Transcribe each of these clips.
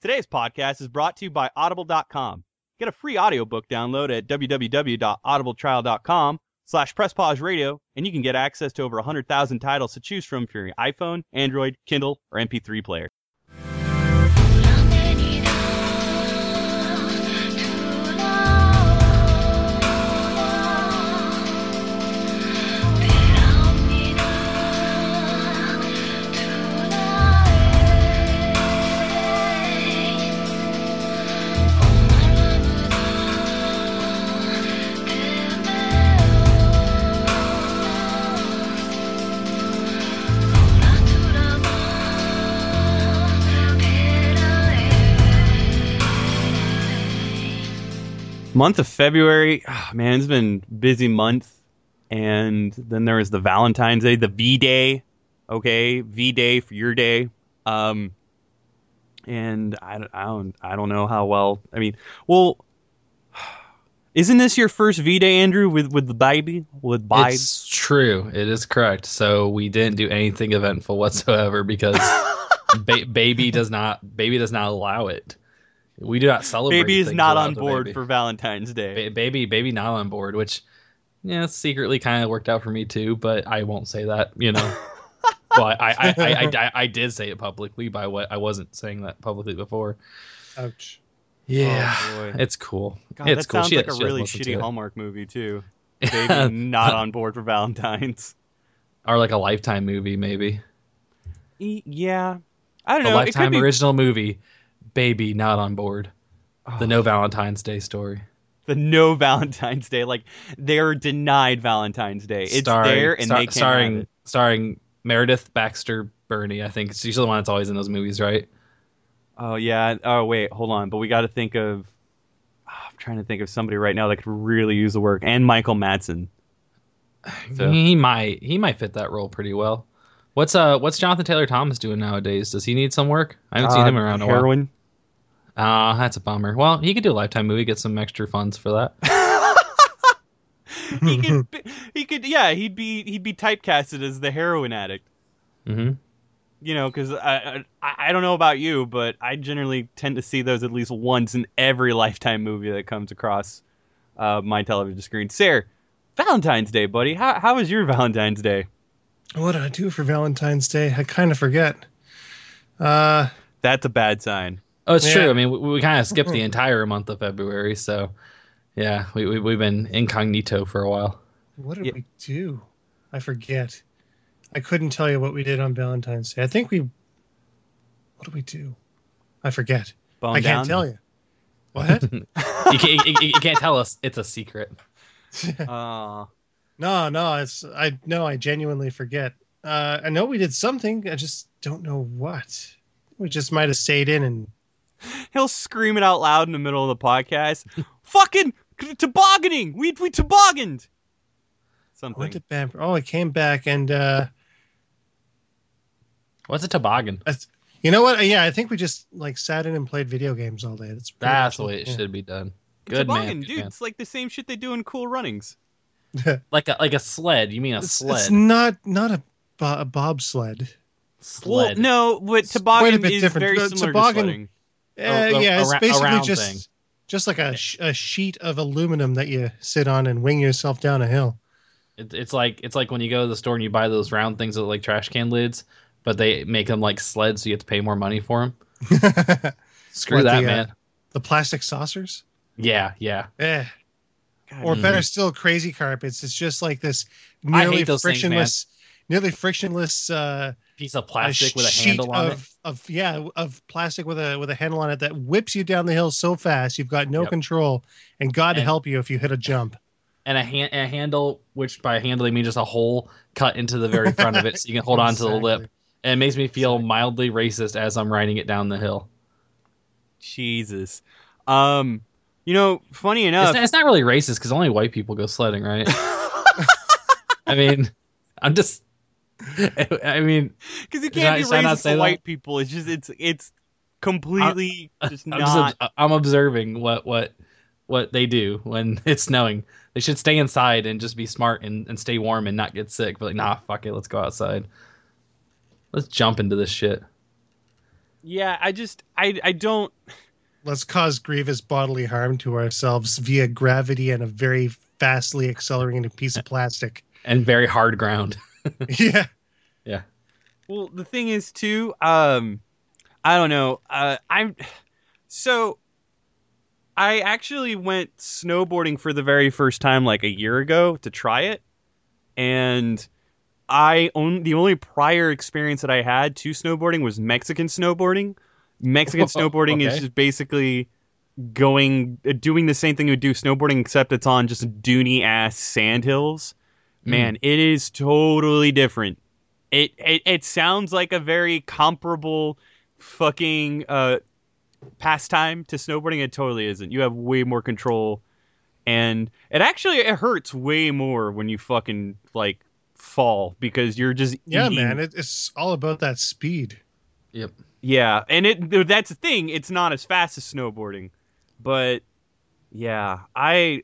Today's podcast is brought to you by Audible.com. Get a free audiobook download at www.audibletrial.com slash presspause and you can get access to over 100,000 titles to choose from for your iPhone, Android, Kindle, or MP3 player. Month of February, oh, man, it's been busy month. And then there was the Valentine's Day, the V Day, okay, V Day for your day. Um, and I, I don't I don't know how well. I mean, well, isn't this your first V Day, Andrew, with with the baby with baby? It's true. It is correct. So we didn't do anything eventful whatsoever because ba- baby does not baby does not allow it. We do not celebrate. Baby is not on board for Valentine's Day. Ba- baby, baby, not on board. Which, yeah, secretly kind of worked out for me too. But I won't say that. You know. well, I I, I, I, I, I did say it publicly. By what I wasn't saying that publicly before. Ouch. Yeah, oh, it's cool. God, it's that cool. sounds she, like a really shitty Hallmark movie too. Baby not on board for Valentine's. Or like a Lifetime movie, maybe. Yeah, I don't a know. Lifetime be... original movie. Baby not on board. The no Valentine's Day story. The no Valentine's Day, like they're denied Valentine's Day. It's starring, there and star, they can't starring have it. starring Meredith Baxter Birney. I think she's the one that's always in those movies, right? Oh yeah. Oh wait, hold on. But we got to think of. Oh, I'm trying to think of somebody right now that could really use the work, and Michael Madsen. So. He might he might fit that role pretty well. What's uh what's Jonathan Taylor Thomas doing nowadays? Does he need some work? I haven't uh, seen him around heroin. a while. Ah, uh, that's a bummer. Well, he could do a lifetime movie, get some extra funds for that. he could, he could, yeah, he'd be he'd be typecasted as the heroin addict. Mm-hmm. You know, because I, I I don't know about you, but I generally tend to see those at least once in every lifetime movie that comes across uh, my television screen. Sarah, Valentine's Day, buddy. How how was your Valentine's Day? What did I do for Valentine's Day? I kind of forget. Uh, that's a bad sign. Oh, it's yeah. true. I mean, we, we kind of skipped the entire month of February, so yeah, we, we we've been incognito for a while. What did Yeah. we do? I forget. I couldn't tell you what we did on Valentine's Day. I think we. What do we do? I forget. Bone I can't down? tell you. What? You can't, you, you can't tell us. It's a secret. Uh, no, no. It's I no. I genuinely forget. Uh, I know we did something. I just don't know what. We just might have stayed in and he'll scream it out loud in the middle of the podcast. Fucking tobogganing. We we tobogganed. Something. went to Bamford. Oh, I came back and uh, What's a toboggan? I, you know what? Yeah, I think we just like sat in and played video games all day. That's That's the much way it yeah. should be done. Good toboggan, man, dude. man. It's like the same shit they do in Cool Runnings. Like a like a sled. You mean a It's, sled? it's not not a, bo- a bobsled. Well, sled. no, but toboggan quite a bit is different. very The similar toboggan- to sledding. Uh, A- a- yeah, it's a ra- a basically just thing. just like a, sh- a sheet of aluminum that you sit on and wing yourself down a hill. It, it's like it's like when you go to the store and you buy those round things that look like trash can lids, but they make them like sleds, so you have to pay more money for them. Screw What, that, the, uh, man. the plastic saucers. Yeah, yeah. Eh. God, Or better still, crazy carpets. It's just like this I hate nearly those things, man. frictionless, nearly frictionless uh, Piece of a plastic with a handle on of, of yeah of plastic with a with a handle on it that whips you down the hill so fast you've got no Yep. control, and God And- help you if you hit a jump. and a, hand, a handle, which by handle I mean just a hole cut into the very front of it, so you can hold on to the lip. And it makes me feel Exactly. mildly racist as I'm riding it down the hill. Jesus. Um, you know, funny It's enough, not, it's not really racist because only white people go sledding, right? I mean, I'm just. I mean, because you can't I- be I not racist say to that? white people. It's just it's it's completely just I'm, not. just, I'm observing what what what they do when it's snowing. They should stay inside and just be smart and, and stay warm and not get sick. But like, nah, fuck it, let's go outside. Let's jump into this shit. yeah, I just I I don't Let's cause grievous bodily harm to ourselves via gravity and a very fastly accelerating piece of plastic. And very hard ground. yeah. Yeah. Well, the thing is too, um, I don't know. Uh, I'm so I actually went snowboarding for the very first time like a year ago to try it, and I own the only prior experience that I had to snowboarding was Mexican snowboarding. Mexican snowboarding Okay. is just basically going uh, doing the same thing you would do snowboarding except it's on just duny ass sand hills man it is totally different it, it it sounds like a very comparable fucking uh pastime to snowboarding it totally isn't you have way more control and it actually it hurts way more when you fucking like fall because you're just Yeah, eating- man. It, it's all about that speed. Yep. yeah, and it that's the thing. It's not as fast as snowboarding, but yeah, I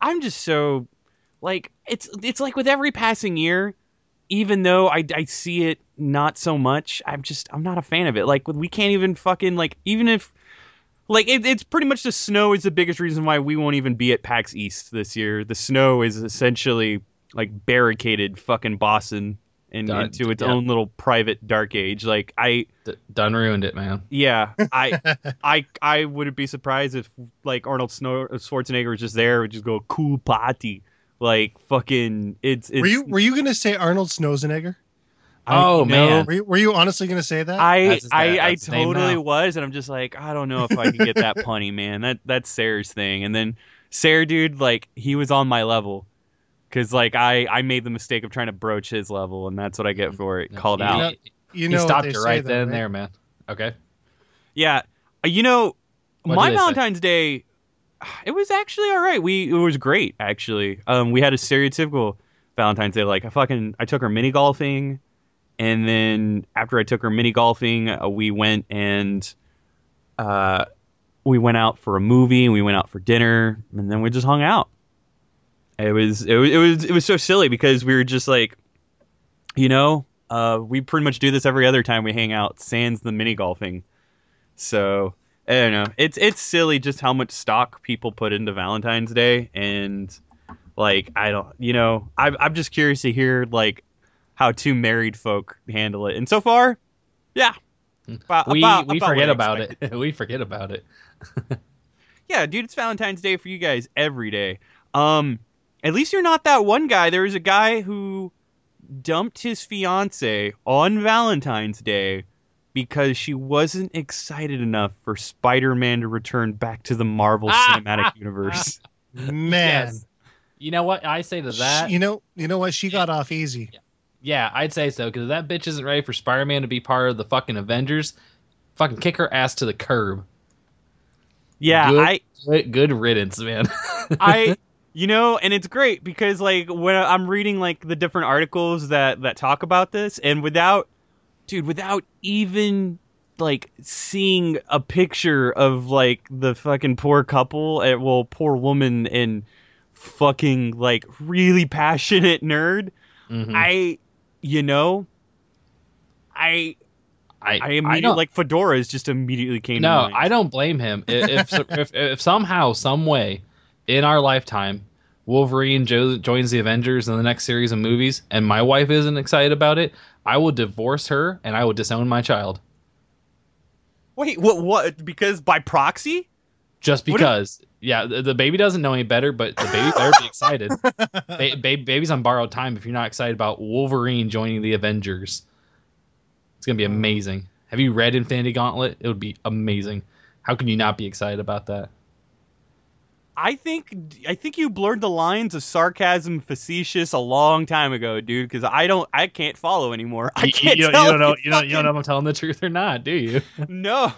I'm just so like it's it's like with every passing year, even though I I see it not so much, I'm just I'm not a fan of it. Like we can't even fucking like even if like it, it's pretty much the snow is the biggest reason why we won't even be at PAX East this year. The snow is essentially like barricaded fucking Boston in, Done. into its Yeah. own little private dark age. Like I D- done ruined it, man. yeah, I I I wouldn't be surprised if like Arnold Snow Schwarzenegger was just there, would just go cool party, like fucking. It's, it's were you were you gonna say Arnold Schwarzenegger? I- Oh, no, man. Were you, were you honestly gonna say that? I his- I, I that's totally was, and I'm just like, I don't know if I can get that punny, man. That that's Sarah's thing, and then Sarah, dude, like he was on my level, because like I I made the mistake of trying to broach his level, and that's what I get for it. Called He- out. He, you know what stopped they it say, right though, then and there, man. Okay. Yeah, you know, What my did say? Valentine's Day, it was actually all right. We it was great actually. Um, we had a stereotypical Valentine's Day. Like I fucking I took her mini golfing, and then after I took her mini golfing, uh, we went and uh, we went out for a movie. and We went out for dinner, and then we just hung out. It was it was it was it was so silly because we were just like, you know, uh, we pretty much do this every other time we hang out. Sans the mini golfing. So I don't know. It's it's silly just how much stock people put into Valentine's Day, and like I don't, you know, I'm I'm just curious to hear like how two married folk handle it. And so far, yeah, about- we about- we about forget about it. we forget about it. Yeah, dude, it's Valentine's Day for you guys every day. Um, at least you're not that one guy. There was a guy who dumped his fiance on Valentine's Day because she wasn't excited enough for Spider-Man to return back to the Marvel ah! Cinematic Universe. Man, Yes. You know what I say to that? She- you know, you know what? She got off easy. Yeah, I'd say so because that bitch isn't ready for Spider-Man to be part of the fucking Avengers. Fucking kick her ass to the curb. Yeah, Good. I Good, good riddance, man. I you know, and it's great because like when I'm reading like the different articles that that talk about this and without dude, without even like seeing a picture of like the fucking poor couple, uh, well, poor woman and fucking like really passionate nerd, Mhm. I you know, I I, I immediately don't- like fedoras just immediately came to no. I don't blame him. If, if if if somehow, some way, in our lifetime, Wolverine jo- joins the Avengers in the next series of movies, and my wife isn't excited about it, I will divorce her and I will disown my child Wait, what what because by proxy? just if- because. yeah, the, the baby doesn't know any better, but the baby better be excited. ba- ba- baby's on borrowed time if you're not excited about Wolverine joining the Avengers. It's gonna be hmm. amazing. Have you read Infinity Gauntlet? It would be amazing. How can you not be excited about that? I think I think you blurred the lines of sarcasm, facetious a long time ago, dude. Because I don't, I can't follow anymore. I can't you, you, tell don't know. if You don't, you don't know if I'm telling the truth or not, do you? No,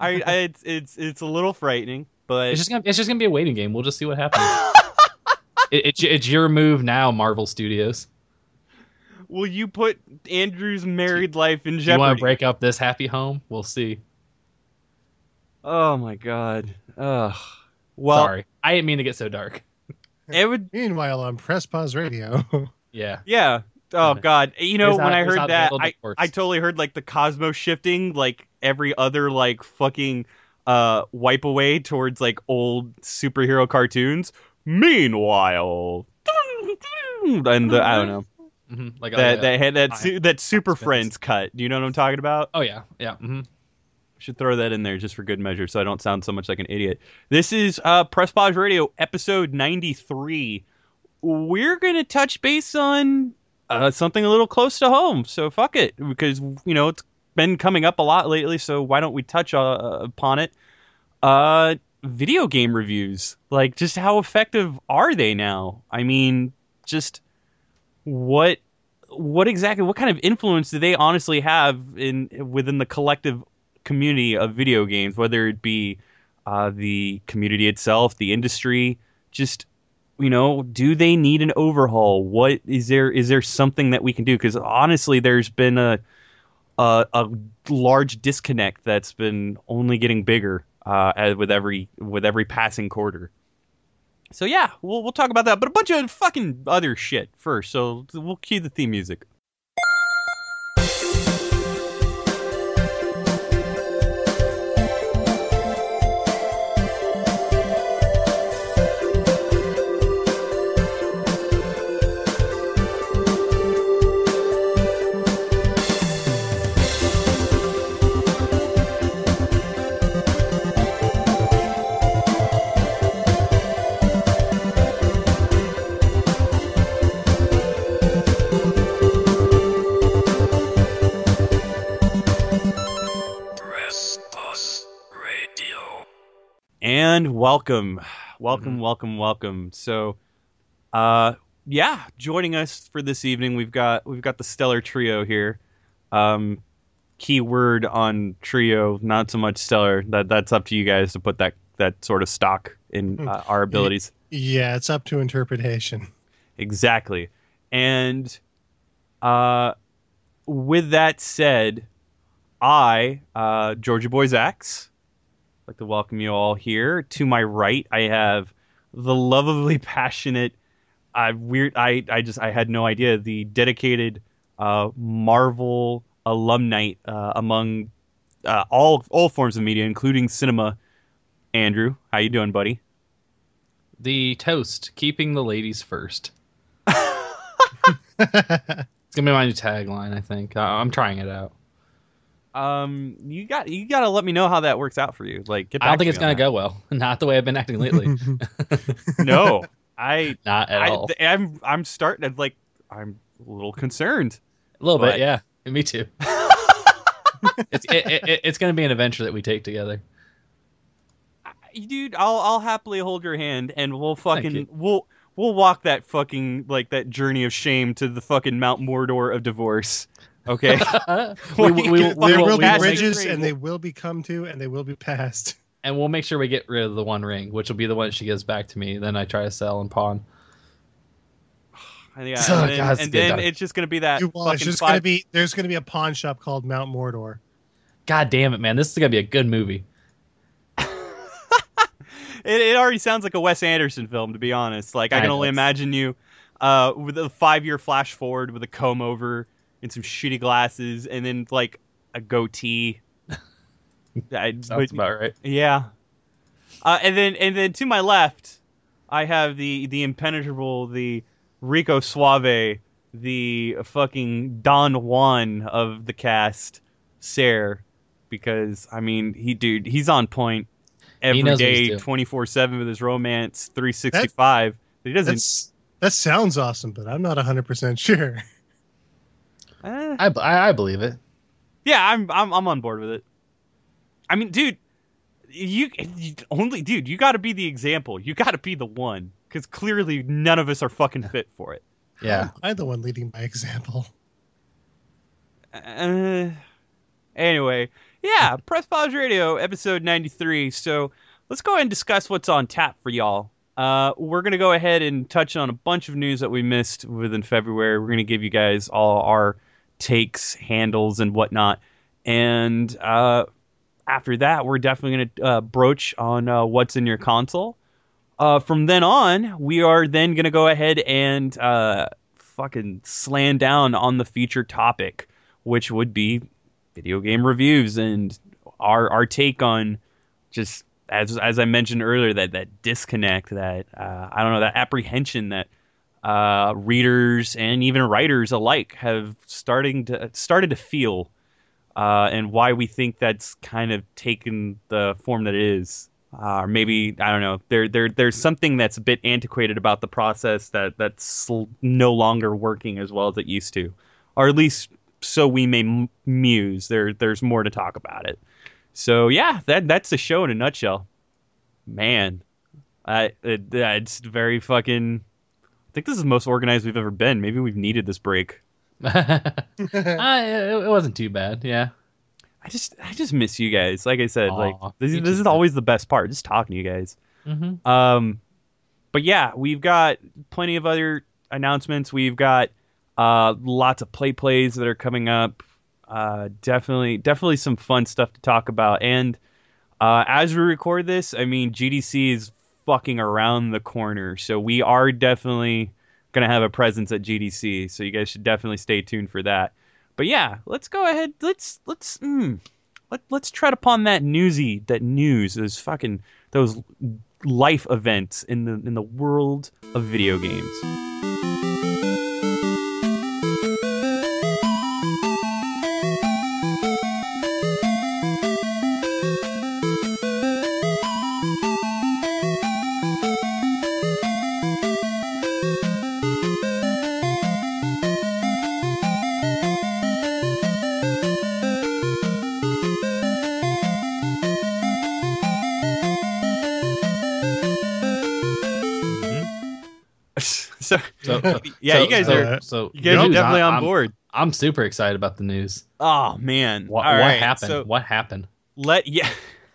I, I, it's it's it's a little frightening, but It's just gonna, it's just gonna be a waiting game. We'll just see what happens. it, it's it's your move now, Marvel Studios. will you put Andrew's married life in Do you want to break up this happy home? We'll see. Oh my god. Ugh. Well, Sorry, I didn't mean to get so dark. it would. Meanwhile, on Press Pause Radio, Yeah, Yeah. Oh god. You know when how- I heard that, I. I totally heard like the cosmos shifting, like every other like fucking uh wipe away towards like old superhero cartoons. Meanwhile, and the, I don't know hmm Like that uh, that had that su- that Super Friends cut. Do you know what I'm talking about? Oh yeah, yeah. hmm Should throw that in there just for good measure, so I don't sound so much like an idiot. This is uh, Press Pause Radio, episode 93. We're gonna touch base on uh, something a little close to home, so fuck it, because you know it's been coming up a lot lately. So why don't we touch uh, upon it? Uh, video game reviews, like just how effective are they now? I mean, just what what exactly what kind of influence do they honestly have in within the collective community of video games whether it be uh, the community itself the industry just you know do they need an overhaul what is there is there something that we can do because honestly there's been a, a a large disconnect that's been only getting bigger uh, with every with every passing quarter so yeah, we'll we'll talk about that, but a bunch of fucking other shit first. So we'll cue the theme music. And welcome, welcome, welcome, welcome. So, uh, yeah, joining us for this evening, we've got we've got the stellar trio here. Um, key word on trio, not so much stellar. That that's up to you guys to put that that sort of stock in uh, our abilities. Yeah, it's up to interpretation. Exactly. And uh, with that said, I, uh, Georgia Boys X, like to welcome you all here. To my right, I have the lovably passionate, uh, weird. I, I just I had no idea the dedicated uh, Marvel alumni uh, among uh, all all forms of media, including cinema. Andrew, how you doing, buddy? The toast, keeping the ladies first. It's gonna be my new tagline. I think. I'm trying it out. Um, you got you got to let me know how that works out for you. Like, get I don't think it's gonna go well. Not the way I've been acting lately. No, I, Not at I all. I'm I'm starting to like I'm a little concerned. A little but- bit, yeah. Me too. it's it, it, it- it's gonna be an adventure that we take together. Dude, I'll I'll happily hold your hand and we'll fucking we'll we'll walk that fucking like that journey of shame to the fucking Mount Mordor of divorce. Okay. we, We we, we, there will, will we be bridges, and they will be come to, and they will be passed. and we'll make sure we get rid of the one ring, which will be the one she gives back to me. Then I try to sell and pawn. And yeah, Oh, and then, God, it's and then time. it's just gonna be that You- well, it's just five- gonna be. There's gonna be a pawn shop called Mount Mordor. God damn it, man! This is gonna be a good movie. It, it already sounds like a Wes Anderson film, to be honest. Like I I can only imagine you uh, with a five-year flash forward with a comb over and some shitty glasses, and then like a goatee. I, Sounds but- about right. yeah, uh, and then and then to my left, I have the the impenetrable, the Rico Suave, the fucking Don Juan of the cast, Ser, because I mean he dude he's on point every knows what he's day, doing. twenty four seven with his romance, three sixty five. He doesn't. That's that sounds awesome, but I'm not 100 percent sure. Eh. I, I, I believe it. Yeah, I'm I'm I'm on board with it. I mean, dude, you, you only dude, you got to be the example. You got to be the one because clearly none of us are fucking fit for it. Yeah. I'm the one leading by example. Uh, anyway, yeah, Press Pause Radio, episode 93. So let's go ahead and discuss what's on tap for y'all. Uh, we're going to go ahead and touch on a bunch of news that we missed within February. We're going to give you guys all our takes, handles, and whatnot. And uh, after that, we're definitely going to uh, broach on uh, what's in your console. Uh, from then on, we are then going to go ahead and uh, fucking slam down on the feature topic, which would be video game reviews and our our take on just as as I mentioned earlier that that disconnect that uh, I don't know that apprehension that uh, readers and even writers alike have starting to started to feel, uh, and why we think that's kind of taken the form that it is. Uh, or maybe I don't know. There, there, there's something that's a bit antiquated about the process that that's no longer working as well as it used to, or at least so we may m- muse. There, there's more to talk about it. So yeah, that that's the show in a nutshell. Man, I it, it's very fucking. I think this is the most organized we've ever been. Maybe we've needed this break. uh, it, it wasn't too bad. Yeah. I just I just miss you guys. Like I said, Aw, like this, is- this is always the best part, just talking to you guys. Mm-hmm. Um, but yeah, we've got plenty of other announcements. We've got uh, lots of play plays that are coming up. Uh, definitely, definitely some fun stuff to talk about. And uh, as we record this, I mean, GDC is fucking around the corner, so we are definitely gonna have a presence at GDC. So you guys should definitely stay tuned for that. But yeah, let's go ahead. Let's let's mm, let let's tread upon that newsy that news those fucking those life events in the in the world of video games. Yeah, so- you guys are so you guys are definitely on I'm- board. I'm super excited about the news. Oh man, What, what right, happened? So what happened? let yeah.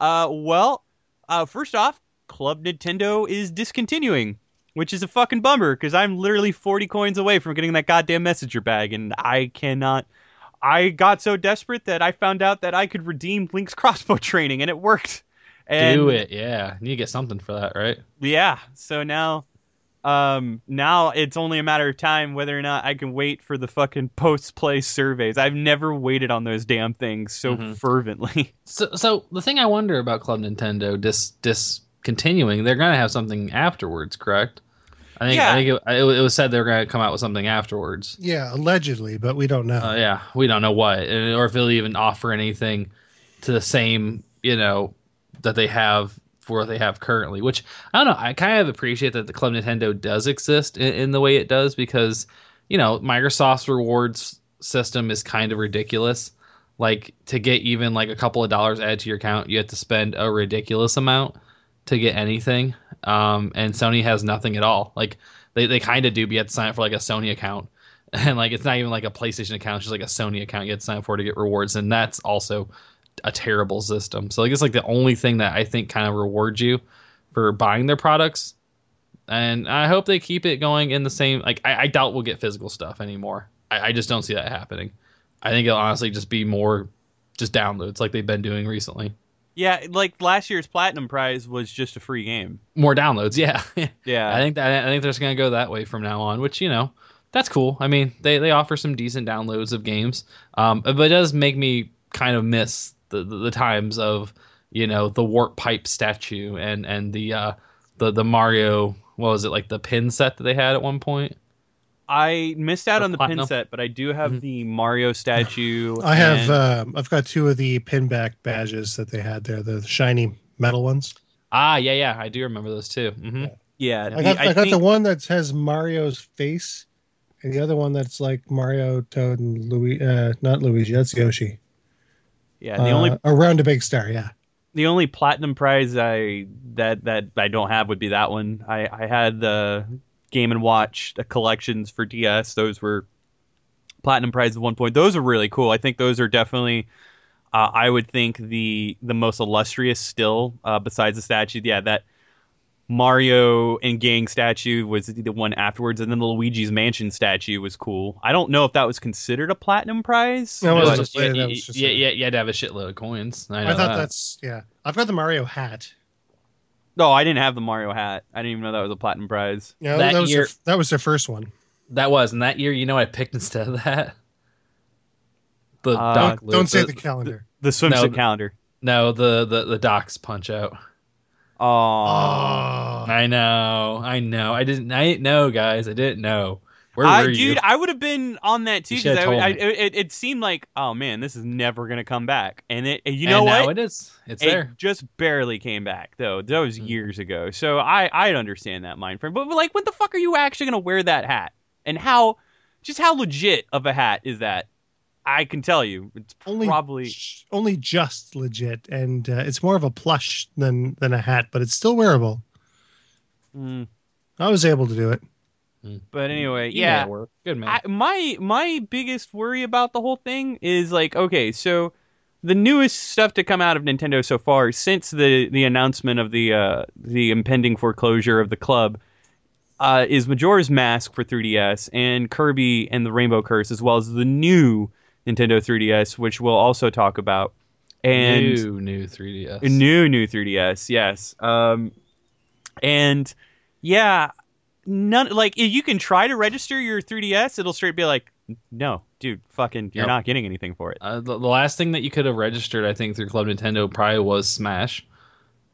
uh, well, uh, first off, Club Nintendo is discontinuing, which is a fucking bummer because I'm literally 40 coins away from getting that goddamn messenger bag, and I cannot. I got so desperate that I found out that I could redeem Link's crossbow training, and it worked. And Do it, yeah. You get something for that, right? Yeah. So now, um, now it's only a matter of time whether or not I can wait for the fucking post play surveys. I've never waited on those damn things so Mhm. fervently. So, so the thing I wonder about Club Nintendo dis discontinuing, they're gonna have something afterwards, correct? I think Yeah. I think it, it was said they were gonna come out with something afterwards. Yeah, allegedly, but we don't know. Uh, yeah, we don't know what, or if they'll even offer anything to the same, you know, that they have for what they have currently. Which I don't know. I kind of appreciate that the Club Nintendo does exist in, in the way it does because, you know, Microsoft's rewards system is kind of ridiculous. Like to get even like a couple of dollars added to your account, you have to spend a ridiculous amount to get anything. Um, and Sony has nothing at all. Like they, they kind of do, but you have to sign up for like a Sony account and like it's not even like a PlayStation account, it's just like a Sony account you have to sign up for to get rewards, and that's also a terrible system. So I guess like the only thing that I think kind of rewards you for buying their products, and I hope they keep it going in the same. Like I, I doubt we'll get physical stuff anymore. I, I just don't see that happening. I think it'll honestly just be more just downloads like they've been doing recently. Yeah, like last year's platinum prize was just a free game. More downloads, yeah. Yeah. I think that I think they're just gonna go that way from now on, which you know, that's cool. I mean, they they offer some decent downloads of games, um, but it does make me kind of miss the the, the times of you know the warp pipe statue and and the uh the the Mario what was it like the pin set that they had at one point. I missed out The on the pin set, but I do have Mhm. the Mario statue. I have. and- um I've got two of the pinback badges that they had there, the shiny metal ones. Ah, yeah, yeah, I do remember those too. hmm yeah, I the- got. I, got think- the one that has Mario's face, and the other one that's like Mario, Toad, and Louis. Uh, not Luigi. That's Yoshi. Yeah, the only Uh, around a big star. Yeah. the only platinum prize I that that I don't have would be that one. I I had the Game and Watch the collections for DS. Those were platinum prize at one point. Those are really cool. I think those are definitely. Uh, I would think the the most illustrious still, uh, besides the statue. Yeah, that Mario and gang statue was the one afterwards, and then the Luigi's Mansion statue was cool. I don't know if that was considered a platinum prize. No, it It was was a- just, yeah, yeah, that was just yeah, a- yeah, you had to have a shitload of coins. I, know I thought that. that's yeah. I've got the Mario hat. No, I didn't have the Mario hat. I didn't even know that was a platinum prize. Yeah, That that, was year- their, that was their first one. That was, and that year, you know, what I picked instead of that The Uh, doc. Don't, don't say the, the calendar. The swimsuit No, calendar. No, the the the docs punch out. Oh, I know, I know. I didn't. I didn't know, guys. I didn't know. Where I, were you? dude, I would have been on that too because should've I, I, it, it seemed like, oh man, this is never gonna come back, and it, you And know now what? it is. It's it there. just barely came back though. That was Mm. years ago. So I I understand that mind frame. But, but like when the fuck are you actually gonna wear that hat? And how just how legit of a hat is that? I can tell you. It's only probably only just legit, and uh, it's more of a plush than than a hat, but it's still wearable. mm, I was able to do it. but anyway, You yeah. work. Good man. I, my my biggest worry about the whole thing is like okay, so the newest stuff to come out of Nintendo so far since the the announcement of the uh, the impending foreclosure of the club uh, is Majora's Mask for 3DS and Kirby and the Rainbow Curse, as well as the new Nintendo 3DS, which we'll also talk about, and new new 3ds. new new 3ds yes um and yeah none like if you can try to register your 3ds it'll straight be like no dude fucking you're Yep. not getting anything for it Uh, the, the last thing that you could have registered, I think, through Club Nintendo probably was Smash,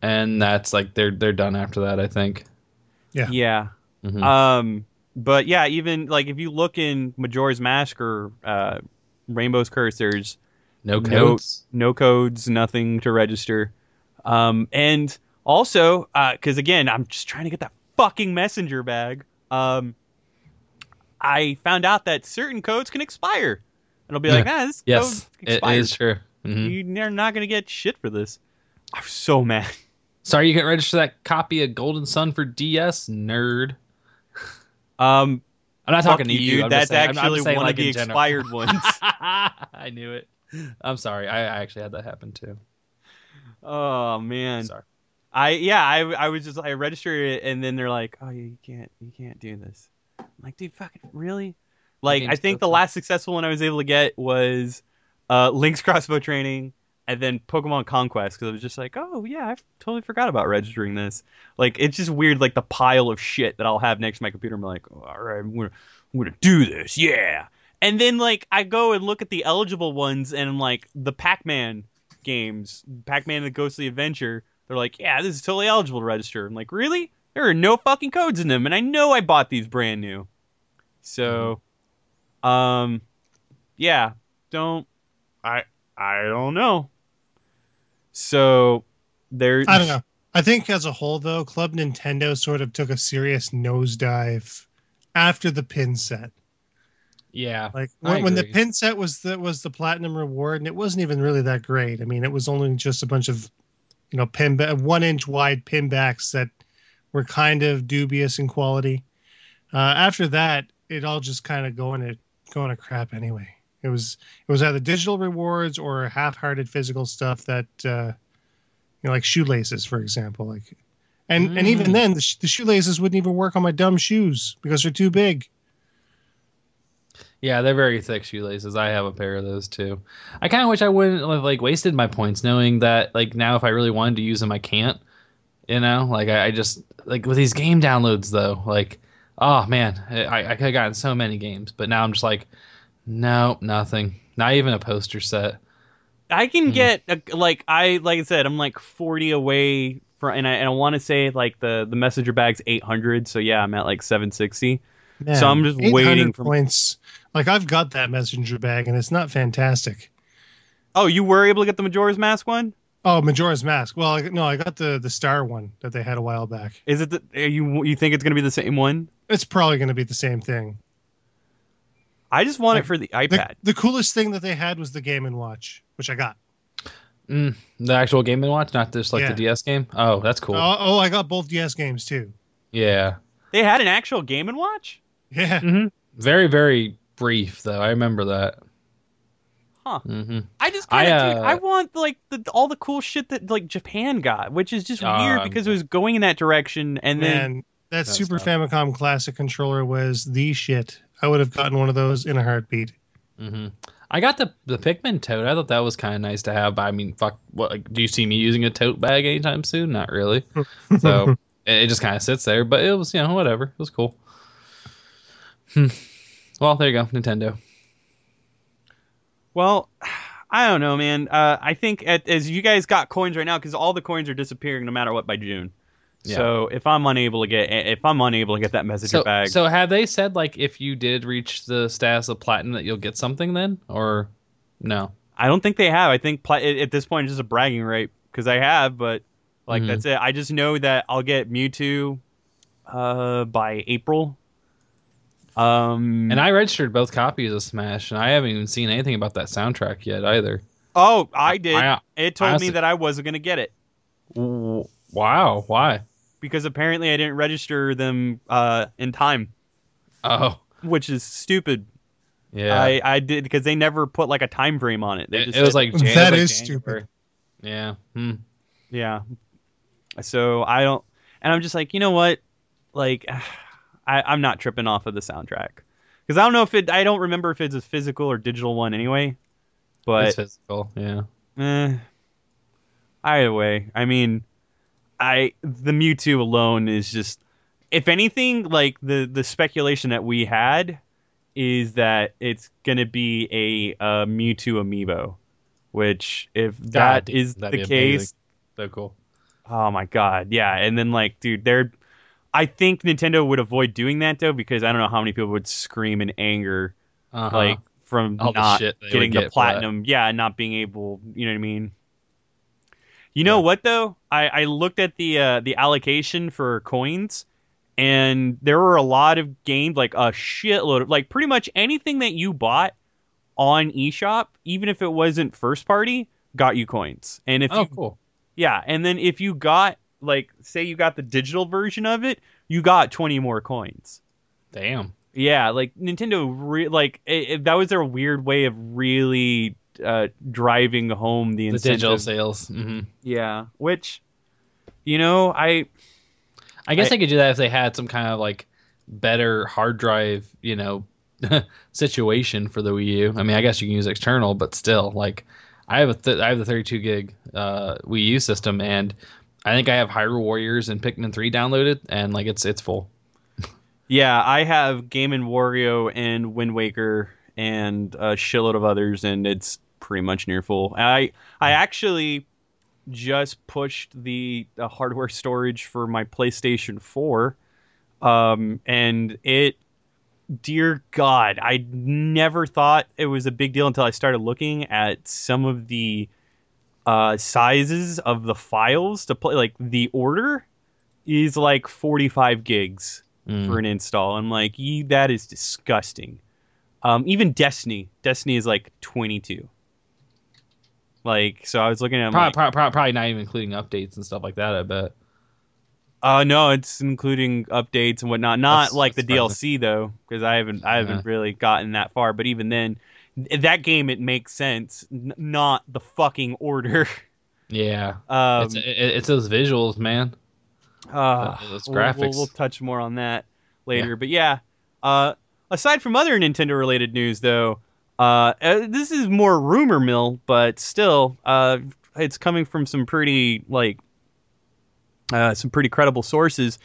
and that's like they're they're done after that. I think. Yeah. yeah Mhm. um but yeah even like if you look in majora's mask or uh rainbow's Cursors. no no- codes. no codes, nothing to register. Um, and also, uh, because again, I'm just trying to get that fucking messenger bag. Um, I found out that certain codes can expire. And I'll be like, ah, this Yes, code it expired. is true. Mhm. You're not gonna get shit for this. I'm so mad. Sorry, you can't register that copy of Golden Sun for DS, nerd. Um, I'm not talking to you, that's saying- actually saying, one like, of the expired ones. I knew it. I'm sorry. I, I actually had that happen too. oh man. Sorry. I yeah, I I was just I registered it and then they're like, "Oh, you can't you can't do this." I'm like, "Dude, fucking really?" Like I think the last successful one I was able to get was uh Link's crossbow training and then Pokemon Conquest cuz I was just like, "Oh, yeah, I totally forgot about registering this." Like it's just weird like the pile of shit that I'll have next to my computer. I'm like, oh, "All right, I'm to I'm to do this." Yeah. And then like I go and look at the eligible ones and like the Pac-Man games, Pac-Man and the Ghostly Adventure, they're like, yeah, this is totally eligible to register. I'm like, really? There are no fucking codes in them, and I know I bought these brand new. So, um, yeah, don't I? I don't know. So there. I don't know. I think as a whole, though, Club Nintendo sort of took a serious nosedive after the pin set. Yeah. Like I when, when the pin set was the was the platinum reward, and it wasn't even really that great. I mean, it was only just a bunch of, you know, pin ba- one inch wide pin backs that were kind of dubious in quality. Uh, after that, it all just kind of going to going to crap anyway. It was it was either digital rewards or half-hearted physical stuff that, uh, you know, like shoelaces, for example. Like, and and even Mm. then, the, sh- the shoelaces wouldn't even work on my dumb shoes because they're too big. Yeah, they're very thick shoelaces. I have a pair of those too. I kind of wish I wouldn't have like wasted my points, knowing that like now if I really wanted to use them, I can't. You know, like I, I just like with these game downloads though, like oh man, I I could have gotten so many games, but now I'm just like, no, nothing, not even a poster set. I can Hmm. get a, like I like I said, I'm like 40 away from, and I and I want to say like the the messenger bag's 800. So yeah, I'm at like 760. Man, So I'm just waiting for- points. Like I've got that messenger bag, and it's not fantastic. Oh, you were able to get the Majora's Mask one? Oh, Majora's Mask. Well, I, no, I got the the star one that they had a while back. Is it the, are you you think it's gonna be the same one? It's probably going to be the same thing. I just want Like, it for the The, iPad. the coolest thing that they had was the Game and Watch, which I got. Mm, the actual Game and Watch, not just like Yeah. the DS game. Oh, that's cool. Oh, oh, I got both DS games too. Yeah, They had an actual Game and Watch. Yeah, hmm very very brief though. I remember that. Huh. hmm I just kind of, uh, I want like the, all the cool shit that like Japan got, which is just Oh, weird because it was going in that direction, and then man, that Super tough. Famicom Classic controller was the shit. I would have gotten one of those in a heartbeat. hmm I got the the Pikmin tote. I thought that was kind of nice to have. But I mean, fuck. What like, do you see me using a tote bag anytime soon? Not really. So it, it just kind of sits there. But it was you know whatever. It was cool. Hmm. Well, there you go, Nintendo. Well, I don't know, man. Uh, I think at, as you guys got coins right now, because all the coins are disappearing no matter what by June. Yeah. So if I'm unable to get if I'm unable to get that message So, bag, so have they said like if you did reach the status of platinum that you'll get something then, or no? I don't think they have. I think pla- at this point it's just a bragging right because I have, but like Mhm. that's it. I just know that I'll get Mewtwo uh, by April. Um, And I registered both copies of Smash, and I haven't even seen anything about that soundtrack yet either. oh, I did. I- it told me honestly- that I wasn't gonna get it wow, why? Because apparently I didn't register them uh, in time, Oh, which is stupid. yeah. I, I did because they never put like a time frame on it. They it, just it was like Jan- it That like is January. stupid. Yeah. Hmm. Yeah. So I don't, and I'm just like, you know what? Like, I, I'm not tripping off of the soundtrack because I don't know if it. I don't remember if it's a physical or digital one anyway. it's But physical. Yeah. eh, either way, I mean, I the Mewtwo alone is just, if anything, like the the speculation that we had is that it's gonna be a, uh Mewtwo amiibo, which if that God, is the case. So cool. Oh my god, yeah. And then like, dude, they're I think Nintendo would avoid doing that though because I don't know how many people would scream in anger Uh-huh. like from All not would getting get the platinum. Yeah, not being able, you know what I mean? You know what though? I I looked at the uh the allocation for coins and there were a lot of games like a shitload of like pretty much anything that you bought on eShop, even if it wasn't first party, got you coins. And if oh, you cool. yeah, and then if you got like say you got the digital version of it, you got 20 more coins. Damn. Yeah, like Nintendo re- like it, it- that was their weird way of really uh driving home the The digital sales. hmm Yeah, which you know, I I guess I- they could do that if they had some kind of like better hard drive, you know, situation for the Wii U. I mean, I guess you can use external, but still, like, I have a th- I have the 32 gig uh, Wii U system, and I think I have Hyrule Warriors and Pikmin 3 downloaded, and like it's it's full. yeah, I have Game and Wario and Wind Waker and a shitload of others and it's pretty much near full. I I actually just pushed the, the hardware storage for my PlayStation 4 um and it dear god i never thought it was a big deal until i started looking at some of the uh sizes of the files to play like the order is like 45 gigs Mm. for an install. I'm like that is disgusting. Um even destiny. Destiny is like 22 like so i was looking at Probably, like, probably, probably not even including updates and stuff like that. I bet. Uh no, it's including updates and whatnot. Not That's- like that's the DLC though, because I haven't I haven't Yeah. really gotten that far. But even then, that game it makes sense. N- not the fucking order. Yeah, Um, it's it's those visuals, man. uh, those we'll- we'll, graphics. we'll touch more on that later. But yeah, uh, aside from other Nintendo related news though, uh, uh, this is more rumor mill, but still, uh, it's coming from some pretty like uh, some pretty credible sources.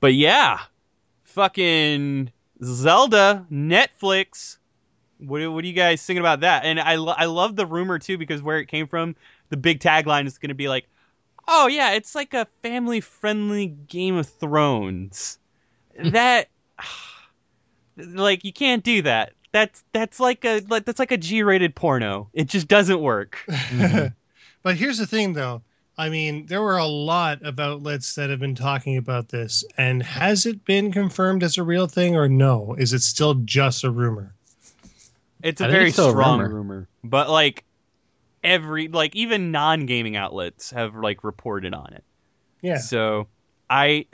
But yeah, fucking Zelda Netflix. What, what do you guys thinking about that? And I, lo- I love the rumor too because where it came from, the big tagline is going to be like, "Oh yeah, it's like a family friendly Game of Thrones." that, like, you can't do that. That's that's like a like that's like a G rated porno. It just doesn't work. Mhm. but here's the thing, though. I mean, there were a lot of outlets that have been talking about this, and has it been confirmed as a real thing or no? Is it still just a rumor? It's a very it's still a strong rumor. rumor. but like every like even non gaming outlets have like reported on it. Yeah. So I,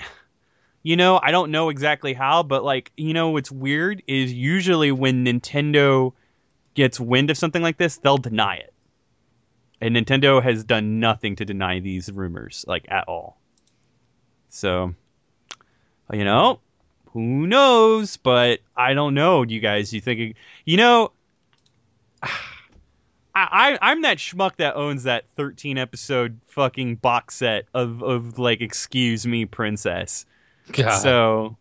you know, I don't know exactly how, but like you know, what's weird is usually when Nintendo gets wind of something like this, they'll deny it, and Nintendo has done nothing to deny these rumors like at all. So, you know, who knows? But I don't know. You guys, you think you know? I, I I'm that schmuck that owns that 13 episode fucking box set of of like excuse me princess. God. So,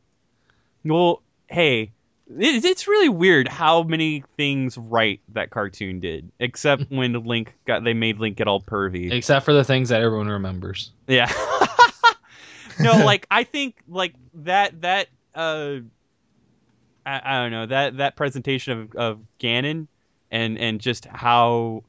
well, hey, it, it's really weird how many things right that cartoon did, except when Link got they made Link get all pervy. Except for the things that everyone remembers. Yeah. no, like I think like that that uh I, I don't know, that that presentation of, of Ganon and and just how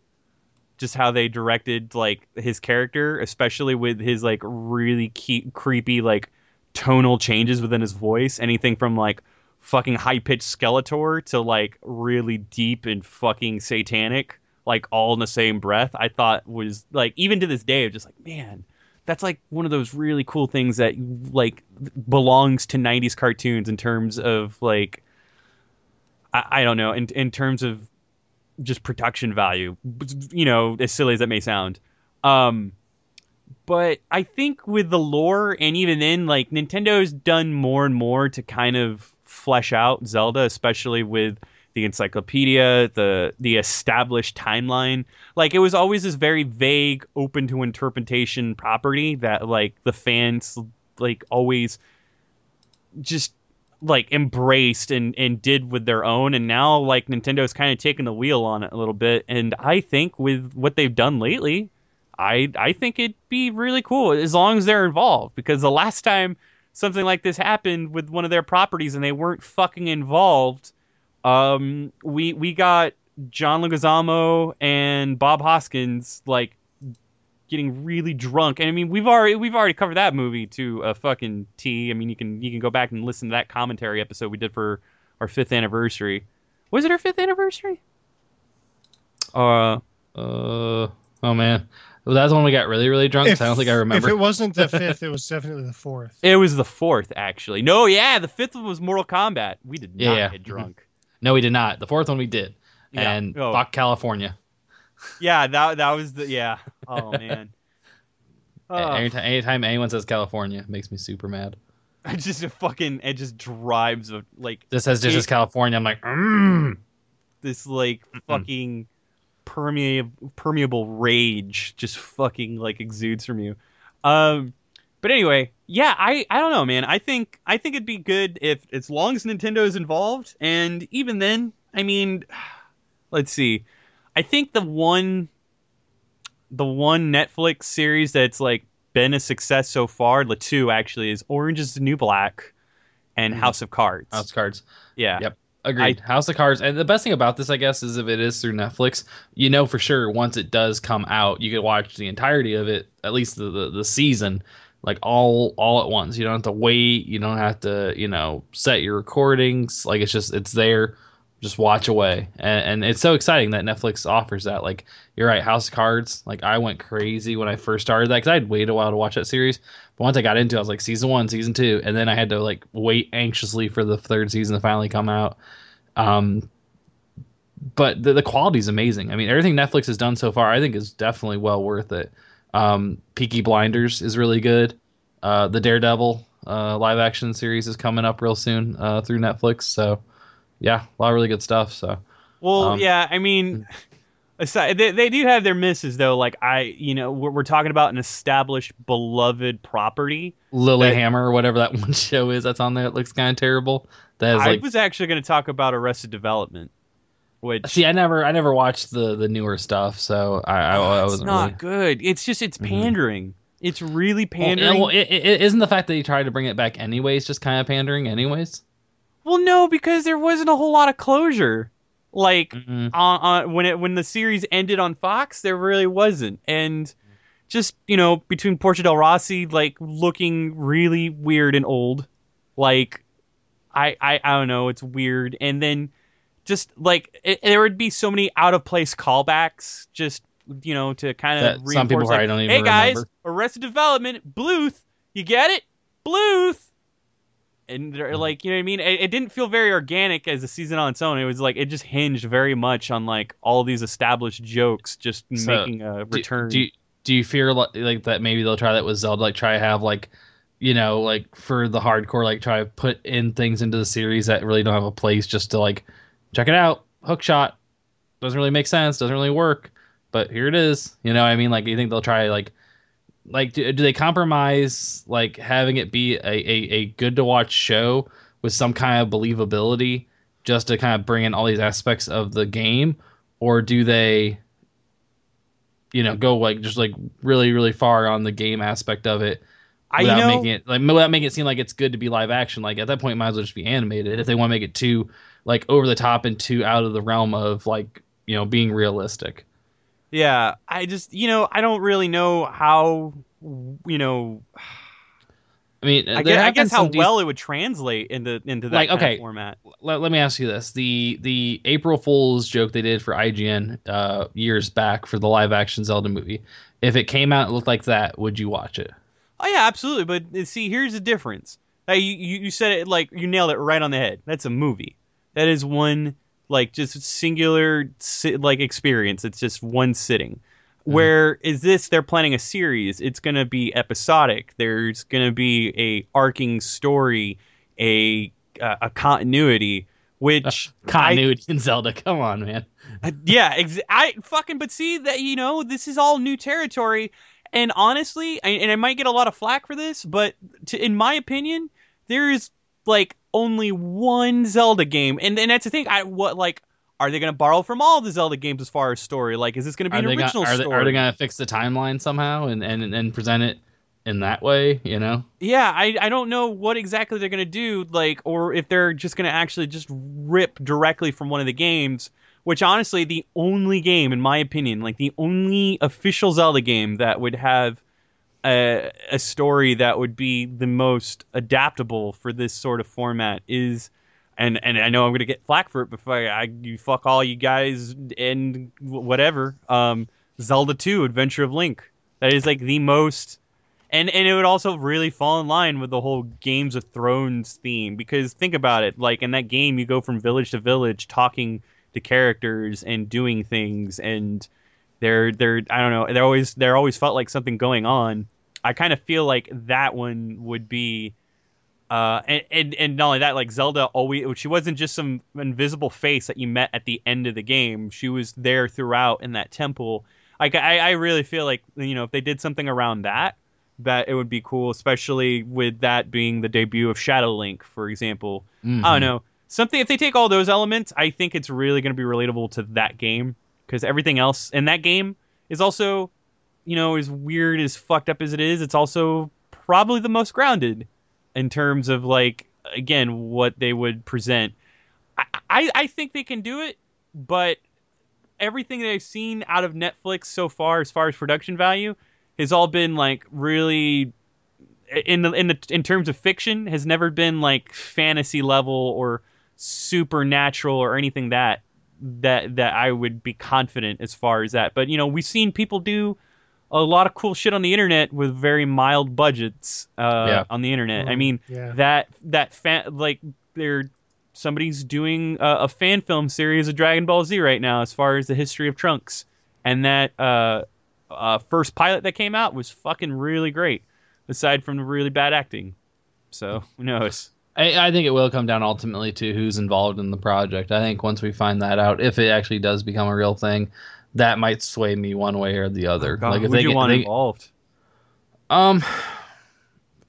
just how they directed like his character, especially with his like really key, creepy like tonal changes within his voice, anything from like fucking high pitched Skeletor to like really deep and fucking satanic, like all in the same breath. I thought was like even to this day, I'm just like man, that's like one of those really cool things that like belongs to 90s cartoons in terms of like I, I don't know in in terms of just production value you know as silly as that may sound um but i think with the lore and even then like nintendo's done more and more to kind of flesh out zelda especially with the encyclopedia the the established timeline. Like it was always this very vague open to interpretation property that like the fans like always just like embraced and and did with their own. And now like Nintendo's kind of taken the wheel on it a little bit. And I think with what they've done lately I I think it'd be really cool as long as they're involved because the last time something like this happened with one of their properties and they weren't fucking involved um we we got John Leguizamo and Bob Hoskins like getting really drunk. And I mean, we've already we've already covered that movie to a fucking T. I mean, you can you can go back and listen to that commentary episode we did for our fifth anniversary. Was it our fifth anniversary? Uh, Uh oh man. Well, that's when we got really, really drunk. so I don't think I remember. If it wasn't the fifth, it was definitely the fourth. it was the fourth actually. No, yeah, the fifth one was Mortal Kombat. We did not Yeah. get drunk. no, we did not. The fourth one we did. Yeah. And Oh. fuck California. Yeah, that that was the yeah. Oh man. Oh, Anytime, anytime anyone says California, it makes me super mad. I just a fucking it just drives a, like This says just It- as California. I'm like, mm. this like fucking permeable permeable rage just fucking like exudes from you. Um but anyway, yeah, I I don't know, man. I think I think it'd be good if as long as Nintendo is involved and even then, I mean, let's see. I think the one the one Netflix series that's like been a success so far, the two actually is Orange is the New Black and Mhm. House of Cards. House of Cards. yeah. Yep. Agreed. House of Cards. And the best thing about this, I guess, is if it is through Netflix, you know for sure once it does come out, you can watch the entirety of it, at least the, the, the season, like all all at once. You don't have to wait. You don't have to, you know, set your recordings. Like it's just it's there. Just watch away, and, and it's so exciting that Netflix offers that. Like you're right, House of Cards. Like I went crazy when I first started that because I'd wait a while to watch that series. But once I got into, it, I was like season one, season two, and then I had to like wait anxiously for the third season to finally come out. Um, but the, the quality is amazing. I mean, everything Netflix has done so far, I think, is definitely well worth it. Um, Peaky Blinders is really good. Uh, the Daredevil uh, live action series is coming up real soon uh, through Netflix. So, yeah, a lot of really good stuff. So, Well, Um, yeah, I mean, aside, they, they do have their misses though. Like I, you know, we're, we're talking about an established, beloved property. Lilyhammer or whatever that one show is that's on there, it looks kind of terrible. That is I like, was actually going to talk about Arrested Development, which see, I never, I never watched the the newer stuff, so I, I, I wasn't really. good. It's just it's Mhm. pandering. It's really pandering. well, it, it, isn't the fact that he tried to bring it back anyways just kind of pandering anyways? Well, no, because there wasn't a whole lot of closure. Like Mm-mm. on, on when it when the series ended on Fox, there really wasn't, and just you know between Portia del Rossi like looking really weird and old, like I I, I don't know, it's weird, and then just like it, there would be so many out of place callbacks, just you know to kind of some people reinforce like, probably don't even hey guys, remember." Arrested Development, Bluth, you get it, Bluth and they're Mhm. like you know what I mean. It, it didn't feel very organic as a season on its own. It was like it just hinged very much on like all these established jokes just So, making a return. Do, you, do you fear like, like that maybe they'll try that with Zelda, like try to have like, you know, like for the hardcore, like try to put in things into the series that really don't have a place just to like check it out, hook shot. Doesn't really make sense, doesn't really work, but here it is. You know what I mean? Like, you think they'll try like, like do, do they compromise like having it be a, a, a good to watch show with some kind of believability just to kind of bring in all these aspects of the game, or do they, you know, go like just like really really far on the game aspect of it? I without you know, making it like without making it seem like it's good to be live action. Like at that point, might as well just be animated. If they want to make it too like over the top and too out of the realm of like you know being realistic. Yeah. I just you know I don't really know how you know. I mean, I guess, I guess how dec- well it would translate into into that Like, okay. format. let, let me ask you this: the the April Fool's joke they did for IGN uh, years back for the live action Zelda movie. If it came out and looked like that, would you watch it? Oh yeah, absolutely. But uh, see, here's the difference. You you said it like you nailed it right on the head. That's a movie. That is one like just singular si- like experience. It's just one sitting. Where is this? They're planning a series. It's gonna be episodic. There's gonna be a arcing story, a uh, a continuity. Which I- Continuity in Zelda. Come on, man. uh, yeah, ex- I fucking. But see that you know this is all new territory, and honestly, I, and I might get a lot of flack for this, but to, in my opinion, there is like only one Zelda game, and and that's the thing. I what like are they going to borrow from all the Zelda games as far as story? Like, is this going to be Are an they, gonna, original are, they, story? are they gonna fix the timeline somehow and, and and present it in that way? You know, yeah, I I don't know what exactly they're going to do, like, or if they're just going to actually just rip directly from one of the games. Which honestly, the only game, in my opinion, like the only official Zelda game that would have a, a story that would be the most adaptable for this sort of format is, and and I know I'm gonna get flack for it before I, I you fuck all you guys and whatever. Um, Zelda 2: Adventure of Link. That is like the most and and it would also really fall in line with the whole Games of Thrones theme because think about it, like in that game you go from village to village talking to characters and doing things and they're they're I don't know, they're always they're always felt like something going on. I kind of feel like that one would be uh and, and and not only that like Zelda always she wasn't just some invisible face that you met at the end of the game. She was there throughout in that temple. Like I I really feel like you know if they did something around that that it would be cool, especially with that being the debut of Shadow Link, for example. I Mm-hmm. don't know. Something if they take all those elements, I think it's really going to be relatable to that game because everything else in that game is also, you know, as weird as fucked up as it is, it's also probably the most grounded in terms of like again what they would present. I I, I think they can do it, but everything that I've seen out of Netflix so far, as far as production value, has all been like really in the in the in terms of fiction has never been like fantasy level or supernatural or anything that that that I would be confident as far as that. But you know, we've seen people do a lot of cool shit on the internet with very mild budgets uh, Yeah. on the internet. I Mm, mean, yeah. that that fan like they're somebody's doing a, a fan film series of Dragon Ball Z right now as far as the history of Trunks, and that uh, uh, first pilot that came out was fucking really great. Aside from the really bad acting, so who knows? I, I think it will come down ultimately to who's involved in the project. I think once we find that out, if it actually does become a real thing, that might sway me one way or the other. Oh, God, like if they you get, want they- involved? um,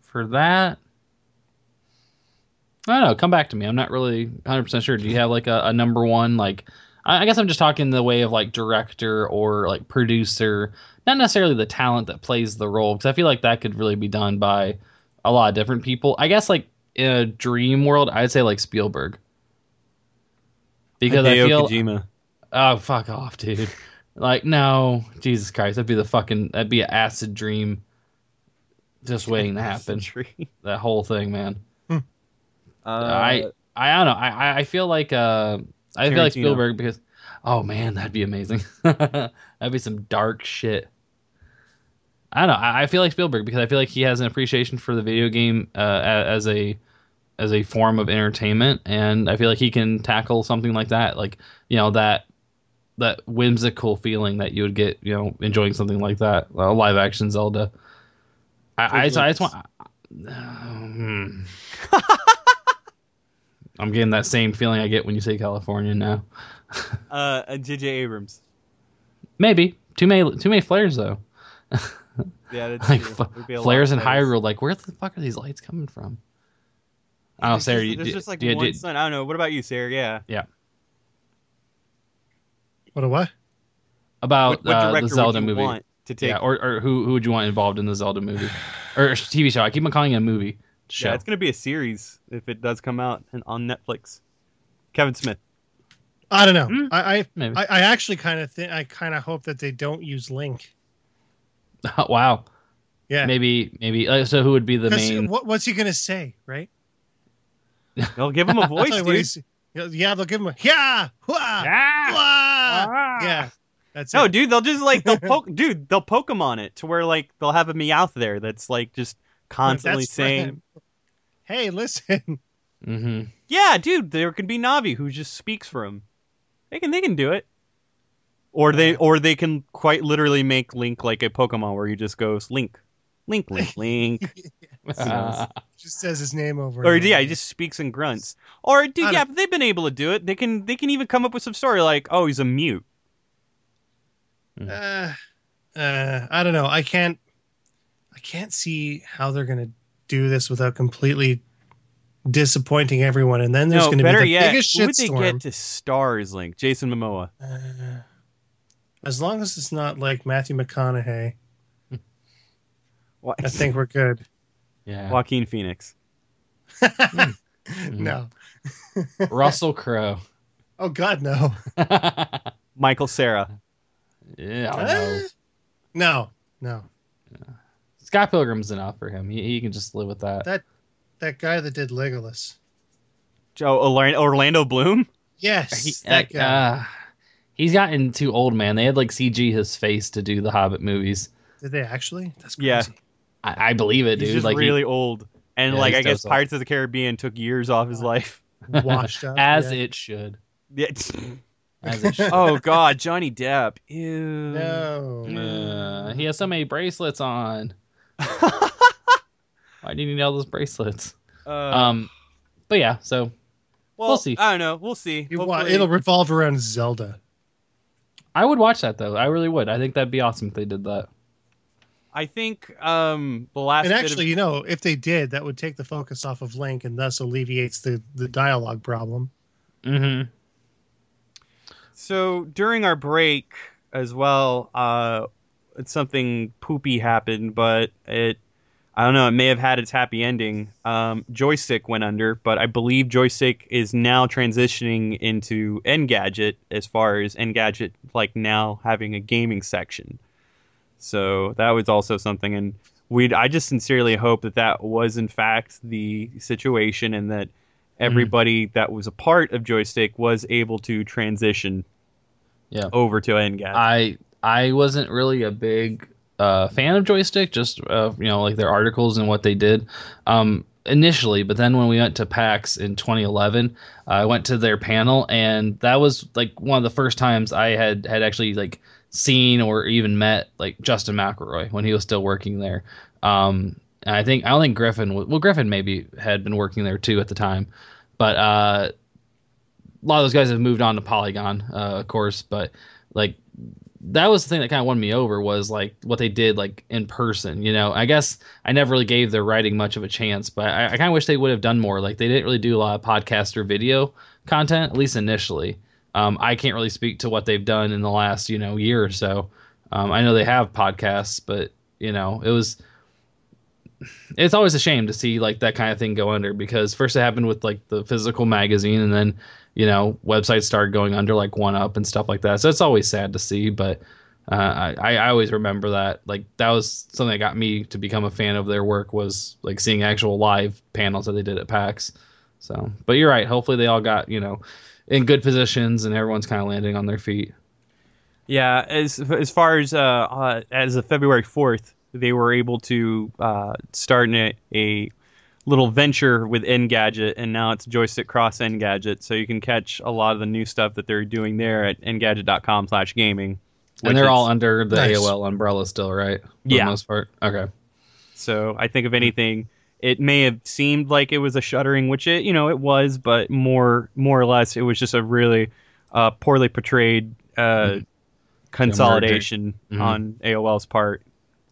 for that, I don't know. Come back to me. I'm not really 100 percent sure. Do you have like a, a number one? Like, I, I guess I'm just talking the way of like director or like producer, not necessarily the talent that plays the role, because I feel like that could really be done by a lot of different people. I guess like in a dream world, I'd say like Spielberg, because Hideo I feel Kojima. oh fuck off, dude. Like no, Jesus Christ, that'd be the fucking that'd be an acid dream, just waiting to happen. That whole thing, man. Uh, I I don't know. I I- feel like uh I feel like Spielberg because oh man, that'd be amazing. that'd be some dark shit. I don't know. I, I feel like Spielberg because I feel like he has an appreciation for the video game uh, as a as a form of entertainment, and I feel like he can tackle something like that, like you know that that whimsical feeling that you would get, you know, enjoying something like that, a live action Zelda. I, I, so I just want. Hmm. I'm getting that same feeling I get when you say California now. uh, uh, J.J. Abrams. Maybe too many too many flares though. Yeah, like true. f- be a flares in Hyrule. Like where the fuck are these lights coming from? I don't know, Sarah. There's you- just, there's do- just like do one do- son. I don't know. What about you, Sarah? Yeah. Yeah. What a what? about what, what uh, the Zelda movie. want to take? Yeah, or, or who who would you want involved in the Zelda movie or TV show? I keep on calling it a movie show. Yeah, it's gonna be a series if it does come out and on Netflix. Kevin Smith. I don't know. Hmm, I, I I I actually kind of think I kind of hope that they don't use Link. wow. Yeah. Maybe maybe. Uh, so who would be the main? What, what's he gonna say, right? They'll give him a voice, tell you what dude. yeah, they'll give him a yeah, wah, Ah! wah. Ah! yeah. That's No, it. dude, they'll just like they'll poke, dude. They'll poke him on it to where like they'll have a Meowth there that's like just constantly That's saying, "Hey, listen, hmm "Yeah, dude." There can be Navi who just speaks for him. They can, they can do it. Or they, or they can quite literally make Link like a Pokemon where he just goes Link, Link, Link, Link. just says his name over." or and yeah, he just speaks and grunts. Or dude, yeah, but they've been able to do it. They can, they can even come up with some story like, "Oh, he's a mute." Uh, uh, I don't know. I can't. I can't see how they're gonna do this without completely disappointing everyone, and then there's no, gonna be the yet, biggest who would they shitstorm. get to stars as Link? Jason Momoa. Uh, as long as it's not like Matthew McConaughey, What? I think we're good. yeah. Joaquin Phoenix. Mm-hmm. No. Russell Crowe. Oh God, no. Michael Cera. yeah. Uh, know. no, no. Scott Pilgrim's enough for him. He, he can just live with that. That that guy that did Legolas. Joe Orlando, Orlando Bloom. Yes, He- that guy. uh, he's gotten too old, man. They had like CG his face to do the Hobbit movies. did they actually? That's crazy. Yeah. I, I believe it, He's dude. just like he- really old, and Yeah, like I guess so- Pirates of the Caribbean took years off his life. Washed up. as yeah. it should. Yeah. As it should. oh God, Johnny Depp. Ew. No. Uh, he has so many bracelets on. Why do you need all those bracelets? Uh, Um, but yeah, so well, we'll see. I don't know. We'll see. You Hopefully- it'll revolve around Zelda. I would watch that though. I really would. I think that'd be awesome if they did that. I think um the last And bit actually, you know, if they did, that would take the focus off of Link and thus alleviates the the dialogue problem. Mm-hmm. so during our break as well, uh, it's something poopy happened, but it I don't know. It may have had its happy ending. Um, Joystiq went under, but I believe Joystiq is now transitioning into Engadget as far as Engadget like now having a gaming section. So that was also something, and we I just sincerely hope that that was in fact the situation, and that everybody that was a part of Joystiq was able to transition Yeah. over to Engadget. I I wasn't really a big uh, fan of Joystiq, just uh, you know like their articles and what they did um, initially. But then when we went to PAX in 2011, I went to their panel, and that was like one of the first times I had had actually like seen or even met like Justin McElroy when he was still working there. Um, and I think I don't think Griffin well Griffin maybe had been working there too at the time, but uh, a lot of those guys have moved on to Polygon, uh, of course. But like that was the thing that kind of won me over was like what they did like in person. You know, I guess I never really gave their writing much of a chance, but I, I kind of wish they would have done more. Like they didn't really do a lot of podcast or video content, at least initially. Um, I can't really speak to what they've done in the last you know year or so. Um, I know they have podcasts, but you know it was. It's always a shame to see like that kind of thing go under because first it happened with like the physical magazine, and then you know websites started going under like one up and stuff like that so it's always sad to see but uh, I, I always remember that like that was something that got me to become a fan of their work was like seeing actual live panels that they did at pax so but you're right hopefully they all got you know in good positions and everyone's kind of landing on their feet Yeah, as as far as uh, uh as of February fourth, they were able to uh, start a, a little venture with Engadget, and now it's Joystiq Cross Engadget, so you can catch a lot of the new stuff that they're doing there at Engadget.com/gaming. and they're all under the Nice. aol umbrella still right for Yeah. the most part okay So I think if anything, it may have seemed like it was a shuttering, which it you know it was, but more more or less it was just a really uh, poorly portrayed uh, consolidation Mhm. on AOL's part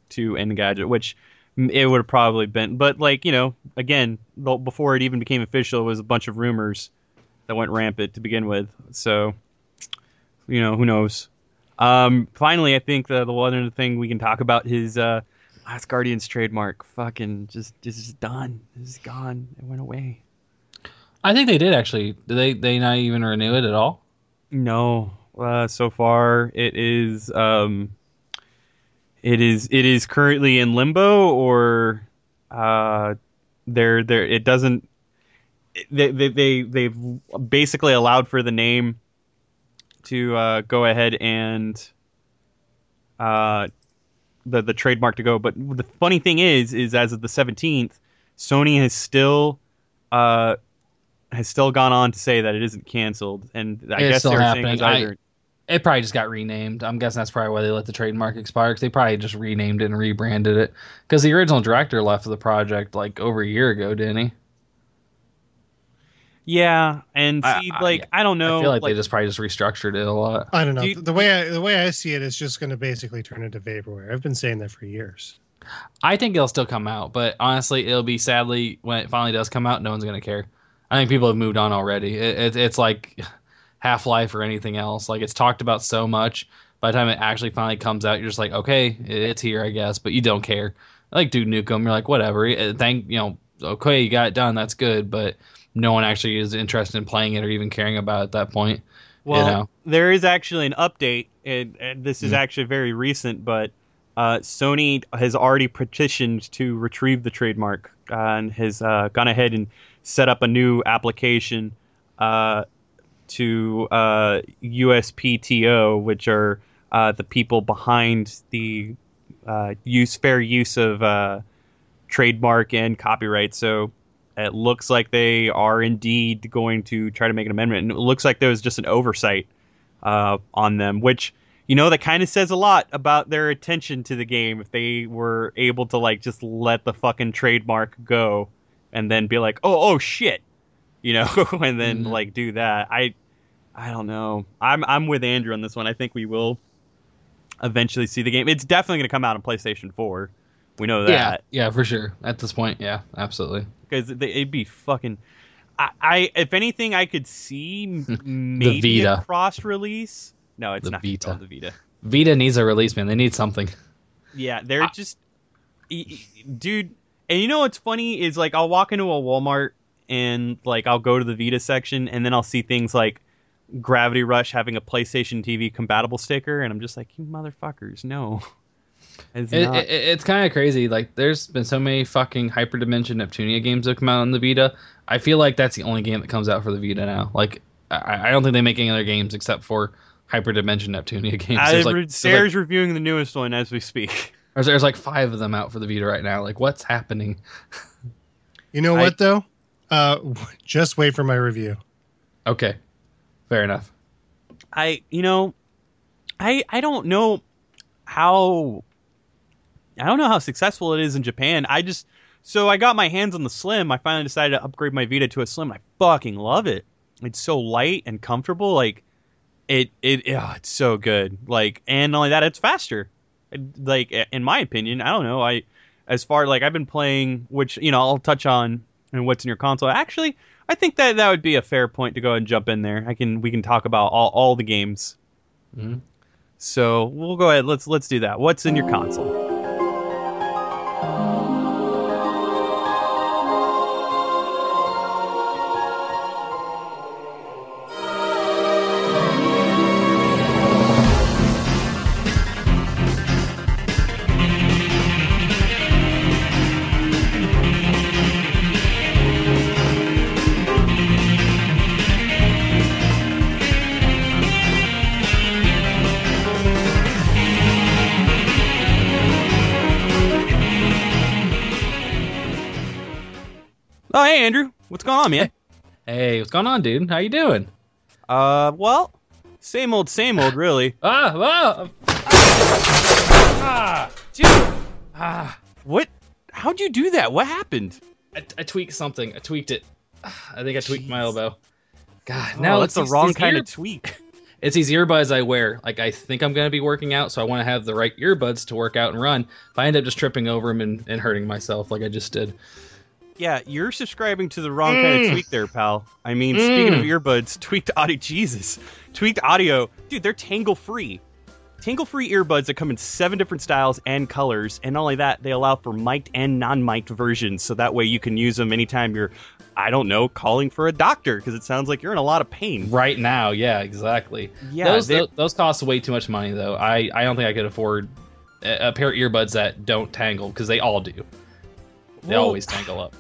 to Engadget, which it would have probably been. But like you know, again, before it even became official, it was a bunch of rumors that went rampant to begin with. So you know, who knows? Um, finally, I think the the one other thing we can talk about is uh, Last Guardian's trademark. Fucking just just is done. It's gone. It went away. I think they did actually. Did they they not even renew it at all? No, uh, so far it is um, it is it is currently in limbo, or uh, there there it doesn't. They they they they've basically allowed for the name to uh, go ahead and uh, the the trademark to go. But the funny thing is, is as of the seventeenth, Sony has still uh, has still gone on to say that it isn't canceled, and I It's guess they're saying happening. it's I- It probably just got renamed. I'm guessing that's probably why they let the trademark expire because they probably just renamed it and rebranded it. Because the original director left the project like over a year ago, didn't he? Yeah, and see, I- like yeah. I don't know, I feel like, they just probably just restructured it a lot. I don't know. Do you- the way I the way I see it is just going to basically turn into vaporware. I've been saying that for years. I think it'll still come out, but honestly, it'll be sadly when it finally does come out, no one's gonna care. I think people have moved on already. It, it, it's like Half Life or anything else. Like it's talked about so much. By the time it actually finally comes out, you're just like, okay, it's here, I guess, but you don't care. Like Duke Nukem, you're like, whatever. Thank you know, okay, you got it done, that's good, but no one actually is interested in playing it or even caring about it at that point. Well, know. there is actually an update, and, and this is Hmm. actually very recent, but uh, Sony has already petitioned to retrieve the trademark uh, and has uh, gone ahead and set up a new application uh, to uh, USPTO, which are uh, the people behind the uh, use fair use of uh, trademark and copyright. So it looks like they are indeed going to try to make an amendment, and it looks like there was just an oversight uh, on them, which you know that kind of says a lot about their attention to the game. If they were able to like just let the fucking trademark go, and then be like, oh oh shit, you know, and then Mhm. like do that. I I don't know. I'm I'm with Andrew on this one. I think we will eventually see the game. It's definitely going to come out on PlayStation 4. We know that Yeah, yeah, for sure. At this point, yeah, absolutely. Because it'd be fucking. I, I if anything, I could see maybe a Vita. cross release. No, it's The not Vita. the Vita. Vita needs a release, man. They need something. Yeah, they're Ah. just, dude. And you know what's funny is like I'll walk into a Walmart and like I'll go to the Vita section and then I'll see things like Gravity Rush having a PlayStation TV compatible sticker, and I'm just like, you motherfuckers, no. It's It, it, it's kind of crazy. Like, there's been so many fucking Hyperdimension Neptunia games that come out on the Vita. I feel like that's the only game that comes out for the Vita now. Like, I, I don't think they make any other games except for Hyperdimension Neptunia games. I, There's like, Sarah's like, reviewing the newest one as we speak. there's, there's like five of them out for the Vita right now. Like, what's happening? You know I- what though? Uh, just wait for my review. Okay, fair enough. I you know, I I don't know how I don't know how successful it is in Japan. I just so I got my hands on the Slim. I finally decided to upgrade my Vita to a Slim. I fucking love it. It's so light and comfortable. Like it it oh, it's so good. Like and not only that, it's faster. Like in my opinion, I don't know. I as far like I've been playing, which you know I'll touch on and what's in your console. Actually, I think that that would be a fair point to go ahead and jump in there. I can we can talk about all, all the games. Mhm. So we'll go ahead. Let's let's do that. What's in your console? What's going on, man? Hey, what's going on, dude? How you doing? uh, well, same old, same old, really. Ah, ah, ah, Dude, ah. what? How'd you do that? What happened? I, I tweaked something. I tweaked it. I think I tweaked my elbow. God, No, now that's the it's- wrong these kind gear- of tweak. it's these earbuds I wear. Like I think I'm gonna be working out, so I want to have the right earbuds to work out and run. If I end up just tripping over them and, and hurting myself, like I just did, Yeah, you're subscribing to the wrong kind Mm. of tweak there, pal. I mean, speaking of earbuds, tweaked audio, Jesus, tweaked audio, dude, they're tangle free. Tangle free earbuds that come in seven different styles and colors, and not only that, they allow for mic'd and non mic'd versions, so that way you can use them anytime you're, I don't know, calling for a doctor because it sounds like you're in a lot of pain. right now, yeah, exactly. Yeah, those, those those cost way too much money though. I I don't think I could afford a, a pair of earbuds that don't tangle because they all do. They Well, always tangle up.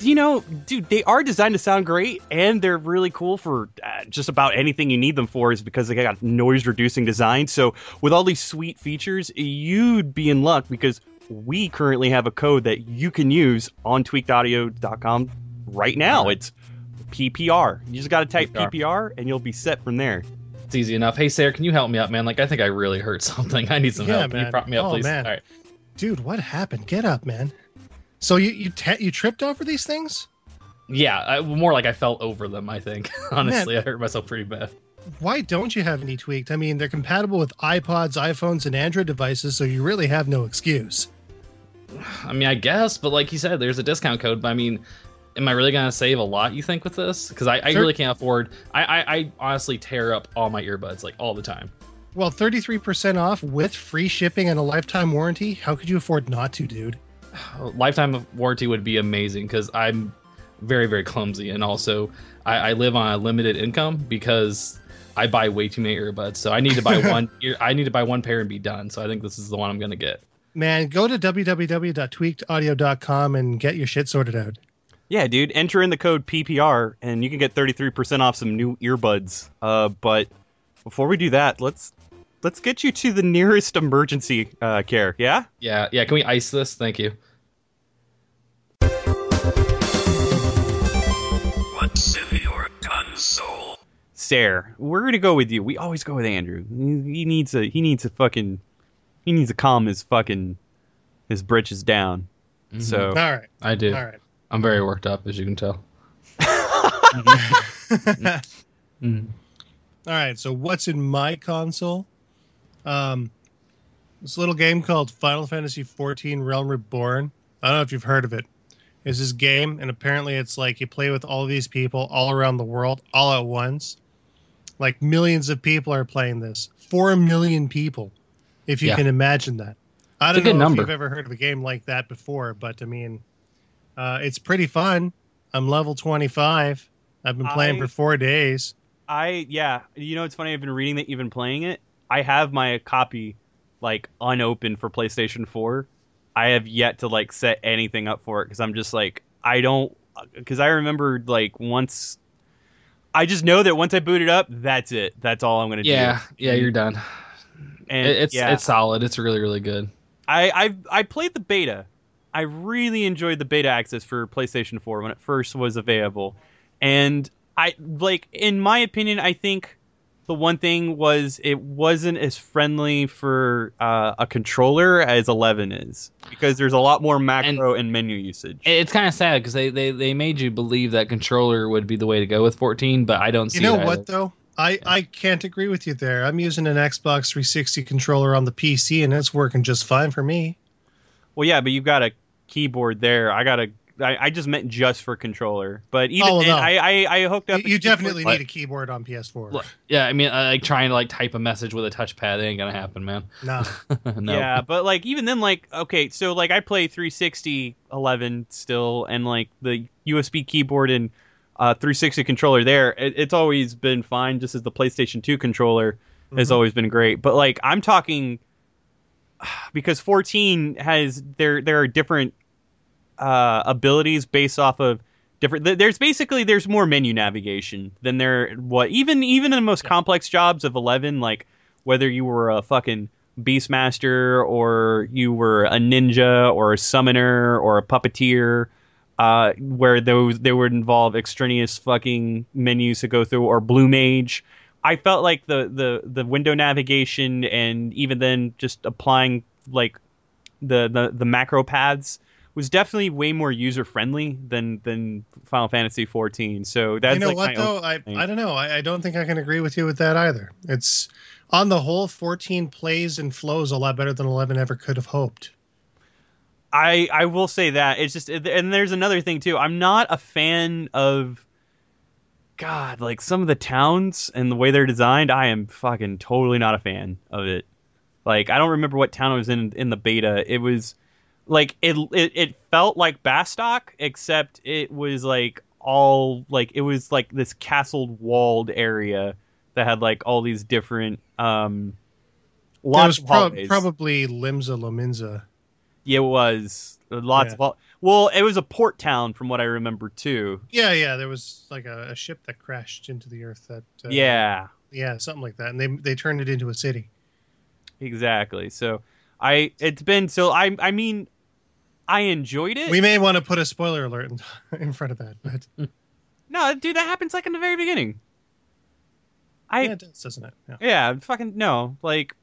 You know, dude, they are designed to sound great, and they're really cool for uh, just about anything you need them for. Is because they got noise reducing design. So with all these sweet features, you'd be in luck because we currently have a code that you can use on tweakedaudio.com right now. It's PPR. You just got to type PPR. PPR, and you'll be set from there. It's easy enough. Hey Sarah, can you help me up, man? Like I think I really hurt something. I need some Yeah, help. Can you man. prop me up, Oh, please? man. All right. Dude, what happened? Get up, man. So you you te- you tripped over these things? Yeah, I, more like I fell over them. I think honestly, I hurt myself pretty bad. Why don't you have any tweaked? I mean, they're compatible with iPods, iPhones, and Android devices, so you really have no excuse. I mean, I guess, but like you said, there's a discount code. But I mean, am I really gonna save a lot? You think with this? Because I, I Sure. really can't afford. I, I I honestly tear up all my earbuds like all the time. Well, 33% off with free shipping and a lifetime warranty. How could you afford not to, dude? Lifetime of warranty would be amazing because I'm very very clumsy and also I, I live on a limited income because I buy way too many earbuds. So I need to buy one. I need to buy one pair and be done. So I think this is the one I'm gonna get. Man, go to www.tweakedaudio.com and get your shit sorted out. Yeah, dude. Enter in the code PPR, and you can get 33% off some new earbuds. Uh, but before we do that, let's let's get you to the nearest emergency uh, care. Yeah. Yeah, yeah. Can we ice this? Thank you. What's in your console? Sarah, we're gonna go with you. We always go with Andrew. He, he needs a he needs a fucking he needs to calm his fucking his britches down. So All right. I do. All right. I'm very worked up, as you can tell. Mhm. All right, so what's in my console? Um, this little game called Final Fantasy XIV Realm Reborn. I don't know if you've heard of it. It's this game, and apparently it's like you play with all these people all around the world all at once. Like millions of people are playing this. Four million people, if you Yeah. can imagine that. I don't know number. if you've ever heard of a game like that before, but I mean, uh, it's pretty fun. I'm level 25. I've been playing I- for four days. I yeah, you know it's funny. I've been reading that you've been playing it. I have my copy like unopened for PlayStation Four. I have yet to like set anything up for it because I'm just like I don't because I remember like once. I just know that once I boot it up, that's it. That's all I'm gonna Yeah, do. yeah. yeah, You're done. and it's yeah. it's solid. It's really really good. I I I played the beta. I really enjoyed the beta access for PlayStation 4 when it first was available. And I like in my opinion, I think the one thing was it wasn't as friendly for uh, a controller as 11 is because there's a lot more macro and, menu usage. It's kind of sad because they, they they made you believe that controller would be the way to go with 14, but I don't see. You know that. what though? I, I can't agree with you there. I'm using an Xbox 360 controller on the PC and it's working just fine for me. well, yeah, but you've got a keyboard there. I got a I, I just meant just for controller, but even Oh, well, then, no. I, I I hooked up. a you definitely What? need a keyboard on PS4. Look, Yeah, I mean, uh, like trying to like type a message with a touchpad, it ain't gonna happen, man. Nah. no. Yeah, but like even then, like okay, so like I play 360 11 still, and like the USB keyboard and uh, 360 controller there, it, it's always been fine. Just as the PlayStation 2 controller has Mhm. always been great. But like I'm talking because 14 has there there are different uh, abilities based off of different. There's basically there's more menu navigation than there what even even in the most complex jobs of 11, like whether you were a fucking beastmaster or you were a ninja or a summoner or a puppeteer. Uh, where those they would involve extraneous fucking menus to go through, or blue mage. I felt like the the the window navigation and even then just applying like the the, the macro paths was definitely way more user friendly than than Final Fantasy 14. So that's you know like what though? I thing. I don't know. I, I don't think I can agree with you with that either. It's on the whole, 14 plays and flows a lot better than 11 ever could have hoped. I I will say that it's just and there's another thing too. I'm not a fan of God, like some of the towns and the way they're designed. I am fucking totally not a fan of it. Like I don't remember what town I was in in the beta. It was like it it, it felt like Bastok, except it was like all like it was like this castled walled area that had like all these different um lots was of probably Limsa Lominsa. Yeah, it was lots Yeah. of well, it was a port town from what I remember too. Yeah, yeah. There was like a, a ship that crashed into the earth. That uh, yeah, yeah, something like that, and they they turned it into a city. exactly. So I it's been so I I mean I enjoyed it. We may want to put a spoiler alert in, in front of that, but no, dude, that happens like in the very beginning. I yeah, it does, doesn't it? Yeah. yeah, fucking no. Like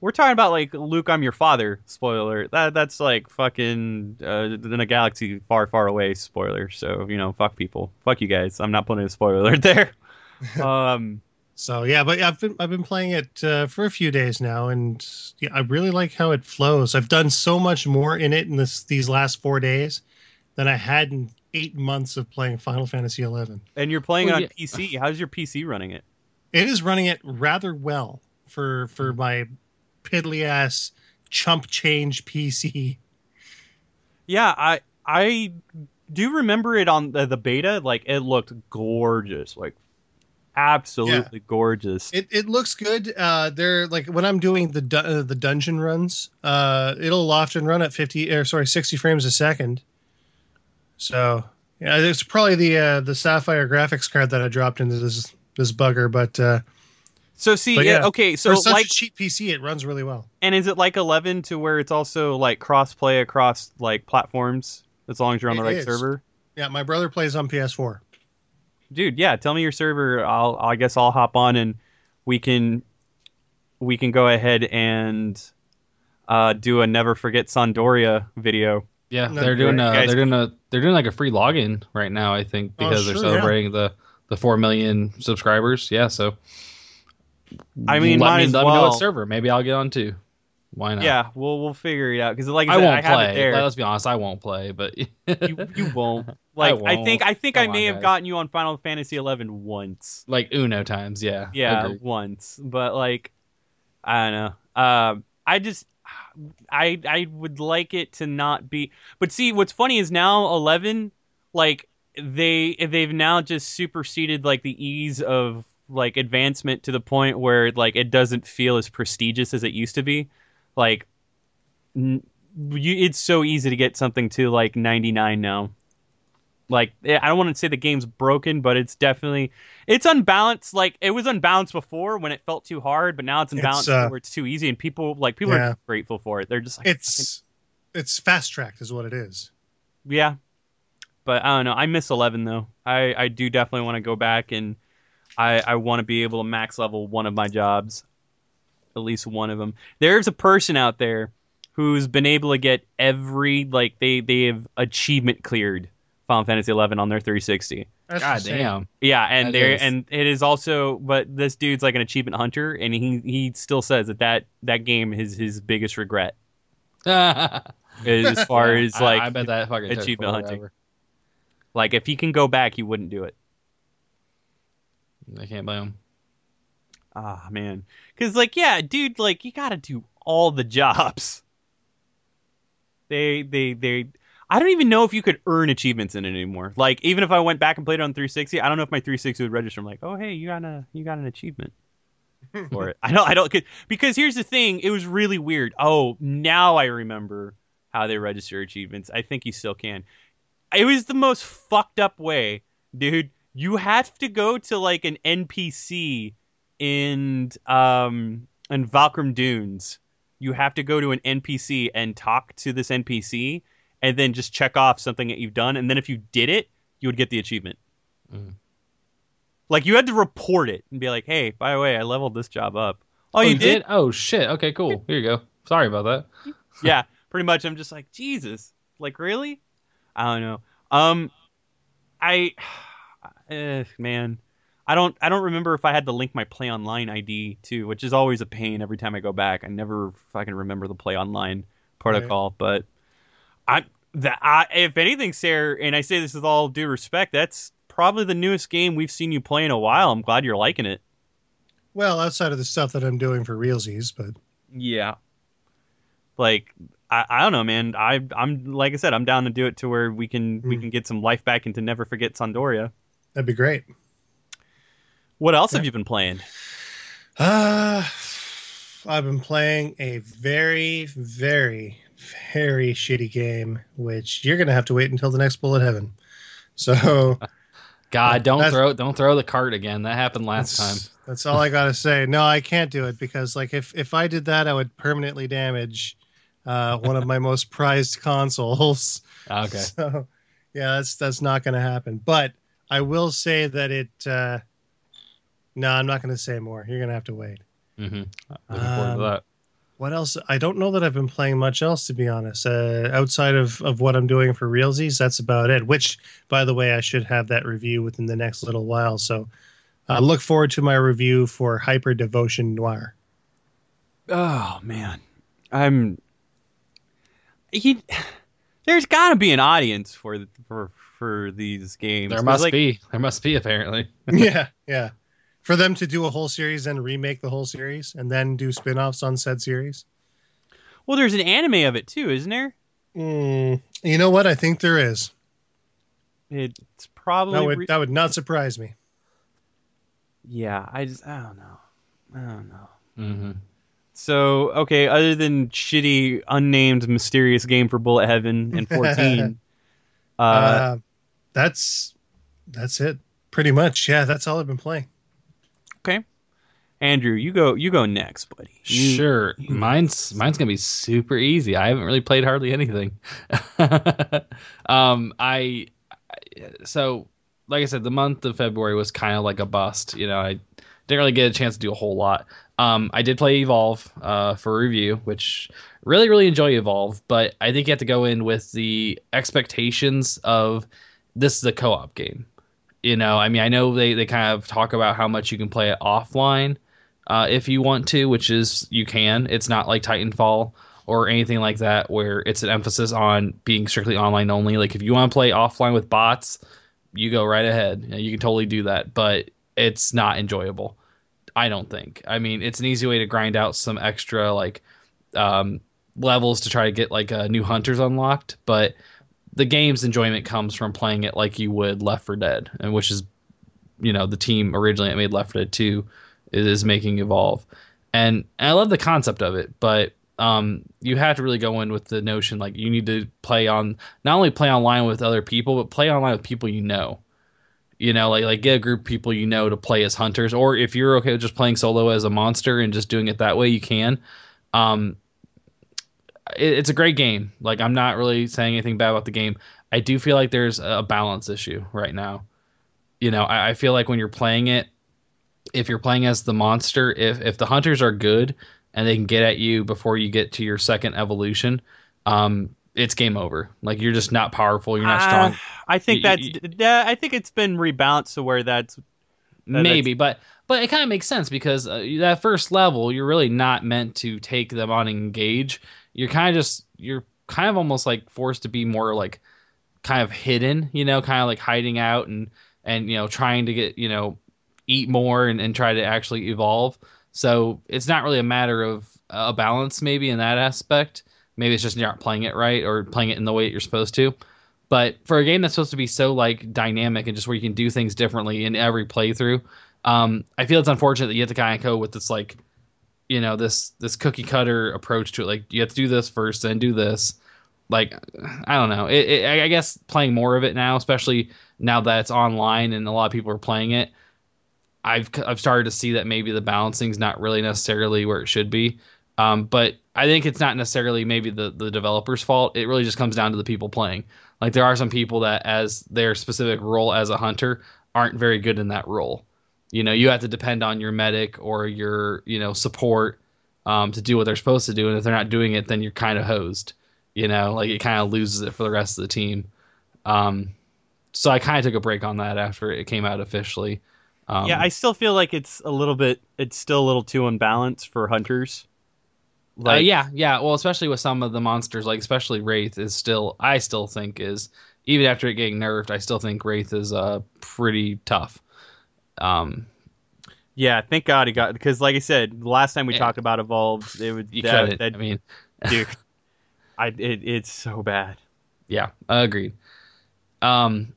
we're talking about like Luke, I'm your father. Spoiler. That that's like fucking uh, in a galaxy far, far away. Spoiler. So you know, fuck people. Fuck you guys. I'm not putting a spoiler alert there. um. So yeah, but I've been I've been playing it uh, for a few days now, and yeah, I really like how it flows. I've done so much more in it in this these last four days than I had in eight months of playing Final Fantasy XI. And you're playing Well, on yeah. PC. How's your PC running it? It is running it rather well for for my piddly ass chump change PC. Yeah, I I do remember it on the, the beta. Like it looked gorgeous, like absolutely gorgeous. It it looks good. Uh, they're like when I'm doing the du- uh, the dungeon runs, uh, it'll often run at fifty or sorry sixty frames a second. So yeah, it's probably the uh, the Sapphire graphics card that I dropped into this this bugger, but uh, so see, yeah, yeah, okay, so for such like, a cheap PC, it runs really well. and is it like eleven to where it's also like cross play across like platforms as long as you're on the right is. server? Yeah, my brother plays on PS4. Dude, yeah, tell me your server. I'll I guess I'll hop on and we can we can go ahead and uh, do a never forget San d'Oria video. Yeah, No, they're doing a, Guys- they're doing a they're doing like a free login right now. I think Oh, because they're sure, yeah. celebrating the the four million subscribers. Yeah, so I mean, let me as let me know well. what server. Maybe I'll get on too. Why not? Yeah, we'll we'll figure it out because like I, I said, won't I play. Let's be honest, I won't play. But you, you won't. Like I, won't. think I think I may on, have guys. gotten you on Final Fantasy eleven once. like Uno times, yeah, Yeah, once. But like I don't know. Um I just I I would like it to not be but see what's funny is now eleven like they they've now just superseded like the ease of like advancement to the point where like it doesn't feel as prestigious as it used to be. Like n- you, it's so easy to get something to like 99 now. Like eh, I don't want to say the game's broken, but it's definitely it's unbalanced. Like it was unbalanced before when it felt too hard, but now it's It's, unbalanced uh, where it's too easy, and people like people Yeah. are grateful for it. They're just like It's it's fast tracked, is what it is. yeah. But I don't know. I miss 11 though. I I do definitely want to go back and I I want to be able to max level one of my jobs, at least one of them. There's a person out there who's been able to get every like they they have achievement cleared Final Fantasy 11 on their 360. That's God insane. damn. Yeah, and That there is- and it is also, but this dude's like an achievement hunter, and he he still says that that that game is his biggest regret as far as like I, bet that fucking achievement hunting. forever. like if he can go back, he wouldn't do it. I can't blame him. Ah man, because like yeah, dude, like you got to do all the jobs. They they they. I don't even know if you could earn achievements in it anymore. Like even if I went back and played it on 360, I don't know if my 360 would register. I'm like, oh hey, you got a you got an achievement for it. I don't I don't 'cause- because here's the thing. It was really weird. Oh, now I remember how they register achievements. I think you still can. It was the most fucked up way, dude. You have to go to like an NPC in um in Valkyrie Dunes. You have to go to an NPC and talk to this NPC and then just check off something that you've done and then if you did it, you would get the achievement. Mm. Like you had to report it and be like, "Hey, by the way, I leveled this job up." Oh, Oh, you, you did? Oh shit. Okay, cool. Here you go. Sorry about that. yeah, pretty much. I'm just like, Jesus. Like really? I don't know. Um, I, eh, man, I don't I don't remember if I had to link my Play Online ID too, which is always a pain every time I go back. I never fucking remember the Play Online protocol, but I that I if anything, Sarah, and I say this with all due respect, that's probably the newest game we've seen you play in a while. I'm glad you're liking it. Well, outside of the stuff that I'm doing for realsies, but Yeah. Like I, I don't know, man. I I'm like I said, I'm down to do it to where we can we Mm. can get some life back into Never Forget San d'Oria. that'd be great. What else have you been playing? Uh, I've been playing a very, very, very shitty game, which you're gonna have to wait until the next Bullet Heaven. So God, don't throw don't throw the cart again. That happened last time. that's, that's all I gotta say. No, I can't do it because, like, if if I did that, I would permanently damage uh, one of my most prized consoles. Okay. So, yeah, that's that's not going to happen. But I will say that it. Uh, no, I'm not going to say more. You're going to have to wait. hmm Looking forward Um, to that. What else? I don't know that I've been playing much else, to be honest. Uh, outside of, of what I'm doing for realsies, that's about it. Which, by the way, I should have that review within the next little while. So, uh, look forward to my review for Hyperdevotion Noire. Oh man, I'm. He, there's got to be an audience for for for these games. There must like, be. There must be apparently. yeah, yeah. For them to do a whole series and remake the whole series and then do spin-offs on said series. Well, there's an anime of it too, isn't there? Mm, you know what? I think there is. It's probably. That would re- that would not surprise me. yeah, I just I don't know. I don't know. hmm So okay, other than shitty, unnamed, mysterious game for Bullet Heaven and 14, uh, Uh, that's that's it. Pretty much. Yeah, that's all I've been playing. Andrew, you go. You go next, buddy. You- Sure. you- Mine's mine's gonna be super easy. I haven't really played hardly anything. um, I so like I said, the month of February was kind of like a bust. You know, I didn't really get a chance to do a whole lot. Um, I did play Evolve uh, for review, which really really enjoy Evolve, but I think you have to go in with the expectations of this is a co-op game. You know, I mean, I know they they kind of talk about how much you can play it offline uh, if you want to, which is you can. It's not like Titanfall or anything like that where it's an emphasis on being strictly online only. Like if you want to play offline with bots, you go right ahead. You, know, you can totally do that, but it's not enjoyable. I don't think. I mean, it's an easy way to grind out some extra like um, levels to try to get like uh, new hunters unlocked, but the game's enjoyment comes from playing it like you would Left 4 Dead, and which is you know the team originally that made Left 4 Dead 2 is making Evolve, and, and I love the concept of it, but um, you have to really go in with the notion like you need to play on not only play online with other people, but play online with people you know. You know, like like get a group of people you know to play as hunters, or if you're okay with just playing solo as a monster and just doing it that way, you can. Um, it, it's a great game. Like I'm not really saying anything bad about the game. I do feel like there's a balance issue right now. You know, I, I feel like when you're playing it, if you're playing as the monster, if if the hunters are good and they can get at you before you get to your second evolution, um, it's game over. Like you're just not powerful. You're not Uh, strong. I think Y- y- that's. d- I think it's been rebalanced to where that's. that's- Maybe, but but it kind of makes sense because uh, that first level, you're really not meant to take them on and engage. You're kind of just you're kind of almost like forced to be more like kind of hidden, you know, kind of like hiding out and and you know trying to get you know eat more and, and try to actually evolve. So it's not really a matter of a balance maybe in that aspect. Maybe it's just you aren't playing it right or playing it in the way that you're supposed to. But for a game that's supposed to be so like dynamic and just where you can do things differently in every playthrough, um, I feel it's unfortunate that you have to kind of go with this like, you know, this this cookie cutter approach to it. Like you have to do this first, then do this. Like I don't know. It, it, I guess playing more of it now, especially now that it's online and a lot of people are playing it, I've I've started to see that maybe the balancing's not really necessarily where it should be. Um, but I think it's not necessarily maybe the the developer's fault. It really just comes down to the people playing. Like there are some people that, as their specific role as a hunter, aren't very good in that role. You know, you have to depend on your medic or your you know support um, to do what they're supposed to do, and if they're not doing it, then you're kind of hosed. You know, like it kind of loses it for the rest of the team. Um, so I kind of took a break on that after it came out officially. Um, yeah, I still feel like it's a little bit. It's still a little too unbalanced for hunters. uh, yeah, yeah. Well, especially with some of the monsters, like especially Wraith is still. I still think is even after it getting nerfed, I still think Wraith is uh pretty tough. Um, Yeah, thank God he got because, like I said, the last time we Yeah. talked about evolved, it would you that, couldn't. that I mean, dude, I it, it's so bad. Yeah, agreed. Um,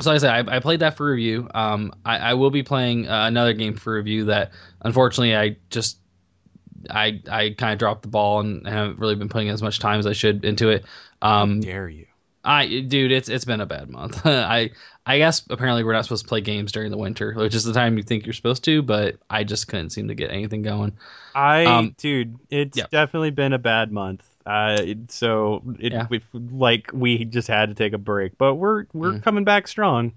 so like I said, I, I played that for review. Um, I, I will be playing uh, another game for review that unfortunately I just I I kind of dropped the ball and haven't really been putting as much time as I should into it. Um, Dare you? I dude, it's it's been a bad month. I I guess apparently we're not supposed to play games during the winter, which is the time you think you're supposed to, but I just couldn't seem to get anything going. I Um, dude, it's yeah. definitely been a bad month. Uh, so it, Yeah. we, like we just had to take a break, but we're we're Mm. coming back strong.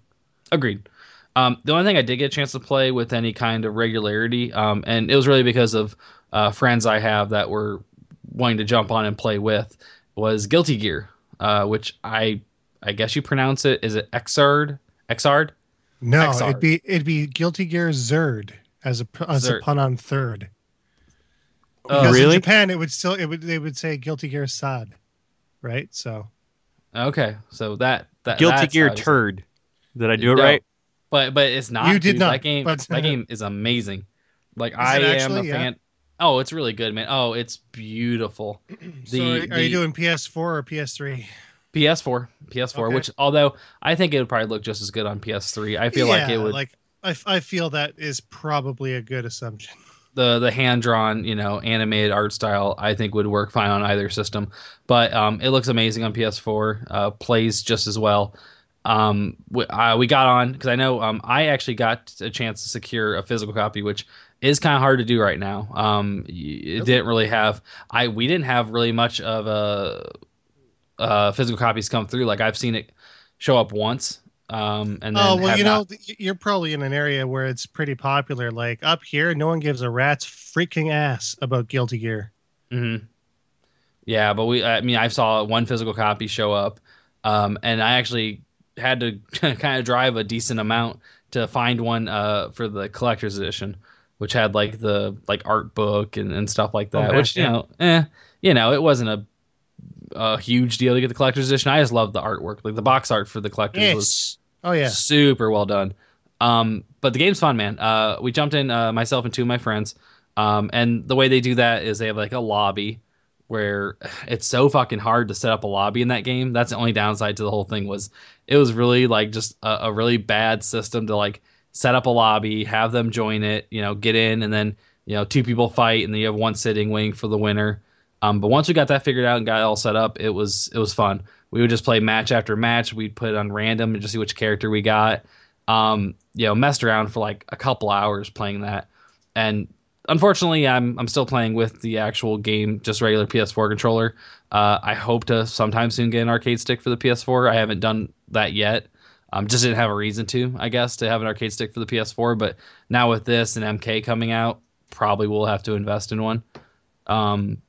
Agreed. Um, the only thing I did get a chance to play with any kind of regularity, um, and it was really because of uh, friends I have that were wanting to jump on and play with, was Guilty Gear, uh, which I I guess you pronounce it. Is it Exard? Exard? No, XR. it'd be it'd be Guilty Gear Zerd as a as Zerd. a pun on third. Oh, Because in? Japan, it would still it would they would say Guilty Gear Sad, right? So Okay, so that that Guilty that's Gear how turd. Did I do it No, right? But but it's not. You did dude. not, That game but- that game is amazing. Like Is I it am a fan. Yeah. Oh, it's really good, man. Oh, it's beautiful. so are, are the- you doing PS4 or PS3? PS4, PS4, Okay. which although I think it would probably look just as good on PS3. I feel like it would Like I, I feel that is probably a good assumption. the the hand drawn, you know, animated art style. I think would work fine on either system. But um, it looks amazing on PS4. Uh, plays just as well. Um, we, uh, we got on because I know um, I actually got a chance to secure a physical copy, which is kind of hard to do right now. Um, it didn't really have I we didn't have really much of a uh, physical copies come through. Like I've seen it show up once. Um, and then Oh well, you not- know, you're probably in an area where it's pretty popular. Like up here, no one gives a rat's freaking ass about Guilty Gear. hmm Yeah, but we, I mean, I saw one physical copy show up, um, and I actually had to kind of drive a decent amount to find one uh, for the collector's edition, which had like the like art book and, and stuff like that. Okay, which you yeah. know, eh, you know, it wasn't a a huge deal to get the collector's edition. I just loved the artwork, like the box art for the collector's was Oh yeah. super well done. Um, but the game's fun, man. Uh, we jumped in, uh, myself and two of my friends. Um, and the way they do that is they have like a lobby where it's so fucking hard to set up a lobby in that game. That's the only downside to the whole thing was it was really like just a, a really bad system to like set up a lobby, have them join it, you know, get in, and then you know two people fight, and then you have one sitting waiting for the winner. Um, but once we got that figured out and got it all set up, it was it was fun. We would just play match after match. We'd put it on random and just see which character we got. Um, you know, messed around for like a couple hours playing that. And unfortunately, I'm I'm still playing with the actual game, just regular PS4 controller. Uh, I hope to sometime soon get an arcade stick for the PS4. I haven't done that yet. Um, just didn't have a reason to, I guess, to have an arcade stick for the PS4. But now with this and MK coming out, probably will have to invest in one. Um,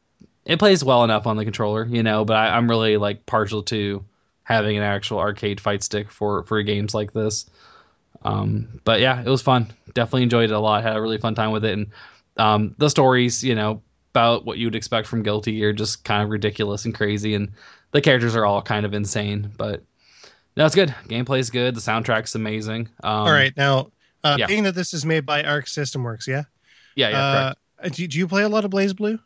it plays well enough on the controller, you know, but I, I'm really like partial to having an actual arcade fight stick for for games like this. Um, but yeah, it was fun. Definitely enjoyed it a lot. Had a really fun time with it, and um, the stories, you know, about what you would expect from Guilty Gear, just kind of ridiculous and crazy, and the characters are all kind of insane. But no, it's good. Gameplay's good. The soundtrack's amazing. Um, All right. Now, uh, yeah. being that this is made by Arc System Works, yeah. Yeah, yeah, correct. uh, do, do you play a lot of BlazBlue?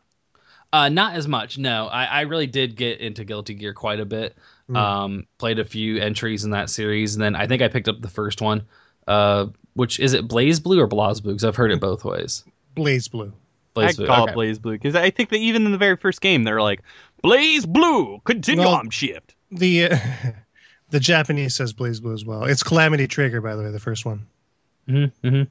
Uh, not as much. No, I, I really did get into Guilty Gear quite a bit. Hmm. Um, played a few entries in that series, and then I think I picked up the first one. Uh, which is it BlazBlue or BlazBlue? Because I've heard it both ways. BlazBlue. Blaze I Blue. call okay. it BlazBlue because I think that even in the very first game they're like BlazBlue, continue Well- on shift. The uh, the Japanese says BlazBlue as well. It's Calamity Trigger, by the way, the first one. hmm hmm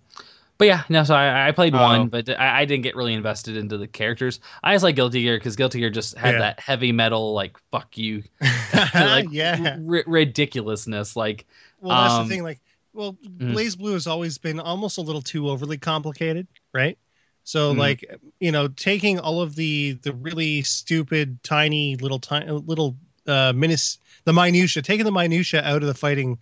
But yeah, no. So I, I played Oh. one, but I, I didn't get really invested into the characters. I just like Guilty Gear because Guilty Gear just had Yeah. that heavy metal, like fuck you, like yeah. ri- ridiculousness. Like Well, that's Um, the thing. Like, well, mhm. BlazBlue has always been almost a little too overly complicated, right? So Mhm. like you know, taking all of the the really stupid, tiny little tiny little uh minis the minutia, taking the minutia out of the fighting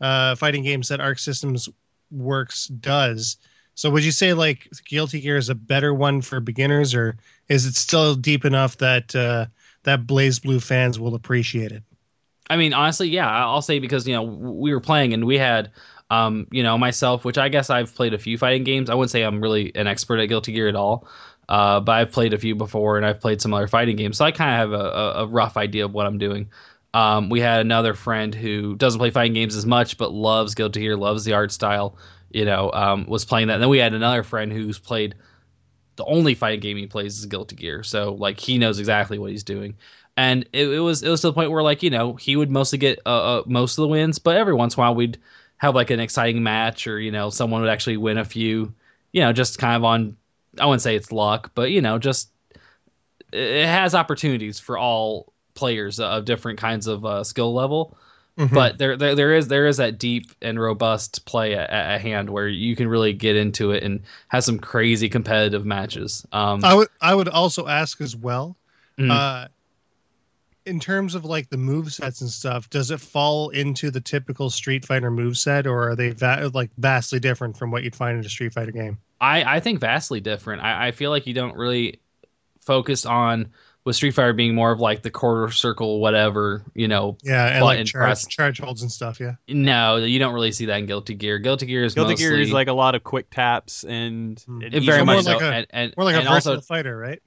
uh fighting games that Arc Systems Works does. So would you say like Guilty Gear is a better one for beginners, or is it still deep enough that uh that BlazBlue fans will appreciate it? I mean, honestly, yeah, I'll say because you know we were playing and we had, um, you know, myself, which I guess I've played a few fighting games. I wouldn't say I'm really an expert at Guilty Gear at all, uh, but I've played a few before and I've played some other fighting games, so I kind of have a, a, rough idea of what I'm doing. Um, we had another friend who doesn't play fighting games as much, but loves Guilty Gear, loves the art style. You know, um, was playing that. And then we had another friend who's played the only fighting game he plays is Guilty Gear, so like he knows exactly what he's doing and it, it was it was to the point where like you know he would mostly get uh, uh, most of the wins, but every once in a while we'd have like an exciting match or you know someone would actually win a few, you know, just kind of on I wouldn't say it's luck, but you know just it has opportunities for all players of different kinds of uh, skill level. Mhm. But there, there there is there is that deep and robust play at, at hand where you can really get into it and have some crazy competitive matches. Um, I would I would also ask as well. Mhm. Uh, in terms of like the move sets and stuff, does it fall into the typical Street Fighter move set, or are they va- like vastly different from what you'd find in a Street Fighter game? I, I think vastly different. I, I feel like you don't really focus on with Street Fighter being more of like the quarter circle, whatever, you know. Yeah, and like charge, press. charge holds and stuff. Yeah, No, you don't really see that in Guilty Gear. Guilty Gear is Guilty mostly Gear is like a lot of quick taps and and it very easy- more much like so. a- and, and, more like a and versatile also fighter, right?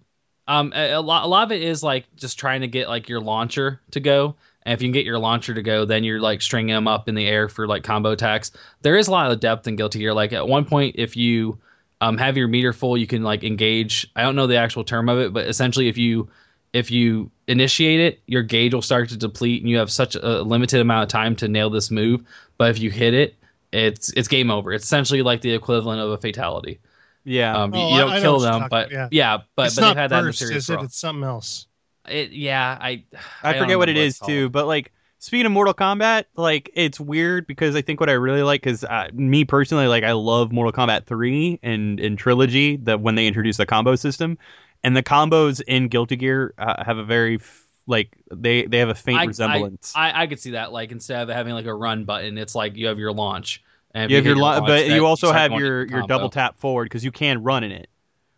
um a, a lot a lot of it is like just trying to get like your launcher to go. And if you can get your launcher to go, then you're like stringing them up in the air for like combo attacks. There is a lot of depth in Guilty Gear. Like at one point, if you um, have your meter full, you can like engage. I don't know the actual term of it, but essentially, if you if you initiate it, your gauge will start to deplete, and you have such a limited amount of time to nail this move. But if you hit it, it's it's game over. It's essentially like the equivalent of a fatality. yeah. Um, you- Oh, you don't I kill what you're them, but about, yeah. yeah, but it's but not they've had that in the series is it? It's something else. it, yeah, I I, don't forget what it remember is it's too, but like speaking of Mortal Kombat, like it's weird because I think what I really like is uh, me personally, like I love Mortal Kombat three and and trilogy that when they introduced the combo system, and the combos in Guilty Gear uh, have a very f- like they they have a faint I- resemblance. I, I, I could see that. Like instead of having like a run button, it's like you have your launch. And you have your, launch, but you also have your your double tap forward because you can run in it.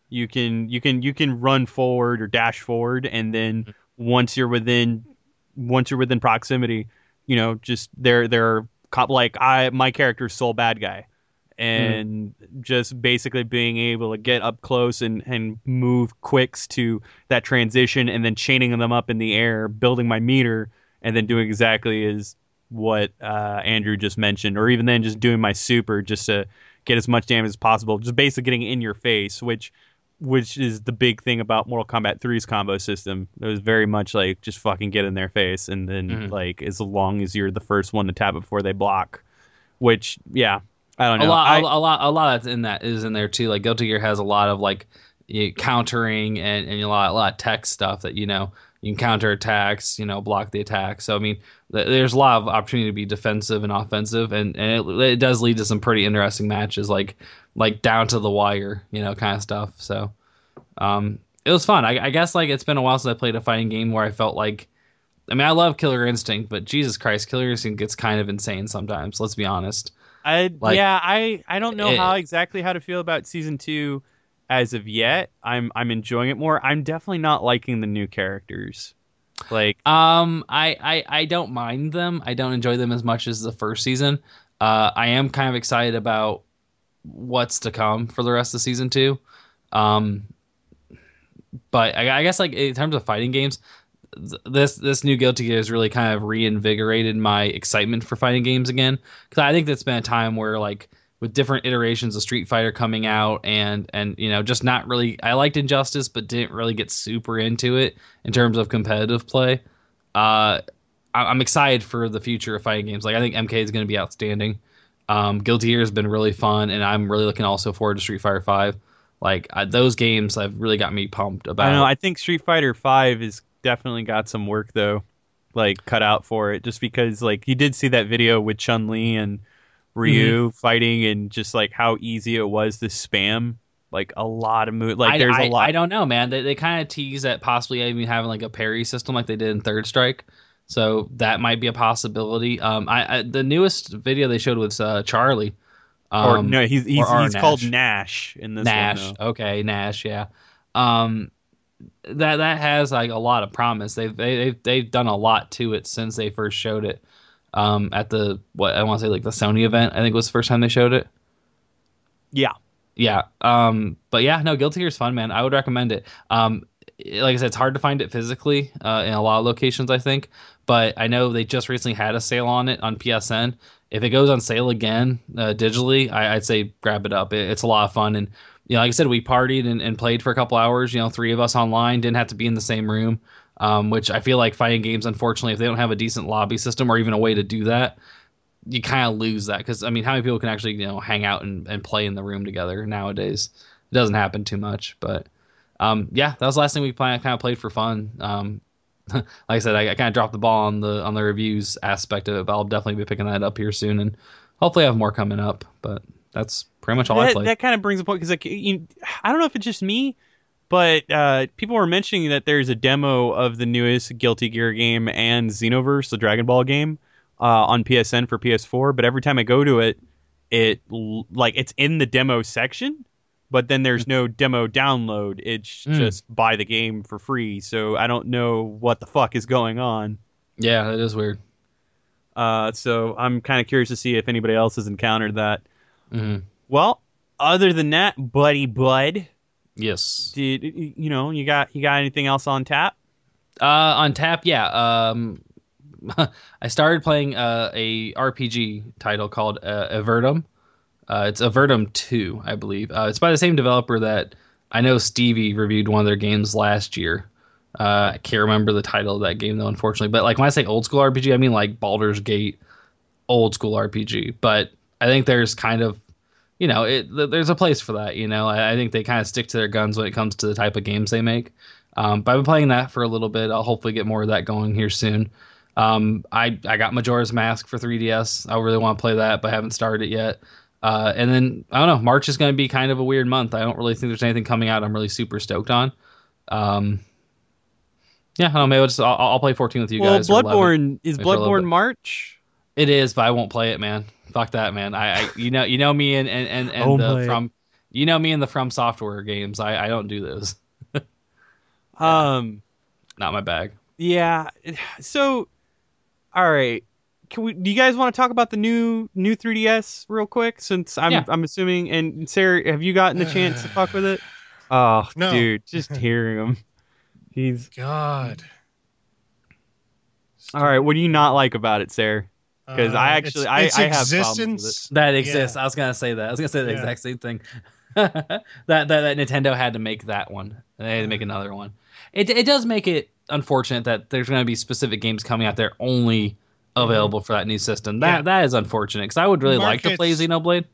You can you can you can run forward or dash forward, and then Mm-hmm. once you're within once you're within proximity, you know, just they're they're like I my character's Sol Badguy, and just basically being able to get up close and and move quicks to that transition, and then chaining them up in the air, building my meter, and then doing exactly as what uh, Andrew just mentioned, or even then just doing my super just to get as much damage as possible, just basically getting in your face, which which is the big thing about Mortal Kombat 3's combo system. It was very much like just fucking get in their face, and then Mhm. like as long as you're the first one to tap it before they block, which yeah, I don't know. a lot, I- a, lot, a lot that's in that is in there too. Like Guilty Gear has a lot of like countering and, and a lot, a lot of tech stuff that you know you can counter attacks, you know, block the attack. So I mean, th- there's a lot of opportunity to be defensive and offensive, and and it, it does lead to some pretty interesting matches, like like down to the wire, you know, kind of stuff. So um, it was fun. I, I guess like it's been a while since I played a fighting game where I felt like. I mean, I love Killer Instinct, but Jesus Christ, Killer Instinct gets kind of insane sometimes. Let's be honest. I Like- yeah, I I don't know It- how exactly how to feel about season two as of yet. I'm I'm enjoying it more. I'm definitely not liking the new characters. Like Um, I, I I don't mind them. I don't enjoy them as much as the first season. Uh, I am kind of excited about what's to come for the rest of season two. Um, but I, I guess like in terms of fighting games, this this new Guilty Gear has really kind of reinvigorated my excitement for fighting games again. Because I think that's been a time where like with different iterations of Street Fighter coming out and and you know just not really I liked Injustice but didn't really get super into it in terms of competitive play. Uh, I- I'm excited for the future of fighting games. Like I think MK is going to be outstanding. Um, Guilty Gear has been really fun, and I'm really looking also forward to Street Fighter Five. Like I, those games have really got me pumped about. I know. I think Street Fighter Five has definitely got some work though, like cut out for it. Just because like you did see that video with Chun Li and Ryu fighting, and just like how easy it was to spam like a lot of mo- like I, there's I- a lot. I don't know, man. They, they kind of tease at possibly even having like a parry system like they did in Third Strike. So that might be a possibility. Um, I, I the newest video they showed was uh, Charlie. or Um, no, he's he's, or he's called Nash. Nash in this Nash. one. okay, Nash. Yeah. Um, that that has like a lot of promise. They've they, they've they've done a lot to it since they first showed it. Um, at the what I want to say like the Sony event. I think was the first time they showed it. Yeah. Yeah. Um, but yeah, no, Guilty Gear is fun, man. I would recommend it. Um, like I said, it's hard to find it physically uh, in a lot of locations, I think. But I know they just recently had a sale on it on PSN. If it goes on sale again uh, digitally, I, I'd say grab it up. It, it's a lot of fun, and you know, like I said, we partied and, and played for a couple hours. You know, three of us online didn't have to be in the same room, um, which I feel like fighting games, unfortunately, if they don't have a decent lobby system or even a way to do that, you kind of lose that because I mean, how many people can actually you know hang out and, and play in the room together nowadays? It doesn't happen too much, but um, yeah, that was the last thing we play, kind of played for fun. Um, like I said, I, I kind of dropped the ball on the on the reviews aspect of it, but I'll definitely be picking that up here soon, and hopefully I have more coming up. But that's pretty much all I that, played. that kind of brings a point because like you, I don't know if it's just me, but uh, people were mentioning that there's a demo of the newest Guilty Gear game and Xenoverse, the Dragon Ball game, uh, on PSN for PS4. But every time I go to it, it like it's in the demo section, but then there's no demo download. It's Mm. just buy the game for free. So I don't know what the fuck is going on. yeah, that is weird. Uh, so I'm kind of curious to see if anybody else has encountered that. hmm Well, other than that, buddy, bud. Yes. Did you know you got you got anything else on tap? Uh, on tap, yeah. Um, I started playing uh, a RPG title called uh, Avernum. Uh, it's Avernum Two, I believe. Uh, it's by the same developer that I know Stevie reviewed one of their games last year. Uh, I can't remember the title of that game though, unfortunately. But like when I say old school RPG, I mean like Baldur's Gate, old school RPG. But I think there's kind of you know, it, there's a place for that. You know, I, I think they kind of stick to their guns when it comes to the type of games they make. Um, but I've been playing that for a little bit. I'll hopefully get more of that going here soon. Um, I I got Majora's Mask for 3DS. I really want to play that, but haven't started it yet. Uh, and then I don't know. March is going to be kind of a weird month. I don't really think there's anything coming out. I'm really super stoked on. Um, yeah, I don't know. Maybe I'll, just, I'll, I'll play 14 with you well, guys. or 11. Bloodborne is Bloodborne. March. It is, but I won't play it, man. Fuck that, man. I, I you know you know me and and and, and Oh the my. from you know me and the FromSoftware games. I I don't do those. Um, Not my bag. yeah. So, all right. Can we? Do you guys want to talk about the new new 3ds real quick? Since I'm Yeah. I'm assuming, and Sarah, have you gotten the chance to fuck with it? Oh, No. dude, just hearing him. He's God. all right. What do you not like about it, Sarah? 'Cause I actually- I- Uh, its I have problems with existence. That exists. Yeah. I was gonna say that. I was gonna say the Yeah. exact same thing. that, that that Nintendo had to make that one. They had to make another one. It it does make it unfortunate that there's gonna be specific games coming out there only available for that new system. That Mm-hmm. Yeah. that is unfortunate because I would really like to play Markets- Xenoblade.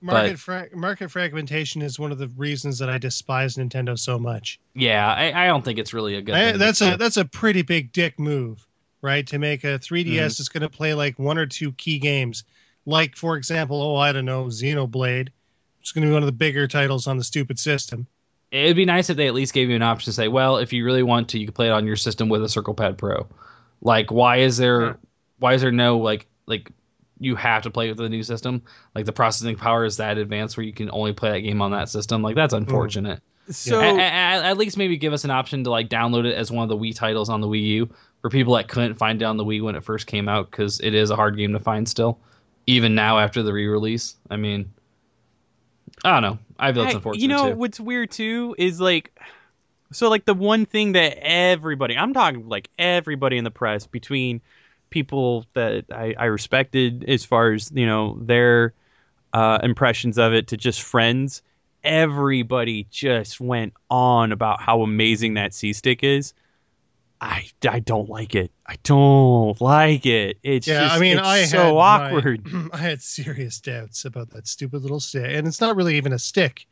Market fra- market fragmentation is one of the reasons that I despise Nintendo so much. Yeah, I, I don't think it's really a good. I- thing. that's a that's a pretty big dick move, right? To make a 3DS Mm-hmm. is going to play like one or two key games, like for example, oh I don't know, Xenoblade. It's going to be one of the bigger titles on the stupid system. It'd be nice if they at least gave you an option to say, well, if you really want to, you can play it on your system with a Circle Pad Pro. Like, why is there, Yeah. why is there no like, like, you have to play with the new system? Like the processing power is that advanced where you can only play that game on that system. Like that's unfortunate. So A- a- a- at least maybe give us an option to like download it as one of the Wii titles on the Wii U for people that couldn't find it on the Wii when it first came out because it is a hard game to find still, even now after the re-release. I mean, I don't know. I feel it's unfortunate you know too. what's weird too is like so like the one thing that everybody i'm talking like everybody in the press between people that i, I respected as far as you know their uh, impressions of it to just friends everybody just went on about how amazing that c stick is I, I don't like it. I don't like it. It's Yeah, just, I mean, it's I so my- awkward. I had serious doubts about that stupid little stick, and it's not really even a stick.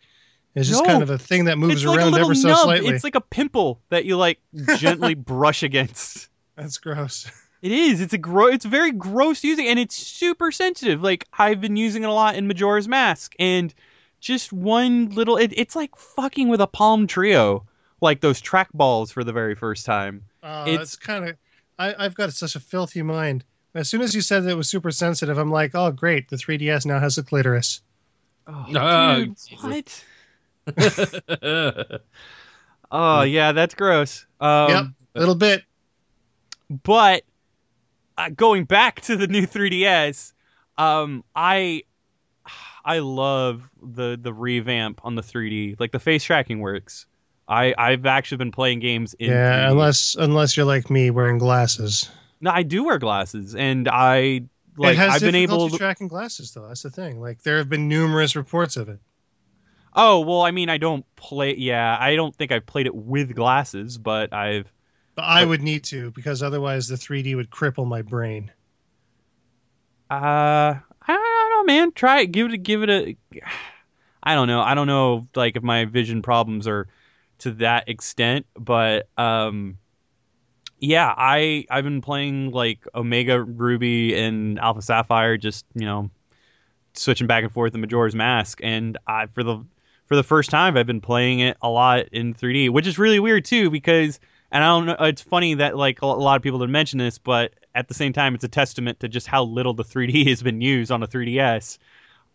It's just No. kind of a thing that moves it's around little ever so nub. slightly. It's like a pimple that you like gently brush against. That's gross. It is. It's a gro- It's very gross using, and it's super sensitive. Like I've been using it a lot in Majora's Mask, and just one little. It, it's like fucking with a Palm Treo, like those track balls for the very first time. Uh, It's- it's kind of. I've got such a filthy mind. As soon as you said that it was super sensitive, I'm like, oh great, the 3DS now has a clitoris. Oh, Oh, dude, Jesus. what? Oh yeah, that's gross. Um, yep, a little bit. but uh, going back to the new 3ds um i i love the the revamp on the 3d like the face tracking works i i've actually been playing games in Yeah, 3D. unless unless you're like me wearing glasses. no i do wear glasses and i like it has i've been able to tracking glasses though. That's the thing. Like there have been numerous reports of it. oh well i mean i don't play yeah i don't think i've played it with glasses but i've But I But- would need to because otherwise the 3D would cripple my brain. Uh, I don't know, man. Try it. Give it. A, give it a. I don't know. I don't know. Like if my vision problems are to that extent, but um, yeah. I I've been playing like Omega Ruby and Alpha Sapphire, just you know, switching back and forth in Majora's Mask, and I for the for the first time I've been playing it a lot in 3D, which is really weird too because. And I don't know. It's funny that like a lot of people didn't mention this, but at the same time, it's a testament to just how little the 3D has been used on a 3DS.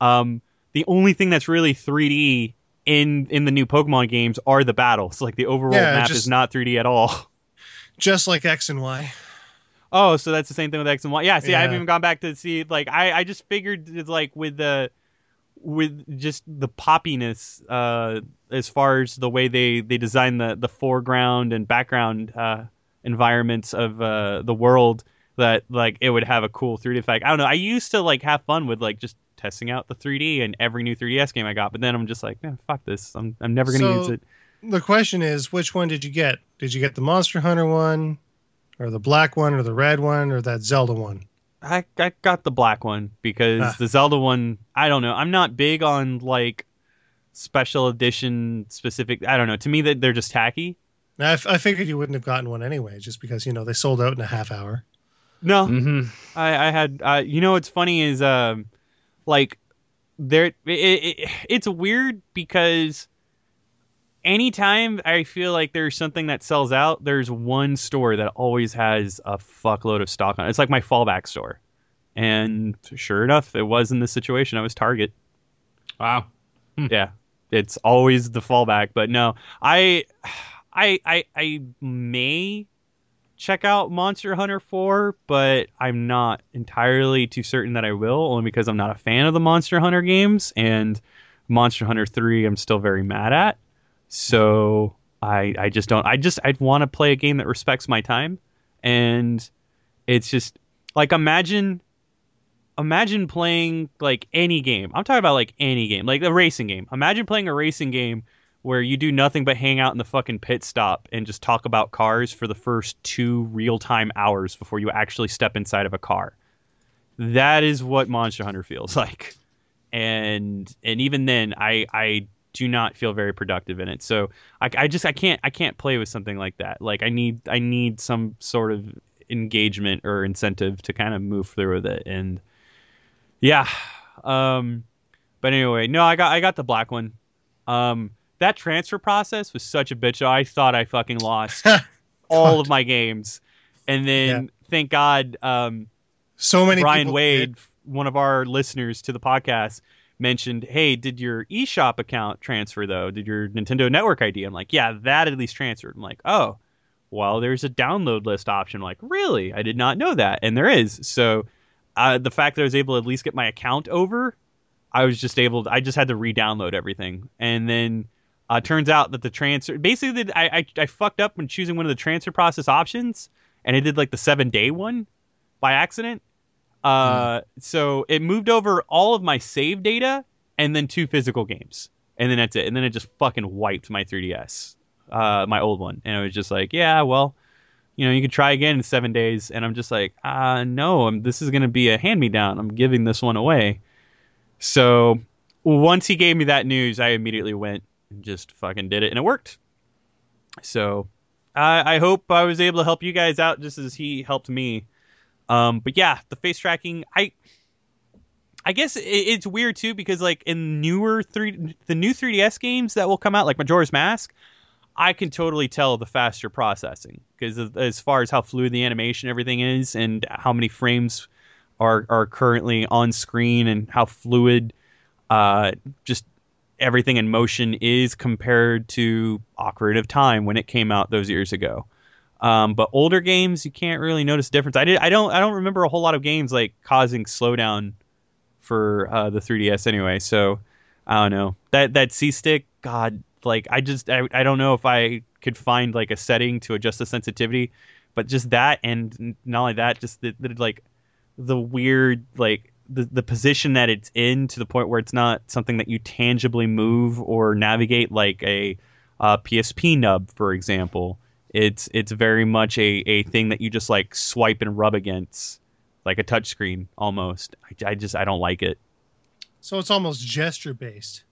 Um, the only thing that's really 3D in in the new Pokemon games are the battles. Like the overworld Yeah, map just- is not 3D at all. Just like X and Y. Oh, so that's the same thing with X and Y. Yeah, see, I haven't even gone back to see. Like, I, I just figured it's like with the, with just the poppiness, uh, as far as the way they they design the the foreground and background uh environments of uh the world, that like it would have a cool 3D effect. I don't know. I used to like have fun with like just testing out the 3D and every new 3DS game I got, but then I'm just like, man, fuck this. I'm I'm never gonna So- use it. The question is, which one did you get? Did you get the Monster Hunter one, or the black one, or the red one, or that Zelda one? I, I got the black one because Ah. the Zelda one, I don't know. I'm not big on like special edition specific. I don't know. To me, that they're just tacky. Now, I, f- I figured you wouldn't have gotten one anyway, just because you know they sold out in a half hour. No, hmm I, I had. Uh, you know what's funny is um, like there. It, it, it's weird because anytime I feel like there's something that sells out, there's one store that always has a fuckload of stock on. it. It's like my fallback store, and sure enough, it was in this situation. I was Target. Wow. Hmm. yeah it's always the fallback but no i i i, I may check out monster hunter 4 but i'm not entirely too certain that i will only because i'm not a fan of the monster hunter games and monster hunter 3 i'm still very mad at so i i just don't i just i'd want to play a game that respects my time and it's just like imagine imagine playing like any game. I'm talking about like any game, like a racing game. Imagine playing a racing game where you do nothing but hang out in the fucking pit stop and just talk about cars for the first two real time hours before you actually step inside of a car. That is what Monster Hunter feels like. And and even then I I do not feel very productive in it. So I, I just I can't I can't play with something like that. Like I need I need some sort of engagement or incentive to kind of move through with it. And yeah, um, but anyway, no, I got I got the black one. Um, that transfer process was such a bitch. I thought I fucking lost all of my games, and then thank God, um, So many Brian Wade, did. one of our listeners to the podcast, mentioned, "Hey, did your eShop account transfer though? Did your Nintendo Network ID?" I'm like, "Yeah, that at least transferred." I'm like, "Oh, well, there's a download list option." I'm like, "Really? I did not know that." And there is. So, uh, the fact that I was able to at least get my account over, I was just able. To, I just had to re-download everything, and then. Uh, turns out that the transfer basically I, I I fucked up when choosing one of the transfer process options, and it did like the seven day one by accident. Uh, so it moved over all of my save data and then two physical games, and then that's it. And then it just fucking wiped my 3ds, uh, my old one, and it was just like, yeah, well, you know, you could try again in seven days. And I'm just like, uh, no, I'm, this is gonna be a hand me down. I'm giving this one away. So once he gave me that news, I immediately went just fucking did it, and it worked. So I, I hope I was able to help you guys out just as he helped me. Um, but yeah, the face tracking, I I guess it, it's weird too because like in newer three, the new 3DS games that will come out, like Majora's Mask, I can totally tell the faster processing because as far as how fluid the animation everything is and how many frames are are currently on screen and how fluid uh, just everything in motion is compared to Ocarina of Time when it came out those years ago. Um, but older games, you can't really notice a difference. I did. I don't. I don't remember a whole lot of games like causing slowdown for uh, the 3DS anyway. So I don't know that that C stick. God, like I just I, I don't know if I could find like a setting to adjust the sensitivity, but just that and not only that, just the, the like the weird like the, the position that it's in to the point where it's not something that you tangibly move or navigate like a uh, PSP nub, for example. It's it's very much a, a thing that you just like swipe and rub against, like a touchscreen almost. I, I just I don't like it. So it's almost gesture based.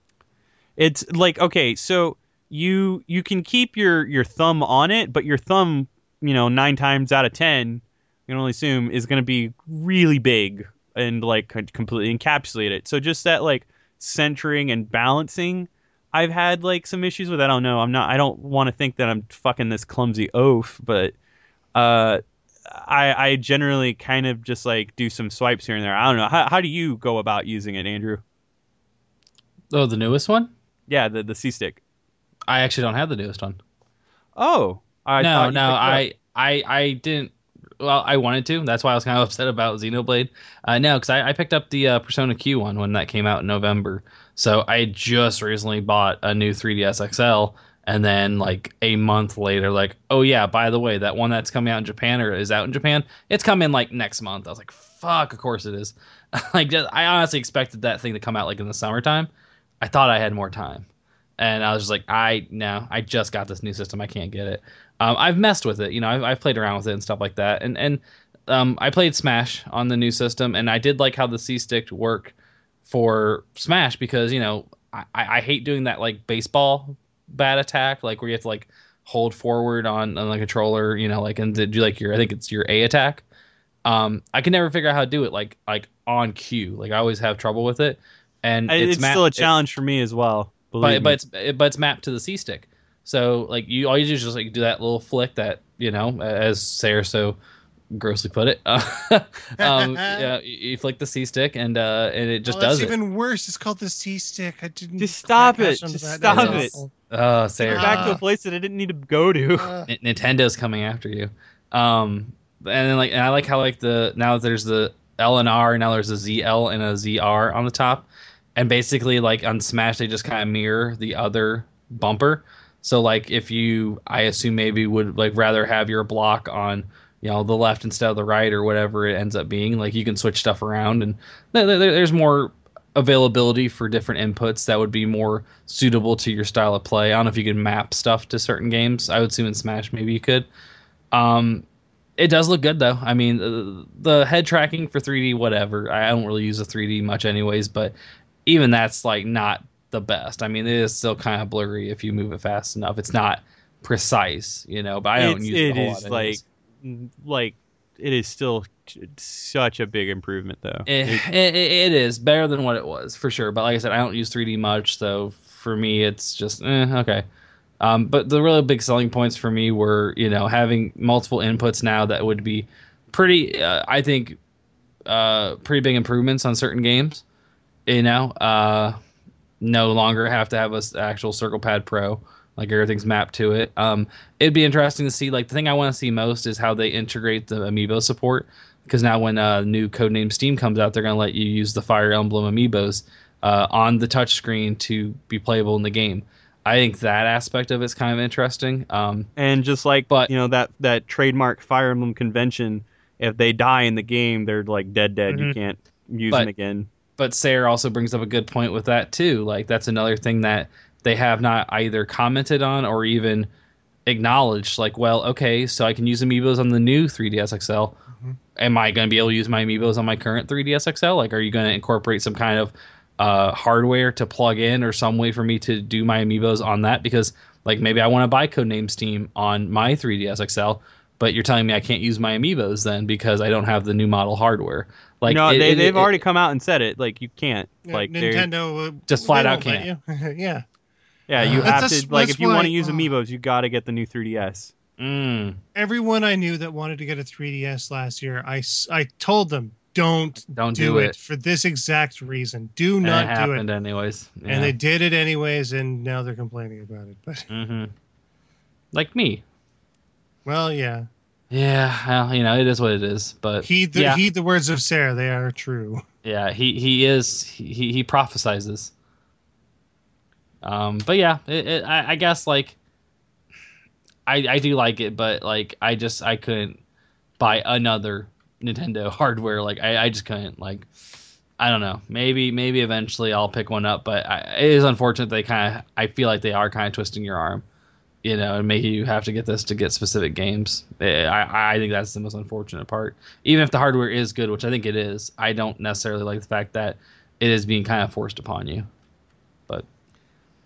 It's like okay, so you you can keep your your thumb on it, but your thumb, you know, nine times out of ten, you can only assume is going to be really big and like completely encapsulate it. So just that like centering and balancing, I've had like some issues with. I don't know. I'm not. I don't want to think that I'm fucking this clumsy oaf, but uh, I I generally kind of just like do some swipes here and there. I don't know. How how do you go about using it, Andrew? Oh, the newest one? Yeah, the the C stick. I actually don't have the newest one. Oh, I no, no, picked it up. I, I, I didn't. Well, I wanted to. That's why I was kind of upset about Xenoblade. Uh, no, because I, I picked up the uh, Persona Q one when that came out in November. So I just recently bought a new 3DS XL, and then like a month later, like, oh yeah, by the way, that one that's coming out in Japan or is out in Japan, it's coming like next month. I was like, fuck, of course it is. like, just, I honestly expected that thing to come out like in the summertime. I thought I had more time and I was just like, I no, I just got this new system. I can't get it. Um, I've messed with it, you know, I've, I've played around with it and stuff like that, and and um, I played Smash on the new system, and I did like how the C stick worked for Smash because you know I, I hate doing that like baseball bat attack, like where you have to like hold forward on, on the controller, you know, like and do like your I think it's your A attack. Um, I can never figure out how to do it like like on cue. Like I always have trouble with it, and I- it's, it's ma- still a it- challenge for me as well. but but it's it- but it's mapped to the C stick. So like you all you do is just like do that little flick that you know as Sarah so grossly put it. um, yeah, you, you flick the C stick and uh and it just oh, that's does it. It's even worse. It's called the C stick. I didn't. Just stop it. on to Just stop it. Oh, Sarah. back to a place that I didn't need to go to. Uh, N- Nintendo's coming after you. Um, and then like, and I like how like the now there's the L and R, now there's a ZL and a ZR on the top, and basically like on Smash they just kind of mirror the other bumper. So like if you, I assume maybe would like rather have your block on you know the left instead of the right or whatever it ends up being. Like you can switch stuff around, and there- there- there's more availability for different inputs that would be more suitable to your style of play. I don't know if you can map stuff to certain games. I would assume in Smash maybe you could. Um, it does look good though. I mean, the, the head tracking for 3D, whatever. I don't really use the 3D much, anyways. But even that's like not the best. I mean, it is still kind of blurry if you move it fast enough. It's not precise, you know. But I don't It's- use it, it is lot like like it is still such a big improvement though. It, It- it, it is better than what it was for sure. But like I said, I don't use 3D much, so for me, it's just eh, okay. Um, but the really big selling points for me were, you know, having multiple inputs now that would be pretty, uh, I think, uh, pretty big improvements on certain games. You know, uh, no longer have to have a s- actual Circle Pad Pro. Like everything's mapped to it. Um, it'd be interesting to see. Like the thing I want to see most is how they integrate the amiibo support. Because now when uh, new codename Steam comes out, they're gonna let you use the Fire Emblem amiibos uh, on the touchscreen to be playable in the game. I think that aspect of it's kind of interesting. Um, and just like But- you know that that trademark Fire Emblem convention, if they die in the game, they're like dead, dead. You Mhm. can't use But- them again. But Sarah also brings up a good point with that too. Like that's another thing that they have not either commented on or even acknowledged. Like, well, okay, so I can use amiibos on the new 3ds XL. Mhm. Am I going to be able to use my amiibos on my current 3ds XL? Like, are you going to incorporate some kind of uh, hardware to plug in or some way for me to do my amiibos on that? Because like maybe I want to buy Codename Steam on my 3ds XL. but you're telling me I can't use my amiibos then because I don't have the new model hardware. Like no, it- they it- they've it- already come out and said it. Like you can't. Yeah, like Nintendo uh, Just flat out can't. you. yeah. Yeah, you Uh, have that's- to like if you want to use oh. amiibos, you got to get the new 3DS. Mm, Everyone I knew that wanted to get a 3DS last year, I I told them don't don't do, do, it. it. for this exact reason. Do And not it do it. happened anyways. And they did it anyways, and now they're complaining about it. But hmm Like me. well, yeah. Yeah, well, you know, it is what it is. But Heed the yeah, heed the words of Sarah; they are true. yeah, he he is he he prophesizes. Um, but yeah, it, it, I, I guess like I I do like it, but like I just I couldn't buy another Nintendo hardware. Like I I just couldn't like. I don't know. Maybe maybe eventually I'll pick one up, but I, it is unfortunate they kind of. I feel like they are kind of twisting your arm, you know, and making you have to get this to get specific games. Eh, I I think that's the most unfortunate part. Even if the hardware is good, which I think it is, I don't necessarily like the fact that it is being kind of forced upon you. But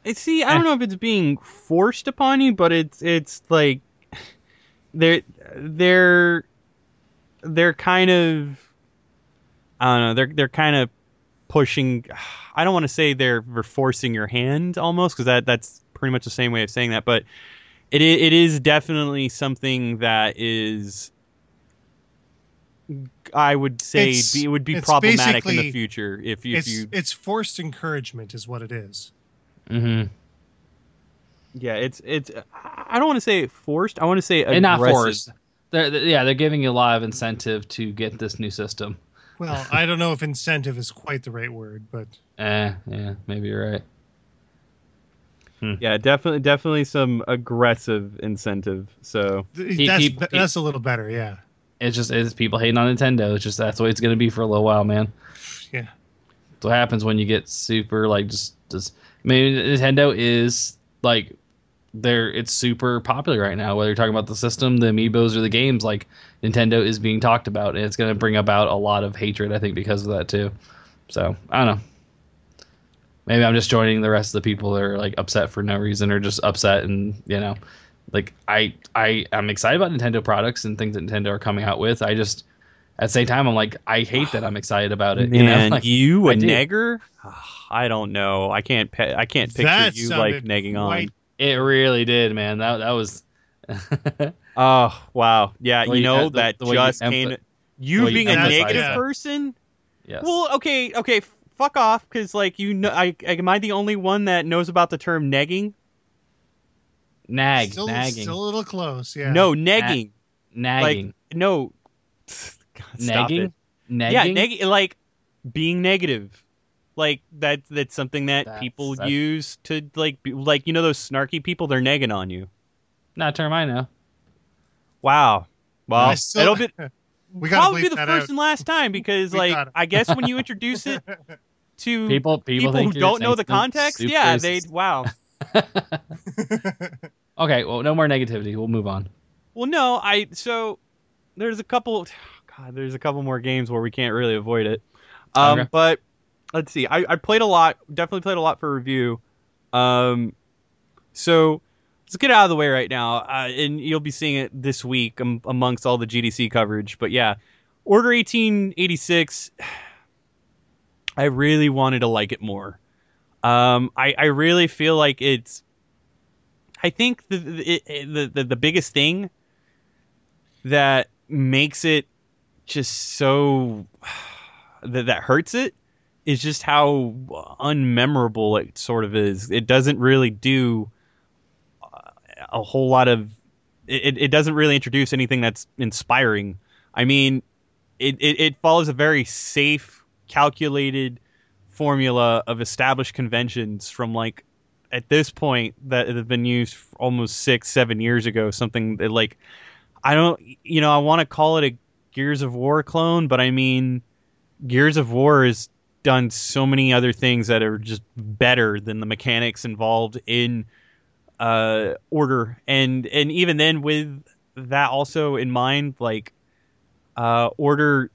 I see. I don't know if it's being forced upon you, but it's it's like they're they're they're kind of I don't know. They're they're kind of pushing. I don't want to say they're, they're forcing your hand almost because that that's pretty much the same way of saying that, but it it is definitely something that is. I would say It's- be, it would be problematic in the future if if It's you it's forced encouragement, is what it is. mm-hmm. Yeah, it's it's. I don't want to say forced. I want to say aggressive. and not forced. They're, they're- yeah, they're giving you a lot of incentive to get this new system. Well, I don't know if incentive is quite the right word, but Eh, yeah, maybe you're right. Hmm. Yeah, definitely, definitely some aggressive incentive. So He- that's he- be- he- a little better. Yeah, It's just it's people hating on Nintendo. It's just that's the way it's gonna be for a little while, man. yeah. That's what happens when you get super like just just. I mean, Nintendo is like they're it's super popular right now. Whether you're talking about the system, the amiibos, or the games, like Nintendo is being talked about, and it's gonna bring about a lot of hatred. I think because of that too. So I don't know. Maybe I'm just joining the rest of the people that are like upset for no reason or just upset and you know, like I I I'm excited about Nintendo products and things that Nintendo are coming out with. I just at the same time I'm like I hate that I'm excited about it. man, you know, like, you a I do. negger? I don't know. I can't. Pe- I can't picture That you like sounded negging on. quite- it really did, man. That that was. Oh wow, yeah. You you- know the- that the way you just emph- You way you being a negative that. person. yes. Well, okay, okay. F- Fuck off, because like you know, I am I the only one that knows about the term negging? Nag, still, nagging, still a little close. Yeah. No, negging. nagging, Like no. God, stop nagging, it. nagging. Yeah, neg- like being negative. Like that that's something that That's- people that's- use to like be, like you know those snarky people they're negging on you. Not a term I know. Wow. Well, I still- it'll be we gotta probably be the first out. and last time because We like. I guess when you introduce it to People, people, people, who don't know the context, super yeah, they wow. okay, well, no more negativity. We'll move on. Well, no, I so there's a couple. God, there's a couple more games where we can't really avoid it. Um, Okay. but let's see. I, I played a lot. Definitely played a lot for review. Um, so get out of the way right now, uh, and you'll be seeing it this week um, amongst all the GDC coverage. But yeah, Order 1886. I really wanted to like it more. Um, I I really feel like it's. I think the the the, the, biggest thing that makes it just so that that hurts it is just how unmemorable it sort of is. It doesn't really do a whole lot of. It, it doesn't really introduce anything that's inspiring. I mean, it, it, it follows a very safe, calculated formula of established conventions from like at this point that have been used almost six, seven years ago. Something that like I don't, you know, I want to call it a Gears of War clone, but I mean, Gears of War has done so many other things that are just better than the mechanics involved in uh, Order, and and even then, with that also in mind, like uh, Order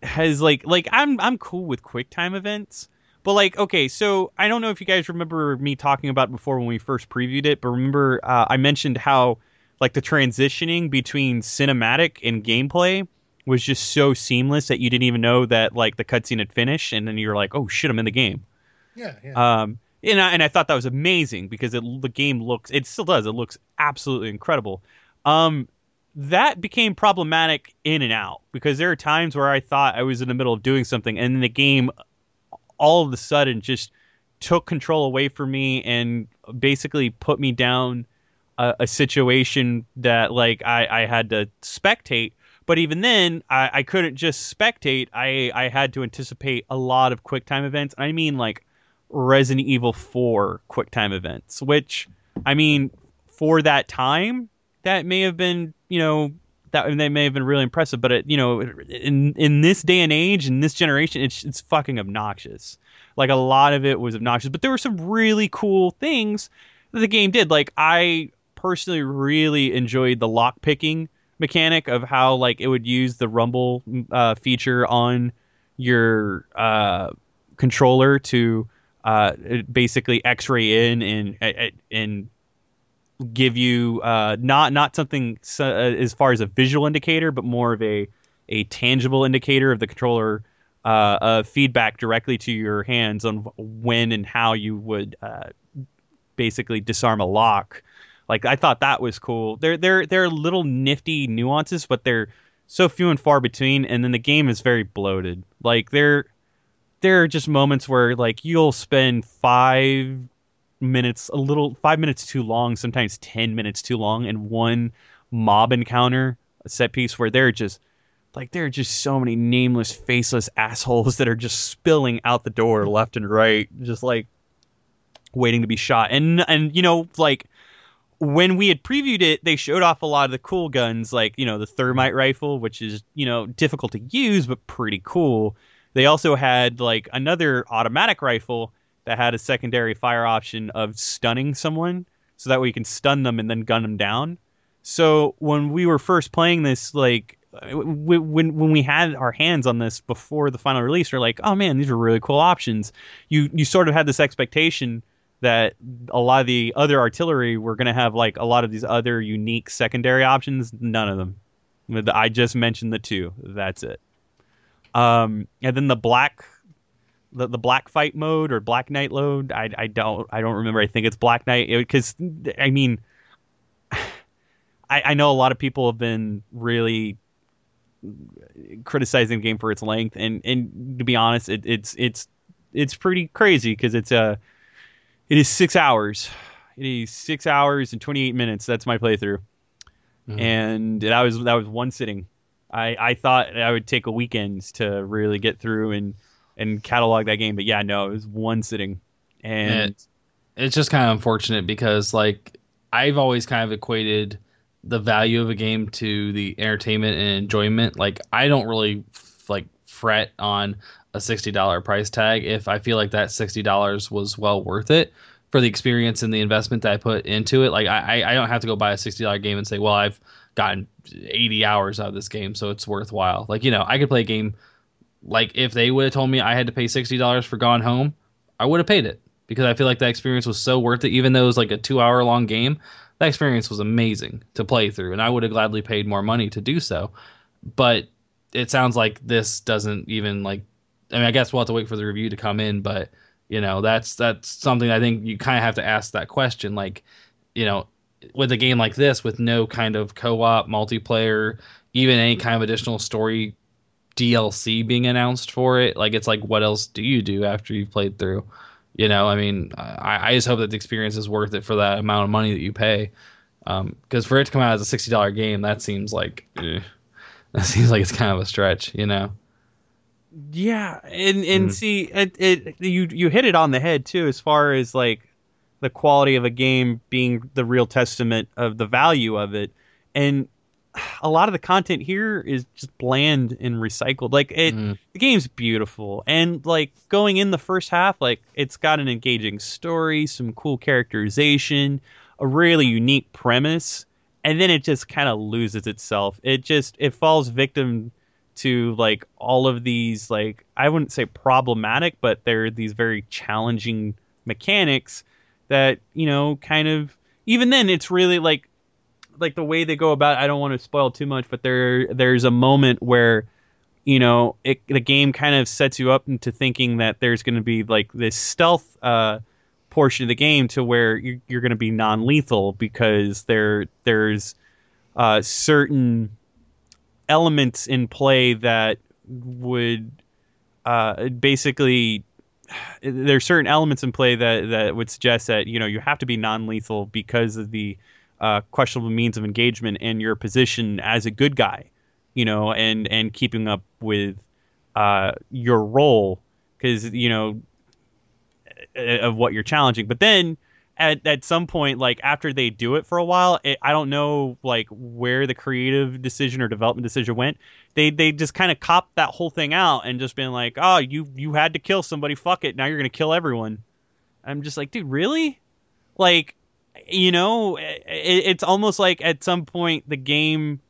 has like like I'm I'm cool with quick time events. But like, okay, so I don't know if you guys remember me talking about before when we first previewed it, but remember uh, I mentioned how like the transitioning between cinematic and gameplay was just so seamless that you didn't even know that like the cutscene had finished, and then you're like, oh shit, I'm in the game. Yeah, yeah. Um, and I, and I thought that was amazing because it, the game looks, it still does, it looks absolutely incredible. Um, that became problematic in and out because there are times where I thought I was in the middle of doing something, and the game all of a sudden just took control away from me and basically put me down a, a situation that like I, I had to spectate. But even then, I, I couldn't just spectate. I, I had to anticipate a lot of QuickTime events. I mean, like Resident Evil 4 QuickTime events, which, I mean, for that time, that may have been, you know, that they may have been really impressive. But, it, you know, in in this day and age, in this generation, it's, it's fucking obnoxious. Like, a lot of it was obnoxious. But there were some really cool things that the game did. Like, I personally really enjoyed the lock picking mechanic of how like it would use the rumble uh, feature on your uh, controller to uh, basically X-ray in and and give you uh, not not something so, uh, as far as a visual indicator, but more of a a tangible indicator of the controller uh, feedback directly to your hands on when and how you would uh, basically disarm a lock. Like I thought that was cool. They're they're they're little nifty nuances, but they're so few and far between. And then the game is very bloated. Like there there are just moments where like you'll spend five minutes, a little five minutes too long, sometimes ten minutes too long, in one mob encounter, a set piece where they're just like there are just so many nameless, faceless assholes that are just spilling out the door left and right, just like waiting to be shot. And and you know like when we had previewed it, they showed off a lot of the cool guns, like you know the thermite rifle, which is you know difficult to use but pretty cool. They also had like another automatic rifle that had a secondary fire option of stunning someone, so that way you can stun them and then gun them down. So when we were first playing this, like when when we had our hands on this before the final release, we're like, oh man, these are really cool options. You you sort of had this expectation that a lot of the other artillery were going to have like a lot of these other unique secondary options. None of them. I just mentioned the two. That's it. Um, and then the black, the, the black fight mode or black knight load. I, I don't I don't remember. I think it's black knight because I mean, I, I know a lot of people have been really criticizing the game for its length, and and to be honest, it, it's it's it's pretty crazy because it's a it is six hours. It is six hours and twenty eight minutes. That's my playthrough, mm-hmm. and that was that was one sitting. I I thought I would take a weekend to really get through and and catalog that game, but yeah, no, it was one sitting, and it, it's just kind of unfortunate because like I've always kind of equated the value of a game to the entertainment and enjoyment. Like I don't really like fret on a $60 price tag if I feel like that $60 was well worth it for the experience and the investment that I put into it. Like I, I don't have to go buy a $60 game and say, well, I've gotten 80 hours out of this game, so it's worthwhile. Like, you know, I could play a game like if they would have told me I had to pay $60 for Gone Home, I would have paid it because I feel like that experience was so worth it. Even though it was like a two hour long game, that experience was amazing to play through, and I would have gladly paid more money to do so. But it sounds like this doesn't even like I mean, I guess we'll have to wait for the review to come in, but you know, that's that's something I think you kind of have to ask that question. Like, you know, with a game like this, with no kind of co-op multiplayer, even any kind of additional story DLC being announced for it, like it's like, what else do you do after you've played through? You know, I mean, I, I just hope that the experience is worth it for that amount of money that you pay. Because um, for it to come out as a sixty dollar game, that seems like eh, that seems like it's kind of a stretch. You know. Yeah, and and mm. see, it, it you you hit it on the head too, as far as like the quality of a game being the real testament of the value of it, and a lot of the content here is just bland and recycled. Like it, mm. the game's beautiful, and like going in the first half, like it's got an engaging story, some cool characterization, a really unique premise, and then it just kind of loses itself. It just it falls victim to like all of these like I wouldn't say problematic, but they're these very challenging mechanics that you know kind of even then it's really like like the way they go about. It, I don't want to spoil too much, but there there's a moment where you know it, the game kind of sets you up into thinking that there's going to be like this stealth uh, portion of the game to where you're, you're going to be non-lethal because there there's uh, certain elements in play that would uh, basically there's certain elements in play that that would suggest that you know you have to be non-lethal because of the uh, questionable means of engagement and your position as a good guy, you know, and and keeping up with uh, your role because you know of what you're challenging. But then at at some point, like after they do it for a while, it, I don't know like where the creative decision or development decision went. They they just kind of copped that whole thing out and just been like, oh, you you had to kill somebody, fuck it, now you're gonna kill everyone. I'm just like, dude, really? Like, you know, it, it's almost like at some point the game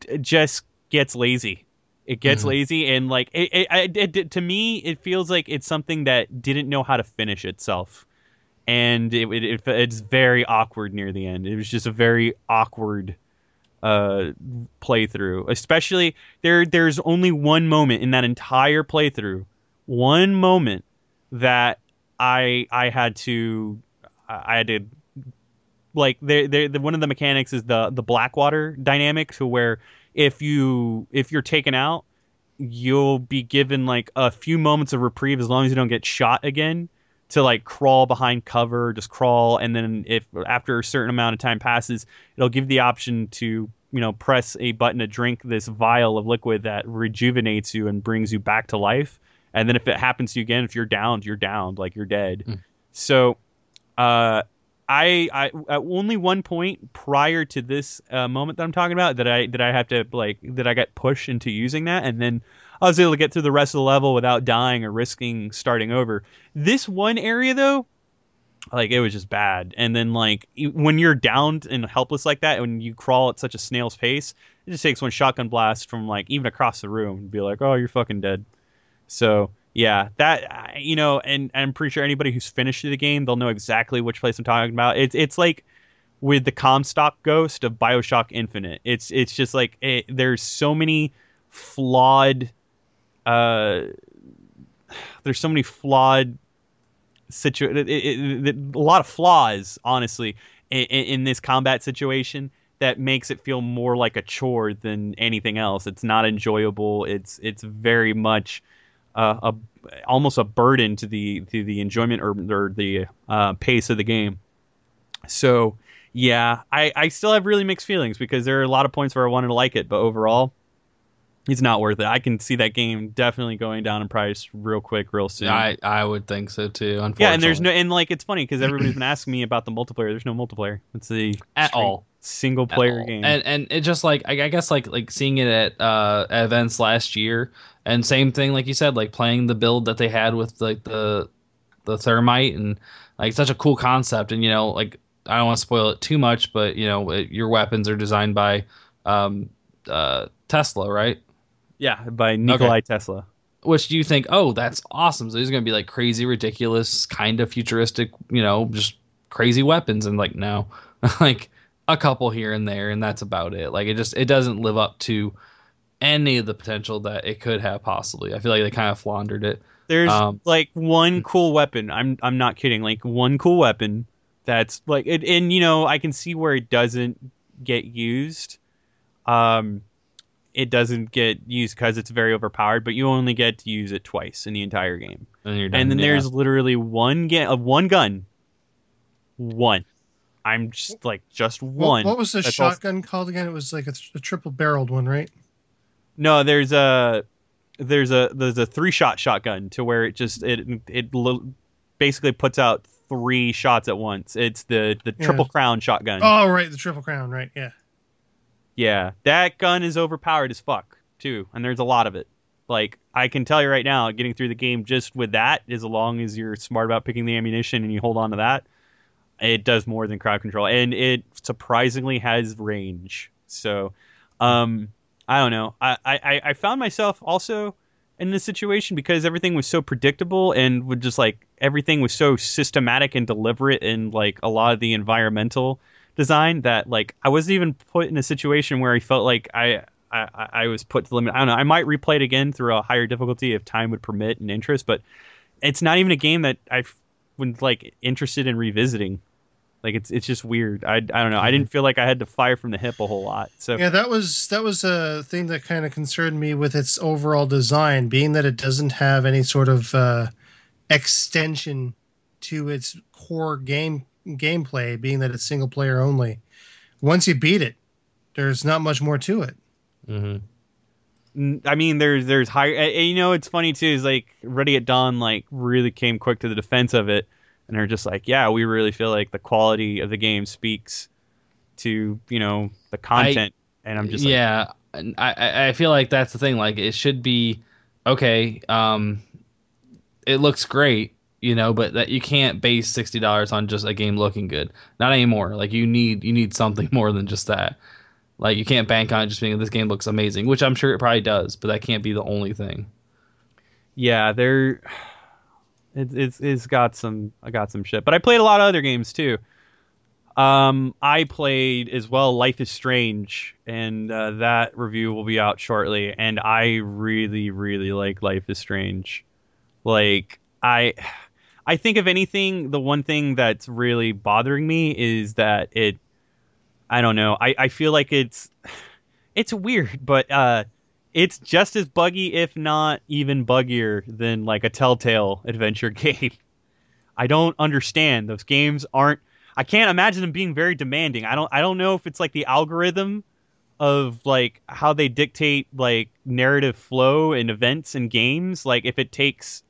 d- just gets lazy. It gets Mhm. lazy, and like it, it, it, it, to me, it feels like it's something that didn't know how to finish itself and it, it, it it's very awkward near the end. It was just a very awkward uh playthrough. Especially there there's only one moment in that entire playthrough, one moment that I I had to I had to like they they the, one of the mechanics is the the Blackwater dynamic to where if you if you're taken out you'll be given like a few moments of reprieve as long as you don't get shot again to like crawl behind cover, just crawl, and then if after a certain amount of time passes, it'll give the option to you know press a button to drink this vial of liquid that rejuvenates you and brings you back to life. And then if it happens to you again, if you're downed, you're downed, like you're dead. Mm. So, uh, I, I at only one point prior to this uh, moment that I'm talking about that I that I have to like that I got pushed into using that, and then I was able to get through the rest of the level without dying or risking starting over. This one area though, like it was just bad. And then like when you're downed and helpless like that, and you crawl at such a snail's pace, it just takes one shotgun blast from like even across the room and be like, oh, you're fucking dead. So yeah, that you know, and I'm pretty sure anybody who's finished the game, they'll know exactly which place I'm talking about. It's it's like with the Comstock Ghost of BioShock Infinite. It's it's just like it, there's so many flawed, uh, there's so many flawed situ it, it, it, a lot of flaws honestly in, in this combat situation that makes it feel more like a chore than anything else. It's not enjoyable. It's it's very much uh, a almost a burden to the to the enjoyment or, or the uh, pace of the game. So yeah I, I still have really mixed feelings because there are a lot of points where i wanted to like it but overall it's not worth it i can see that game definitely going down in price real quick real soon I I would think so too. Unfortunately, yeah, and there's no and like it's funny because everybody's been asking me about the multiplayer. There's no multiplayer. It's the at all. single player game. And and it just like I, I guess like like seeing it at uh events last year and same thing like you said like playing the build that they had with like the the thermite and like such a cool concept and you know like I don't want to spoil it too much but you know it, your weapons are designed by um uh Tesla right yeah, by Nikolai Tesla. which you think oh that's awesome so these are going to be like crazy ridiculous kind of futuristic you know just crazy weapons and like no like a couple here and there and that's about it like it just it doesn't live up to any of the potential that it could have possibly i feel like they kind of floundered it There's Um, like one cool weapon. I'm I'm not kidding. Like one cool weapon that's like it, and you know I can see where it doesn't get used. Um, it doesn't get used because it's very overpowered, but you only get to use it twice in the entire game. and you're done and then yeah. there's literally one ga- of one gun. One. I'm just like just one. what was the That's all- shotgun called again? It was like a, th- a triple barreled one, right? No, there's a there's a there's a three shot shotgun to where it just it it lo- basically puts out three shots at once. It's the the Yeah. triple crown shotgun. Oh, right, the triple crown, right? Yeah. Yeah, that gun is overpowered as fuck too, and there's a lot of it. Like I can tell you right now, getting through the game just with that, as long as you're smart about picking the ammunition and you hold on to that, it does more than crowd control, and it surprisingly has range. So, um, I don't know. I I, I found myself also in this situation because everything was so predictable and would just like everything was so systematic and deliberate and like a lot of the environmental design that like I wasn't even put in a situation where I felt like I I, I was put to the limit. I don't know. I might replay it again through a higher difficulty if time would permit and interest, but it's not even a game that I've been like interested in revisiting. Like it's it's just weird. I, I don't know. I didn't feel like I had to fire from the hip a whole lot. So Yeah, that was that was a thing that kind of concerned me with its overall design, being that it doesn't have any sort of uh, extension to its core game gameplay, being that it's single player only. Once you beat it, there's not much more to it. Mm-hmm. N- I mean, there's there's higher. You know, it's funny too. Is like Ready at Dawn like really came quick to the defense of it, and they're just like, yeah, we really feel like the quality of the game speaks to you know the content, and I'm just like, yeah, and I- I I feel like that's the thing. Like it should be okay. Um, it looks great, you know, but that you can't base sixty dollars on just a game looking good. Not anymore. Like you need you need something more than just that. Like you can't bank on it just being this game looks amazing, which I'm sure it probably does, but that can't be the only thing. yeah, they're it's it's it's got some I got some shit, but I played a lot of other games too. Um, I played as well Life is Strange, and uh, that review will be out shortly. And I really, really like Life is Strange. Like I, I think if anything, the one thing that's really bothering me is that it. I don't know. I, I feel like it's it's weird, but uh, it's just as buggy, if not even buggier, than like a Telltale adventure game. I don't understand. Those games aren't. I can't imagine them being very demanding. I don't. I don't know if it's like the algorithm of like how they dictate like narrative flow and events and games. Like if it takes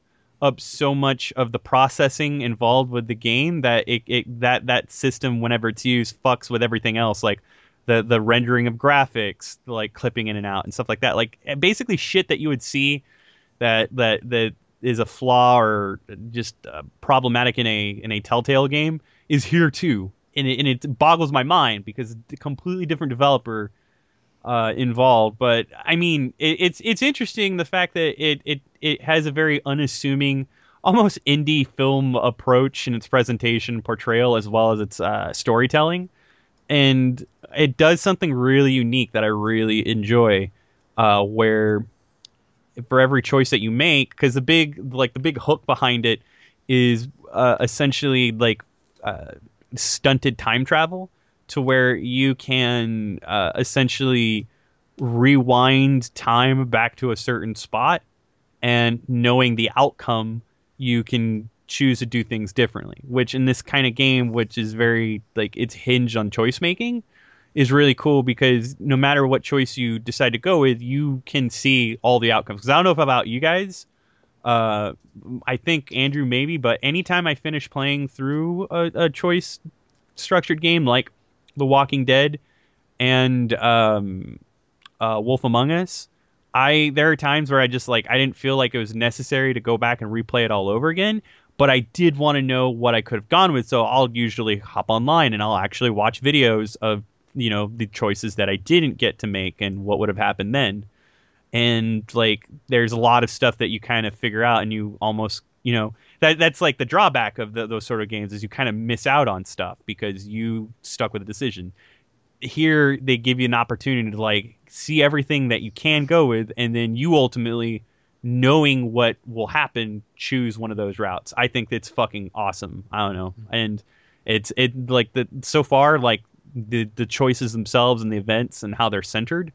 up so much of the processing involved with the game that it, it that that system whenever it's used fucks with everything else like the the rendering of graphics like clipping in and out and stuff like that. Like basically shit that you would see that that that is a flaw or just uh, problematic in a in a telltale game is here too. And it, and it boggles my mind because it's a completely different developer uh, involved. But I mean, it, it's it's interesting the fact that it it it has a very unassuming, almost indie film approach in its presentation, portrayal, as well as its uh, storytelling, and it does something really unique that I really enjoy, uh, where for every choice that you make, because the big like the big hook behind it is uh, essentially like uh, stunted time travel to where you can uh, essentially rewind time back to a certain spot and knowing the outcome you can choose to do things differently which in this kind of game which is very like it's hinged on choice making is really cool because no matter what choice you decide to go with you can see all the outcomes. Because i don't know if about you guys uh, I think Andrew maybe, but anytime I finish playing through a, a choice structured game like The Walking Dead and um, uh, Wolf Among Us, I there are times where I just like I didn't feel like it was necessary to go back and replay it all over again, but I did want to know what I could have gone with, so I'll usually hop online and I'll actually watch videos of you know the choices that I didn't get to make and what would have happened then. And like there's a lot of stuff that you kind of figure out and you almost you know that that's like the drawback of the, those sort of games is you kind of miss out on stuff because you stuck with a decision. Here they give you an opportunity to like see everything that you can go with and then you ultimately knowing what will happen choose one of those routes. I think that's fucking awesome. I don't know. And it's it like the so far like the the choices themselves and the events and how they're centered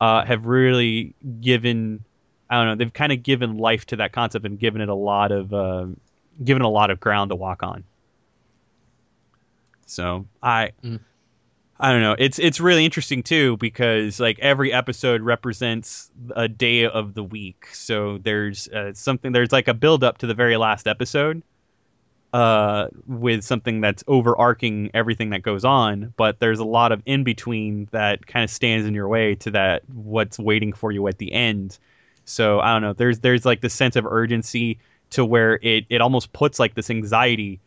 uh, have really given I don't know they've kind of given life to that concept and given it a lot of uh, given a lot of ground to walk on. So I Mm. I don't know it's it's really interesting too because like every episode represents a day of the week. So there's uh, something there's like a build up to the very last episode uh, with something that's overarching everything that goes on, but there's a lot of in between that kind of stands in your way to that what's waiting for you at the end. So I don't know. There's there's like this sense of urgency to where it it almost puts like this anxiety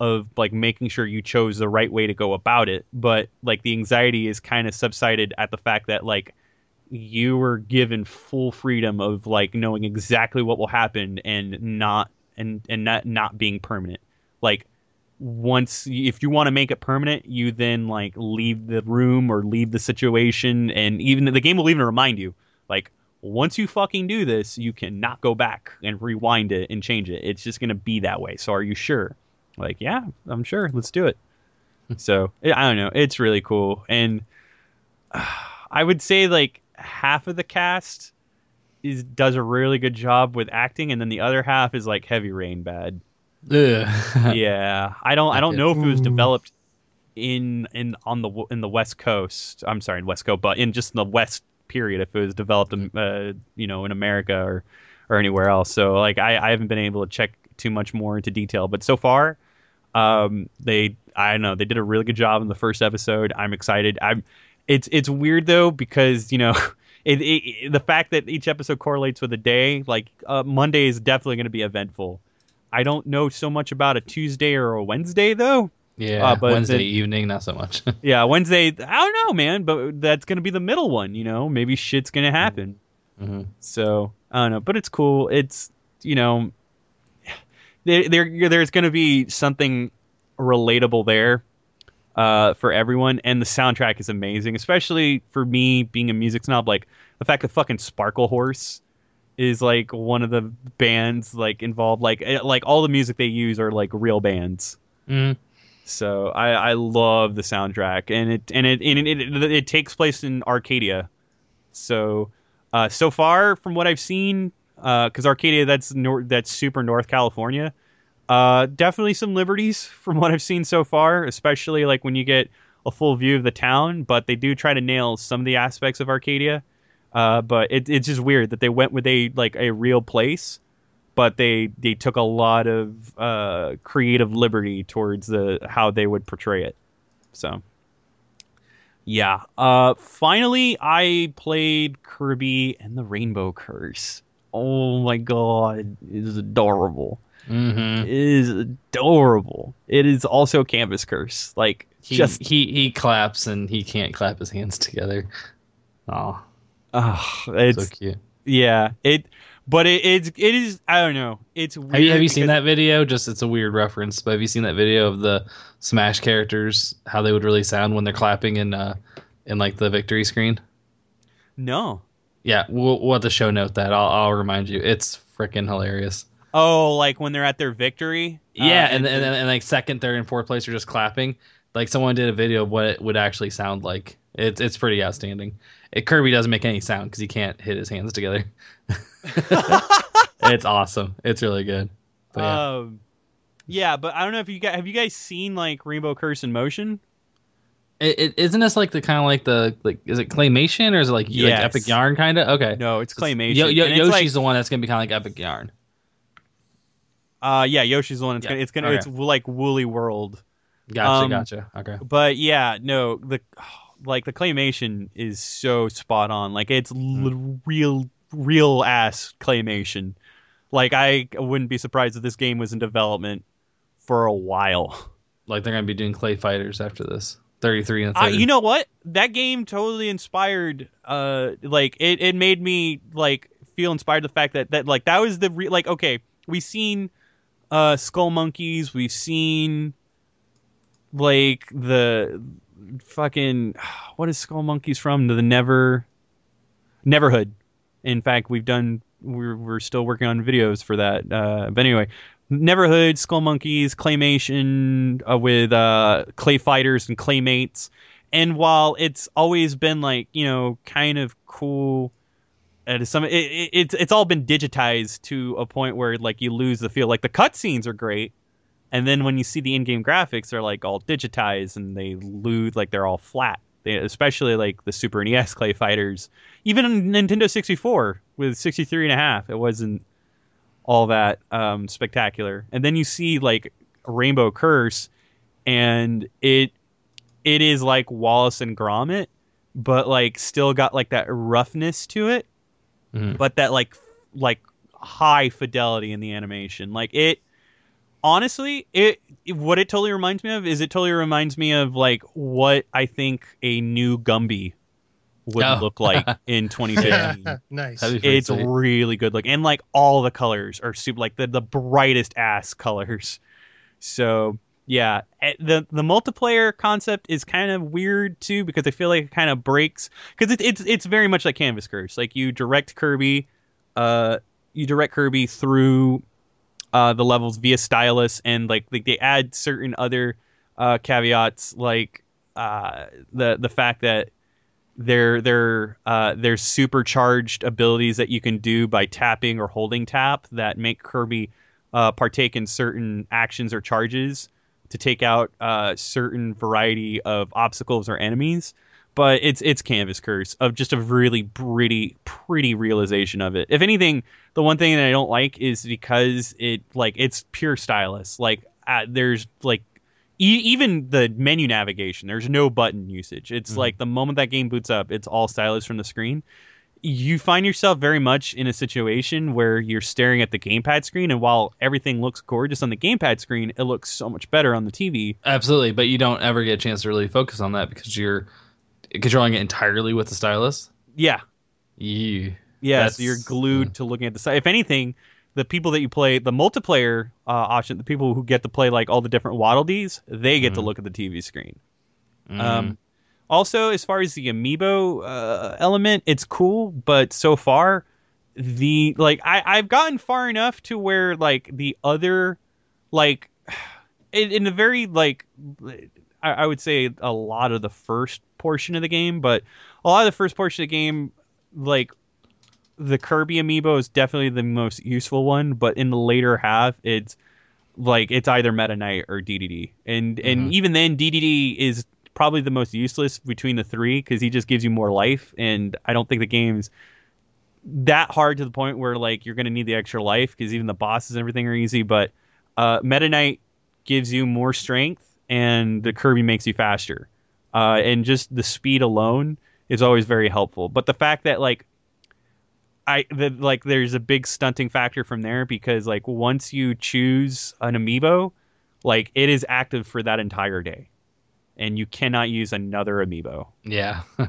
of like making sure you chose the right way to go about it, but like the anxiety is kind of subsided at the fact that like you were given full freedom of like knowing exactly what will happen and not and and not not being permanent like once if you want to make it permanent, you then like leave the room or leave the situation, and even the game will even remind you like once you fucking do this, you cannot go back and rewind it and change it. It's just gonna be that way. So are you sure? Like, yeah, I'm sure. Let's do it. so I don't know. It's really cool, and uh, I would say like half of the cast is does a really good job with acting, and then the other half is like heavy rain bad. Yeah, I don't. I don't know if it was developed in in on the in the West Coast. I'm sorry, in West Coast, but in just the West period, if it was developed, in, uh, you know, in America or or anywhere else. So like, I, I haven't been able to check too much more into detail, but so far, um, they I don't know they did a really good job in the first episode. I'm excited. I'm. It's it's weird though because you know. It, it, the fact that each episode correlates with a day, like uh, Monday is definitely going to be eventful. I don't know so much about a Tuesday or a Wednesday though. Yeah, Uh, but Wednesday the- evening, not so much. Yeah, Wednesday. I don't know, man, but that's gonna be the middle one. You know, maybe shit's gonna happen. hmm So I don't know, but it's cool. It's you know, there, there there's gonna be something relatable there uh, for everyone, and the soundtrack is amazing, especially for me being a music snob. Like the fact that fucking Sparklehorse is like one of the bands like involved. Like eh, like all the music they use are like real bands. hmm So I, I love the soundtrack, and it and it and it, it, it takes place in Arcadia. So uh, so far from what I've seen, because Arcadia that's nor- that's super North California. Uh, definitely some liberties from what I've seen so far, especially like when you get a full view of the town. But they do try to nail some of the aspects of Arcadia. Uh, but it, it's just weird that they went with a like a real place but they they took a lot of uh, creative liberty towards the how they would portray it. So, yeah. Uh, finally, I played Kirby and the Rainbow Curse. Oh my god, it is adorable. hmm It is adorable. It is also Canvas Curse. Like He, just he he claps and he can't clap his hands together. Oh, oh, it's so cute. yeah. It but it, it's it is I don't know. It's weird Have you, have you seen that video? Just it's a weird reference, but have you seen that video of the Smash characters how they would really sound when they're clapping in uh in like the victory screen? No. Yeah, we'll, we'll have to show note that. I'll I'll remind you. It's freaking hilarious. Oh, like when they're at their victory. Uh, Yeah, and, and, and, like second, third, and fourth place are just clapping. Like someone did a video of what it would actually sound like. It's it's pretty outstanding. It, Kirby doesn't make any sound because he can't hit his hands together. it's awesome. It's really good. But yeah. Um, yeah, but I don't know if you guys have you guys seen like Rainbow Curse in motion. It, it, isn't this like the kind of like the like is it claymation or is it like, Yes. like epic yarn kind of? Okay. No, it's claymation. Yo, Yo, it's Yoshi's like- the one that's gonna be kind of like epic yarn. uh, yeah, Yoshi's the one. It's Yeah, gonna, it's gonna, okay. it's like Woolly World. Gotcha, Um, gotcha. Okay. But yeah, no, the like the claymation is so spot on. Like it's l- real, real ass claymation. Like I wouldn't be surprised if this game was in development for a while. Like they're gonna be doing clay fighters after this. Thirty three and I, thirty. you know what? That game totally inspired. Uh, like it, it made me like feel inspired. The fact that that like that was the re- like okay, we've seen uh Skullmonkeys, we've seen like the fucking what is Skullmonkeys from? The Never Neverhood. In fact, we've done we're we're still working on videos for that. Uh, but anyway, Neverhood, Skullmonkeys, claymation uh, with uh, clay fighters and claymates. And while it's always been like you know kind of cool, at some it, it, it's it's all been digitized to a point where like you lose the feel. Like the cutscenes are great, and then when you see the in-game graphics, they're like all digitized and they lose like they're all flat. They, especially like the Super NES clay fighters, even Nintendo 64 with 63 and a half, it wasn't all that um, spectacular. And then you see like Rainbow Curse, and it it is like Wallace and Gromit, but like still got like that roughness to it, Mhm. but that like like high fidelity in the animation. Like it honestly, it what it totally reminds me of is it totally reminds me of like what I think a new Gumby would Oh. look like in 2015 nice. That'd be pretty it's sweet. really good look and like all the colors are super like the, the brightest ass colors so Yeah, Eh, the the multiplayer concept is kind of weird too because I feel like it kind of breaks because it, it's it's very much like Canvas Curse. Like you direct Kirby, uh, you direct Kirby through uh, the levels via stylus, and like, like they add certain other uh, caveats like uh, the the fact that there there uh, there's supercharged abilities that you can do by tapping or holding tap that make Kirby uh, partake in certain actions or charges to take out uh, certain variety of obstacles or enemies. But it's it's Canvas Curse of just a really pretty pretty realization of it. If anything, the one thing that I don't like is because it like it's pure stylus. Like uh, there's like e- even the menu navigation. There's no button usage. It's Mhm. like the moment that game boots up, it's all stylus from the screen. You find yourself very much in a situation where you're staring at the gamepad screen, and while everything looks gorgeous on the gamepad screen, it looks so much better on the TV. Absolutely, but you don't ever get a chance to really focus on that because you're controlling it entirely with the stylus. Yeah. Yeah, That's- so you're glued to looking at the side. If anything, the people that you play the multiplayer uh, option, the people who get to play like all the different Waddle Dees, they get to Mhm. look at the TV screen. Mm. Um, also, as far as the amiibo uh, element, it's cool, but so far, the like I I've gotten far enough to where like the other like in, in a very like I, I would say a lot of the first portion of the game, but a lot of the first portion of the game, like the Kirby amiibo is definitely the most useful one, but in the later half, it's like it's either Meta Knight or DDD, and and Mhm. even then, DDD is probably the most useless between the three because he just gives you more life, and I don't think the game's that hard to the point where like you're gonna need the extra life because even the bosses and everything are easy, but uh, Meta Knight gives you more strength, and the Kirby makes you faster, uh, and just the speed alone is always very helpful. But the fact that like I that like there's a big stunting factor from there because like once you choose an amiibo, like it is active for that entire day, and you cannot use another amiibo. yeah.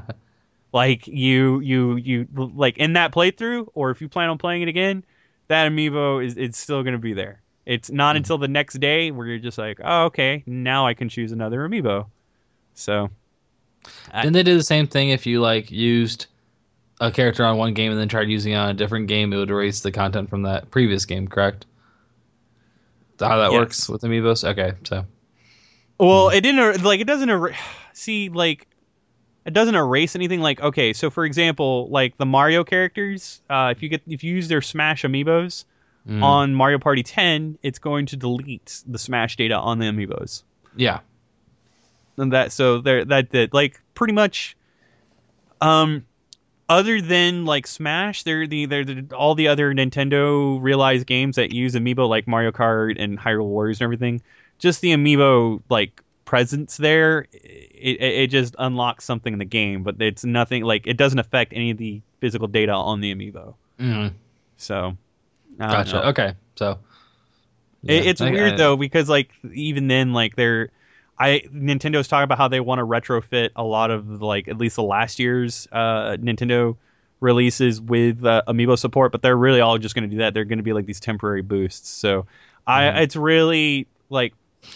Like you you you like in that playthrough, or if you plan on playing it again, that amiibo is it's still gonna be there. It's not Mhm. until the next day where you're just like, oh okay, now I can choose another amiibo. So I- Didn't they do the same thing if you like used a character on one game and then tried using it on a different game? It would erase the content from that previous game. Correct? How that Yes. works with amiibos? Okay, so Well, it didn't er- like it doesn't er- see like it doesn't erase anything. Like okay, so for example, like the Mario characters, uh, if you get if you use their Smash amiibos mm, on Mario Party 10, it's going to delete the Smash data on the amiibos. yeah, And that so there that that like pretty much, um, other than like Smash, they're the they're the, all the other Nintendo realized games that use amiibo like Mario Kart and Hyrule Warriors and everything. Just the amiibo like presence there, it, it, it just unlocks something in the game, but it's nothing like it doesn't affect any of the physical data on the amiibo. mm, So, gotcha. know. Okay, so It, it's I- weird I- though because like even then like they're I Nintendo's talking about how they want to retrofit a lot of like at least the last year's uh, Nintendo releases with uh, amiibo support, but they're really all just going to do that. They're going to be like these temporary boosts. So I Mhm. it's really like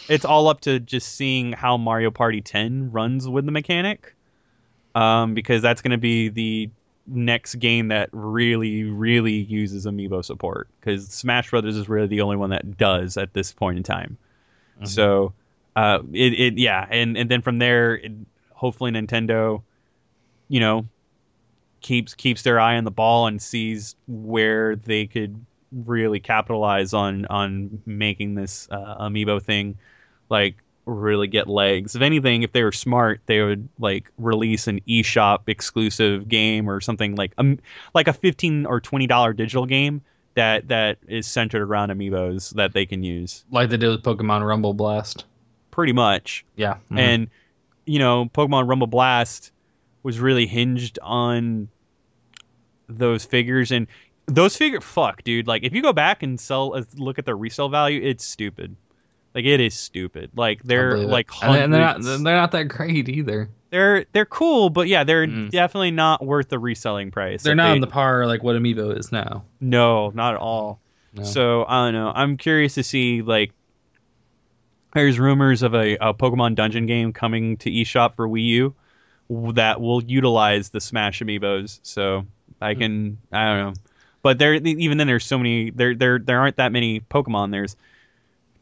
it's all up to just seeing how Mario Party 10 runs with the mechanic. Um, because that's going to be the next game that really, really uses amiibo support. Because Smash Brothers is really the only one that does at this point in time. Mhm. So, uh, it, it yeah, and and then from there, it, hopefully Nintendo, you know, keeps keeps their eye on the ball and sees where they could really capitalize on on making this uh, amiibo thing like really get legs. If anything, if they were smart, they would like release an eShop exclusive game or something like um like a fifteen or twenty dollar digital game that that is centered around amiibos that they can use. like they did with Pokemon Rumble Blast. Pretty much. Yeah, mhm. And you know, Pokemon Rumble Blast was really hinged on those figures and those figure fuck dude like if you go back and sell uh, look at their resale value it's stupid like it is stupid like they're like and, and they're not hundreds- they're not that great either. they're they're cool but yeah they're Mm. definitely not worth the reselling price They're not they- on the par like what Amiibo is now. no not at all No. so i don't know i'm curious to see like there's rumors of a, a Pokemon dungeon game coming to eShop for Wii U that will utilize the Smash amiibos. So I can I don't know, but there even then there's so many there there there aren't that many Pokemon. There's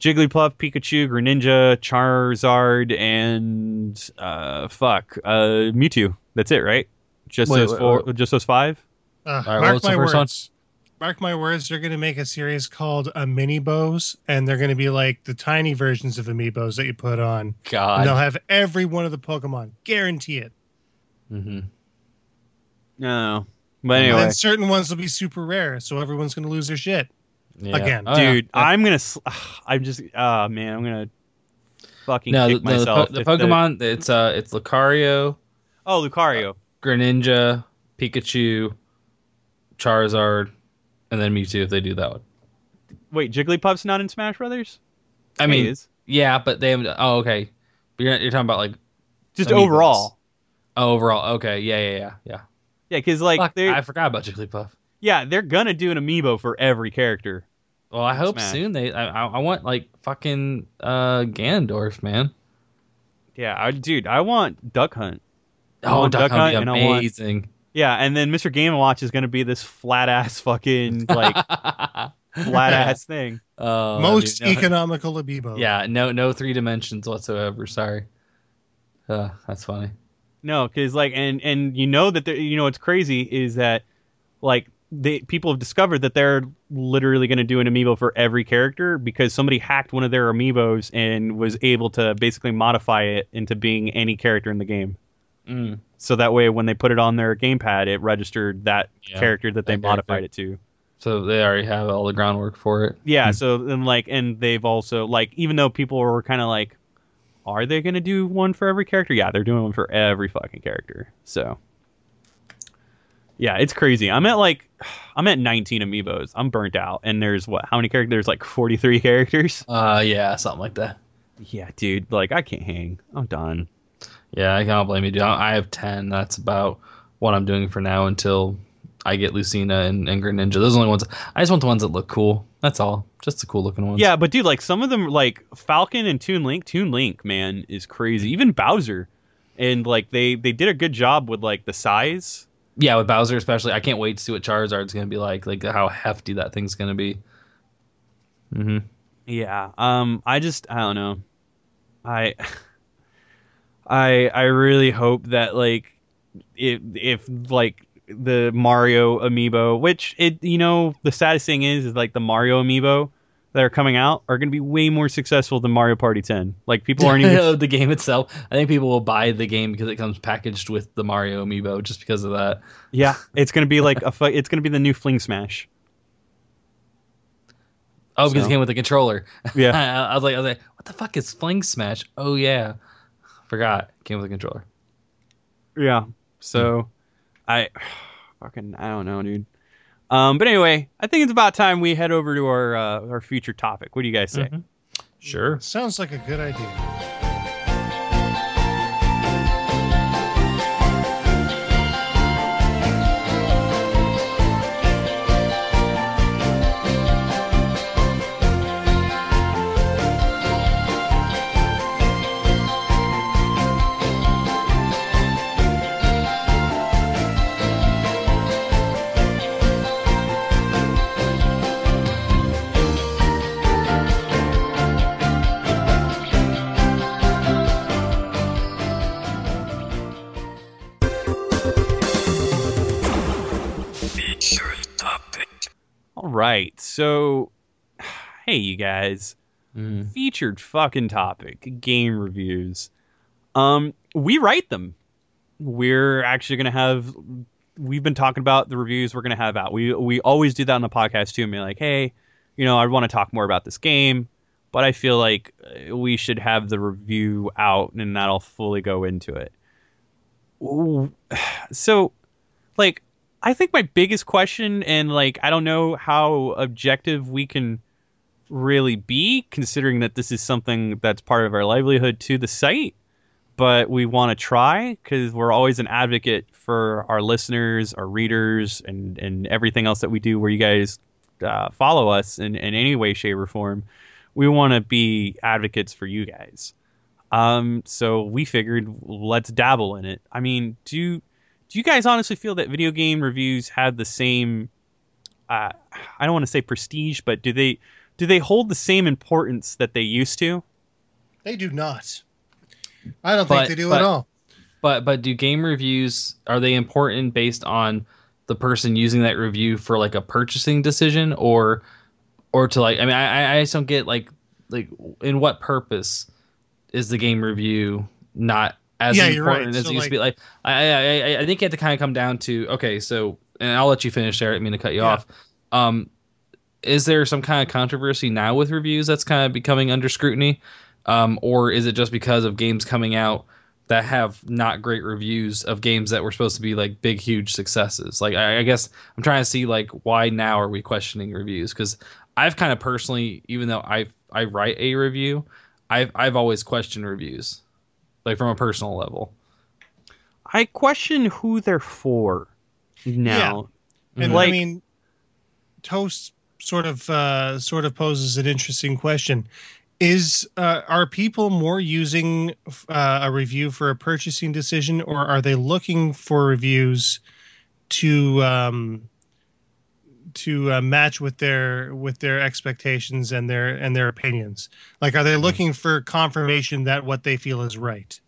Jigglypuff, Pikachu, Greninja, Charizard, and uh, fuck, uh, Mewtwo. That's it, right? Just Wait, those wait, four. Just those five. Uh, right, what mark was the my first words. Mark my words. They're going to make a series called a Mini Bows, and they're going to be like the tiny versions of amiibos that you put on. And they'll have every one of the Pokemon. Guarantee it. Mm-hmm. No, but And anyway, then certain ones will be super rare, so everyone's going to lose their shit. Yeah. Again. Oh, dude, Yeah. I'm gonna. sl- I'm just. Ah, man, I'm gonna fucking no, the, kick no, the, myself. po- the if Pokemon. It's uh, it's Lucario, oh, Lucario. Greninja, Pikachu, Charizard, and then Mewtwo if they do that one. Wait, Jigglypuff's not in Smash Brothers? I mean, is. yeah, but they haven't. Oh, okay. But you're, you're talking about like just overall. oh, overall. Okay, yeah, yeah, yeah, yeah. Yeah, because like Fuck, I forgot about Jigglypuff. yeah, they're gonna do an amiibo for every character. Well, I hope Smash. soon. They, I, I want like fucking uh Ganondorf, man. Yeah, I, dude, I want Duck Hunt. I Oh, want Duck Hunt would and I want- amazing. Yeah, and then Mr. Game and Watch is gonna be this flat ass fucking like flat ass thing. Oh, Most dude, no- economical amiibo. Yeah, no, no three dimensions whatsoever. Sorry. Uh, that's funny. No, because like, and and you know that there, you know what's crazy is that like they people have discovered that they're literally going to do an amiibo for every character because somebody hacked one of their amiibos and was able to basically modify it into being any character in the game. Mm. So that way, when they put it on their gamepad, it registered that Yeah, character that they that modified it to. So they already have all the groundwork for it. Yeah. Hmm. So then, like, and they've also like, even though people were kind of like, are they going to do one for every character? Yeah, they're doing one for every fucking character. So, yeah, it's crazy. I'm at like, I'm at 19 amiibos. I'm burnt out, and there's what? How many characters? There's like 43 characters. Uh, yeah, something like that. Yeah, dude. Like, I can't hang. I'm done. Yeah, I can't blame you, dude. I have ten. That's about what I'm doing for now until I get Lucina and, and Greninja. Those are the only ones. I just want the ones that look cool. That's all. Just the cool looking ones. Yeah, but dude, like some of them, like Falcon and Toon Link. Toon Link, man, is crazy. Even Bowser, and like they they did a good job with like the size. yeah. With Bowser especially, I can't wait to see what Charizard's gonna be like. Like how hefty that thing's gonna be. Mm-hmm. Yeah. Um. I just I don't know. I I I really hope that like if if like the Mario amiibo, which it you know the saddest thing is is like the Mario amiibo that are coming out are going to be way more successful than Mario Party 10. Like people aren't even the game itself. I think people will buy the game because it comes packaged with the Mario amiibo, just because of that. Yeah, it's going to be like a fu- it's going to be the new Fling Smash. Oh, because So- it came with a controller. Yeah. I, I was like, I was like, what the fuck is Fling Smash? Oh yeah, forgot. Came with a controller. Yeah. So I fucking I don't know, dude. Um, but anyway, I think it's about time we head over to our uh, our future topic. What do you guys say? Mhm. Sure. Sounds like a good idea. Right. So, hey, you guys, Mm. featured fucking topic game reviews. Um, we write them. We're actually gonna have. We've been talking about the reviews we're gonna have out. We we always do that on the podcast too. And be like, hey, you know, I want to talk more about this game, but I feel like uh, we should have the review out, and that'll fully go into it. Ooh, So, like, I think my biggest question, and like, I don't know how objective we can really be, considering that this is something that's part of our livelihood to the site. But we want to try because we're always an advocate for our listeners, our readers, and and everything else that we do. Where you guys uh, follow us in, in any way, shape, or form. we want to be advocates for you guys. Um, so we figured let's dabble in it. I mean, do do you guys honestly feel that video game reviews have the same? Uh, I don't want to say prestige, but do they do they hold the same importance that they used to? They do not. I don't But- think they do but- at all. But but do game reviews are they important based on the person using that review for like a purchasing decision or or to like I mean I I- I just don't get like like in what purpose is the game review not as Yeah, you're right. important as So, it used to be. like I I I, I think you have to kind of come down to okay so and I'll let you finish there I mean to cut you Yeah. off. Um is there some kind of controversy now with reviews that's kind of becoming under scrutiny? Um or is it just because of games coming out that have not great reviews of games that were supposed to be like big huge successes? Like i, I guess i'm trying to see like why now are we questioning reviews? Because i've kind of personally even though i i write a review i've i've always questioned reviews like from a personal level? I question who they're for now. And Like- I mean, Toast sort of uh, sort of poses an interesting question: Is uh, are people more using uh, a review for a purchasing decision, or are they looking for reviews to um, to uh, match with their with their expectations and their and their opinions? Like, are they looking for confirmation that what they feel is right?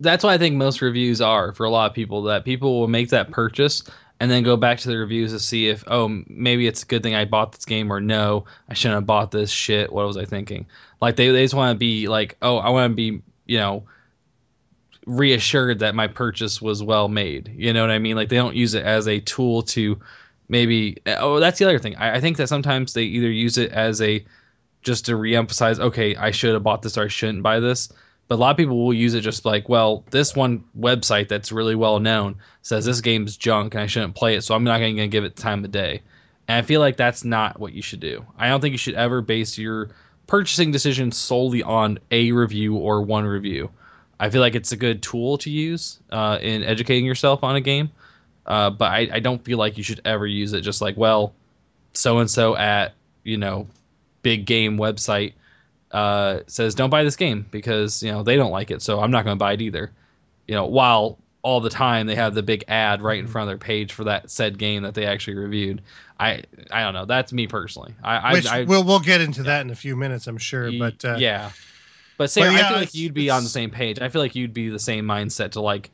that's what I think most reviews are for a lot of people. That people will make that purchase and then go back to the reviews to see if oh maybe it's a good thing I bought this game or no I shouldn't have bought this shit. What was I thinking? Like they they just want to be like oh I want to be you know reassured that my purchase was well made. You know what I mean? Like they don't use it as a tool to maybe oh that's the other thing. I, I think that sometimes they either use it as a just to reemphasize okay I should have bought this or I shouldn't buy this but a lot of people will use it just like, well, this one website that's really well known says this game's junk and I shouldn't play it, so I'm not going to give it time of day. And I feel like that's not what you should do. I don't think you should ever base your purchasing decision solely on a review or one review. I feel like it's a good tool to use uh, in educating yourself on a game, uh, but I, I don't feel like you should ever use it just like, well, so and so at you know, big game website uh, says don't buy this game because you know they don't like it, so I'm not going to buy it either. You know, while all the time they have the big ad right in front of their page for that said game that they actually reviewed. I I don't know. That's me personally. I Which I, I we'll we'll get into that in a few minutes, I'm sure. But uh, yeah, but yeah, I feel like you'd be on the same page. I feel like you'd be the same mindset to like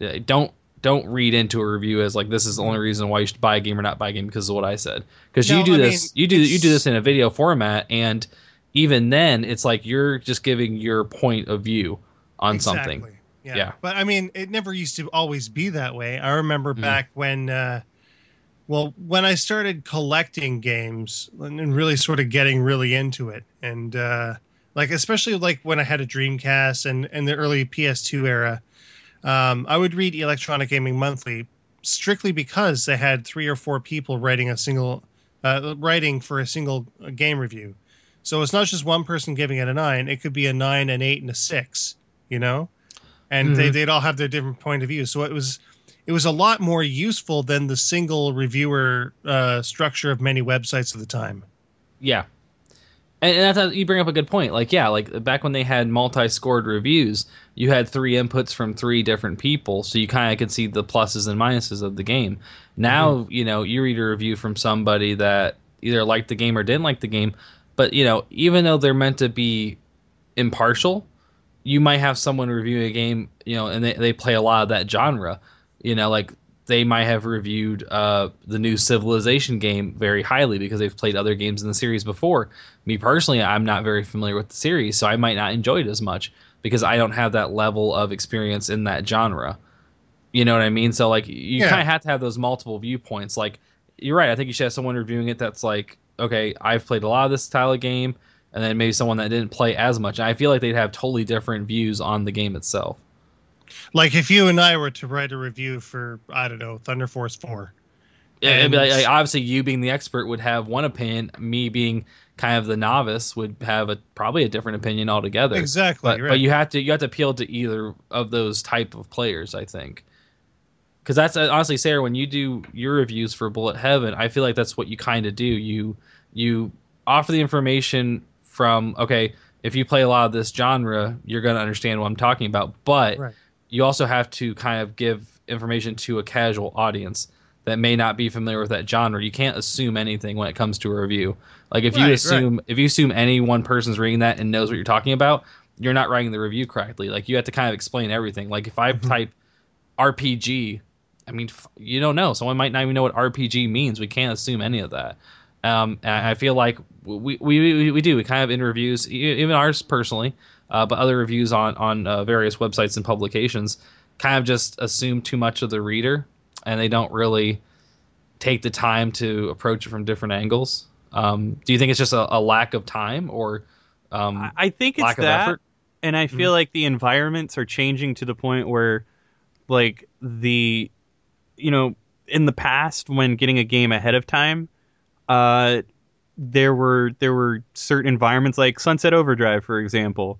uh, don't don't read into a review as like this is the only reason why you should buy a game or not buy a game because of what I said. Because No, you do I this, mean, you do you do this in a video format, and even then, it's like you're just giving your point of view on something. Yeah. Yeah. But I mean, it never used to always be that way. I remember Mhm. back when, uh, well, when I started collecting games and and really sort of getting really into it, and uh, like especially like when I had a Dreamcast and and the early PS2 era, um, I would read Electronic Gaming Monthly strictly because they had three or four people writing a single, uh, writing for a single game review. So it's not just one person giving it a nine; it could be a nine, an eight, and a six. You know, and they, Mhm. they'd all have their different point of view. So it was it was a lot more useful than the single reviewer uh, structure of many websites at the time. Yeah. And, and that's you bring up a good point. Like, yeah, like back when they had multi-scored reviews, you had three inputs from three different people, so you kind of could see the pluses and minuses of the game. Now, mm-hmm. you know, you read a review from somebody that either liked the game or didn't like the game, but you know, even though they're meant to be impartial, you might have someone reviewing a game, you know, and they, they play a lot of that genre. You know, like they might have reviewed uh, the new Civilization game very highly because they've played other games in the series before. Me personally, I'm not very familiar with the series, so I might not enjoy it as much because I don't have that level of experience in that genre. You know what I mean? So like you Yeah. kind of have to have those multiple viewpoints. Like you're right. I think you should have someone reviewing it that's like, okay, I've played a lot of this style of game, and then maybe someone that didn't play as much. And I feel like they'd have totally different views on the game itself. Like if you and I were to write a review for I don't know Thunder Force Four, Yeah, like, like, obviously you being the expert would have one opinion. Me being kind of the novice would have a probably a different opinion altogether. exactly. But right. but you have to you have to appeal to either of those type of players. I think. Because that's uh, honestly, Sarah, when you do your reviews for Bullet Heaven, I feel like that's what you kind of do. You you offer the information from okay, if you play a lot of this genre, you're going to understand what I'm talking about. But Right. You also have to kind of give information to a casual audience that may not be familiar with that genre. You can't assume anything when it comes to a review. Like if Right, you right. assume if you assume any one person's reading that and knows what you're talking about, you're not writing the review correctly. Like you have to kind of explain everything. Like if I Mhm. type RPG, I mean you don't know. Someone might not even know what RPG means. We can't assume any of that. Um, and I feel like we, we, we, we do. We kind of in reviews, even ours personally, uh, but other reviews on on uh, various websites and publications, kind of just assume too much of the reader, and they don't really take the time to approach it from different angles. Um, do you think it's just a, a lack of time, or um, I, think it's lack of that, effort? and I feel like the environments are changing to the point where, like the, you know, in the past when getting a game ahead of time, uh, there were there were certain environments like Sunset Overdrive, for example.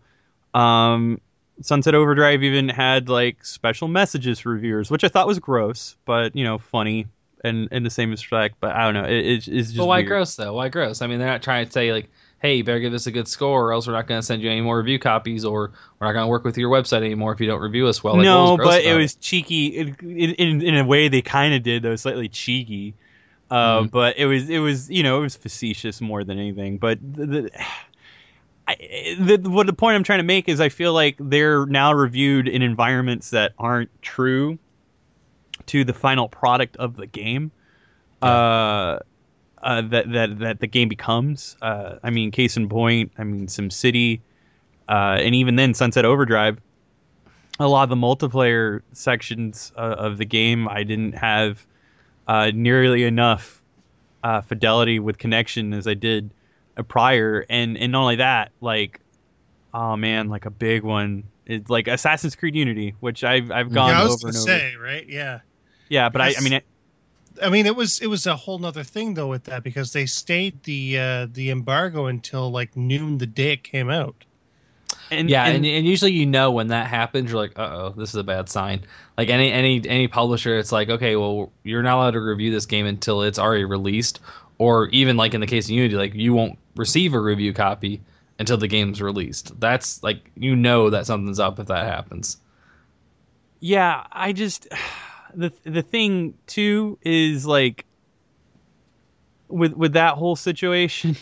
Um, Sunset Overdrive even had like special messages for reviewers, which I thought was gross, but you know, funny and in the same respect. But I don't know, it, it's, it's just But why weird. gross though? Why gross? I mean, they're not trying to say like, "Hey, you better give this a good score, or else we're not going to send you any more review copies, or we're not going to work with your website anymore if you don't review us well." Like, no, but it was cheeky. In, in in a way, they kind of did. Though slightly cheeky. Uh, Mhm. But it was it was you know it was facetious more than anything. But the, the, I, the what the point I'm trying to make is I feel like they're now reviewed in environments that aren't true to the final product of the game. Uh, uh, that that that the game becomes. Uh, I mean, case in point, I mean, SimCity, uh, and even then, Sunset Overdrive. A lot of the multiplayer sections uh, of the game, I didn't have uh, nearly enough uh, fidelity with connection as I did prior, and and not only that, like, oh man, like a big one is like Assassin's Creed Unity, which I've I've gone yeah, I was over gonna and over. say, right? Yeah. Yeah, but I, I mean, it, I mean, it was it was a whole nother thing though with that because they stayed the uh, the embargo until like noon the day it came out. and yeah, and, and, and usually you know when that happens, you're like, "Uh oh, this is a bad sign." Like any any any publisher, it's like, okay, well, you're not allowed to review this game until it's already released, or even like in the case of Unity, like you won't receive a review copy until the game's released. That's like you know that something's up if that happens. yeah, I just the the thing too is like with with that whole situation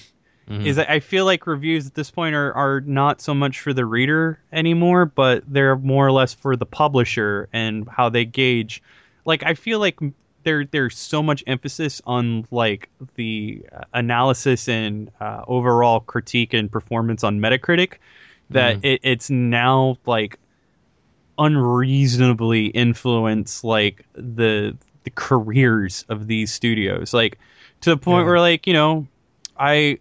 Mhm. is I feel like reviews at this point are, are not so much for the reader anymore, but they're more or less for the publisher and how they gauge. Like I feel like there there's so much emphasis on like the analysis and uh, overall critique and performance on Metacritic that it, it's now like unreasonably influence like the the careers of these studios like to the point Yeah. where like you know i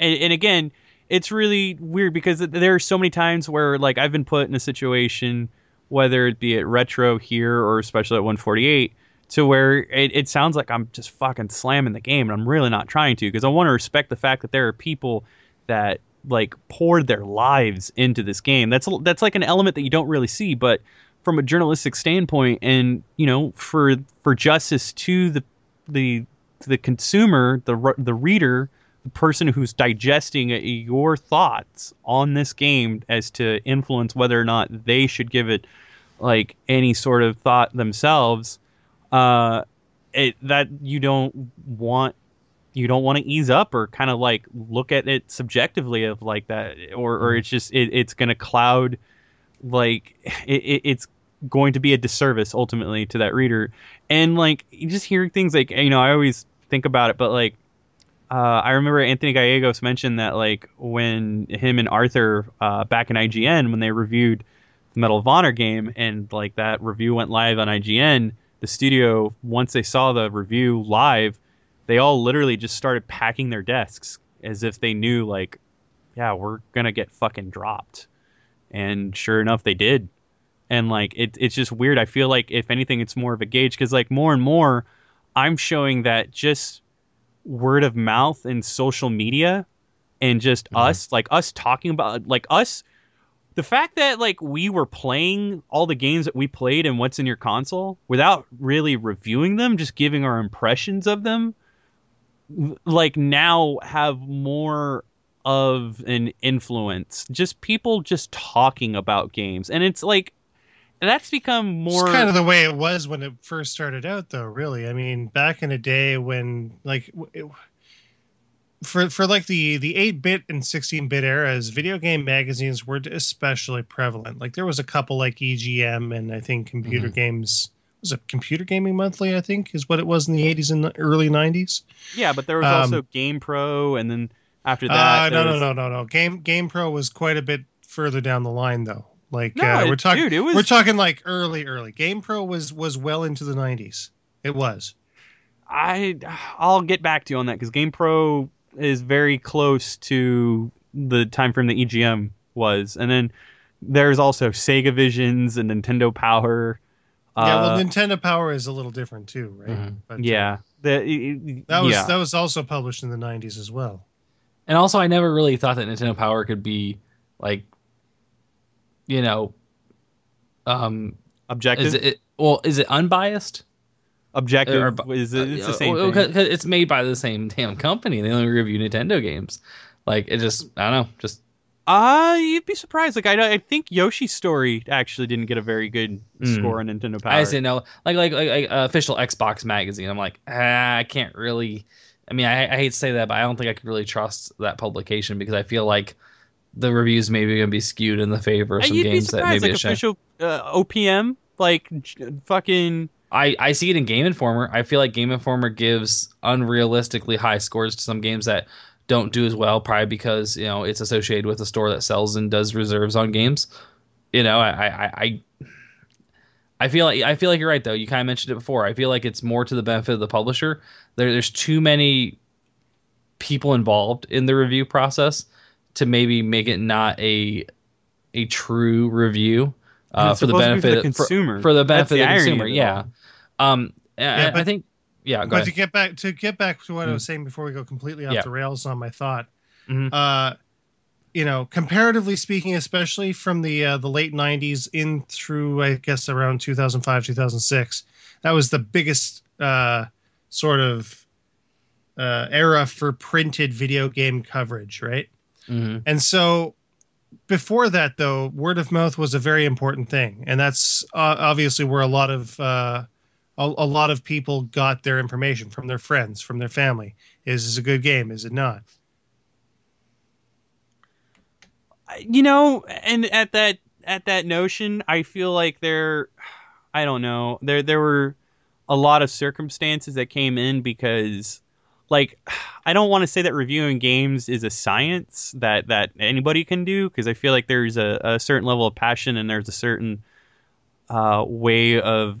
and, and again it's really weird because there are so many times where like i've been put in a situation whether it be at retro here or especially at 148 to where it, it sounds like i'm just fucking slamming the game and i'm really not trying to because i want to respect the fact that there are people that like poured their lives into this game. That's that's like an element that you don't really see but from a journalistic standpoint and you know for for justice to the the the consumer the the reader the person who's digesting your thoughts on this game as to influence whether or not they should give it like any sort of thought themselves uh it that you don't want you don't want to ease up or kind of like look at it subjectively of like that or or it's just it, it's going to cloud like it, it, it's going to be a disservice ultimately to that reader. And like just hearing things like you know i always think about it but like uh, I remember Anthony Gallegos mentioned that like when him and Arthur uh, back in IGN when they reviewed the Medal of Honor game and like that review went live on IGN, the studio once they saw the review live, they all literally just started packing their desks as if they knew like, yeah, we're gonna get fucking dropped, and sure enough, they did. And like it, it's just weird. I feel like if anything, it's more of a gauge because like more and more, I'm showing that just word of mouth and social media and just Mhm. us like us talking about like us the fact that like we were playing all the games that we played and what's in your console without really reviewing them just giving our impressions of them like now have more of an influence. Just people just talking about games, and it's like that's become more It's kind of the way it was when it first started out, though. Really, I mean, back in a day when like it, for for like the the eight bit and sixteen bit eras, video game magazines were especially prevalent. Like there was a couple like EGM and I think Computer Mhm. Games was it Computer Gaming Monthly. I think is what it was in the eighties and the early nineties. yeah, but there was Um, also Game Pro, and then after that, Uh, no, no, was- no, no, no. Game Game Pro was quite a bit further down the line, though. Like No, uh, we're talking, dude, was- we're talking like early, early. Game Pro was was well into the nineties. It was. I I'll get back to you on that because Game Pro is very close to the time frame that EGM was, and then there's also Sega Visions and Nintendo Power. yeah, well, Uh, Nintendo Power is a little different too, right? Mhm. But, uh, yeah, the, that was yeah. that was also published in the nineties as well. And also, I never really thought that Nintendo Power could be like, you know, um, objective. is it well? Is it unbiased? Objective or- is it, it's the same. 'cause it's made by the same damn company. They only review Nintendo games. Like it just, I don't know, just Uh, you'd be surprised. Like I, I think Yoshi's Story actually didn't get a very good Mm. score on Nintendo Power. I didn't know. Like like like, like uh, official Xbox magazine. I'm like, ah, I can't really. I mean, I, I hate to say that, but I don't think I could really trust that publication because I feel like the reviews maybe going to be skewed in the favor of Uh, some you'd be games that maybe Like official uh, OPM, like j- fucking. I, I see it in Game Informer. I feel like Game Informer gives unrealistically high scores to some games that don't do as well, probably because you know it's associated with a store that sells and does reserves on games. You know, I I, I I feel like I feel like you're right though. You kind of mentioned it before. I feel like it's more to the benefit of the publisher. There, there's too many people involved in the review process to maybe make it not a a true review uh, for the for the benefit for- consumer. for, the benefit the of the consumer. Yeah. all. Um, I, I but- think. Yeah. Go but ahead. to get back to get back to what I Mm. was saying before we go completely off Yeah. the rails on my thought, Mhm. uh, you know, comparatively speaking, especially from the uh, the late '90s in through I guess around 2005 2006, that was the biggest uh, sort of uh, era for printed video game coverage, right? Mhm. And so before that, though, word of mouth was a very important thing, and that's uh, obviously where a lot of uh, a, a lot of people got their information from their friends, from their family. Is this a good game? Is it not? you know and at that at that notion i feel like there i don't know there there were a lot of circumstances that came in because like i don't want to say that reviewing games is a science that that anybody can do because i feel like there's a, a certain level of passion and there's a certain uh, way of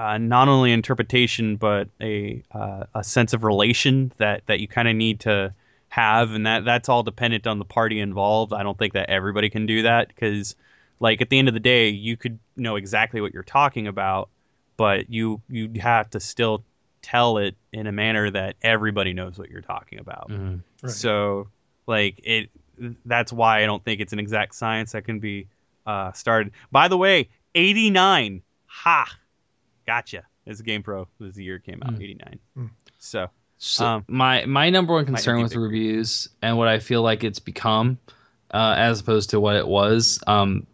uh, not only interpretation but a uh, a sense of relation that that you kind of need to have and that that's all dependent on the party involved i don't think that everybody can do that because like at the end of the day you could know exactly what you're talking about but you you have to still tell it in a manner that everybody knows what you're talking about Mhm. Right. so like it that's why i don't think it's an exact science that can be uh started by the way 89 ha gotcha it's a game pro this is the year came out Mm. 89 Mm. so So Um, my my number one concern with bigger. reviews and what I feel like it's become, uh, as opposed to what it was, um,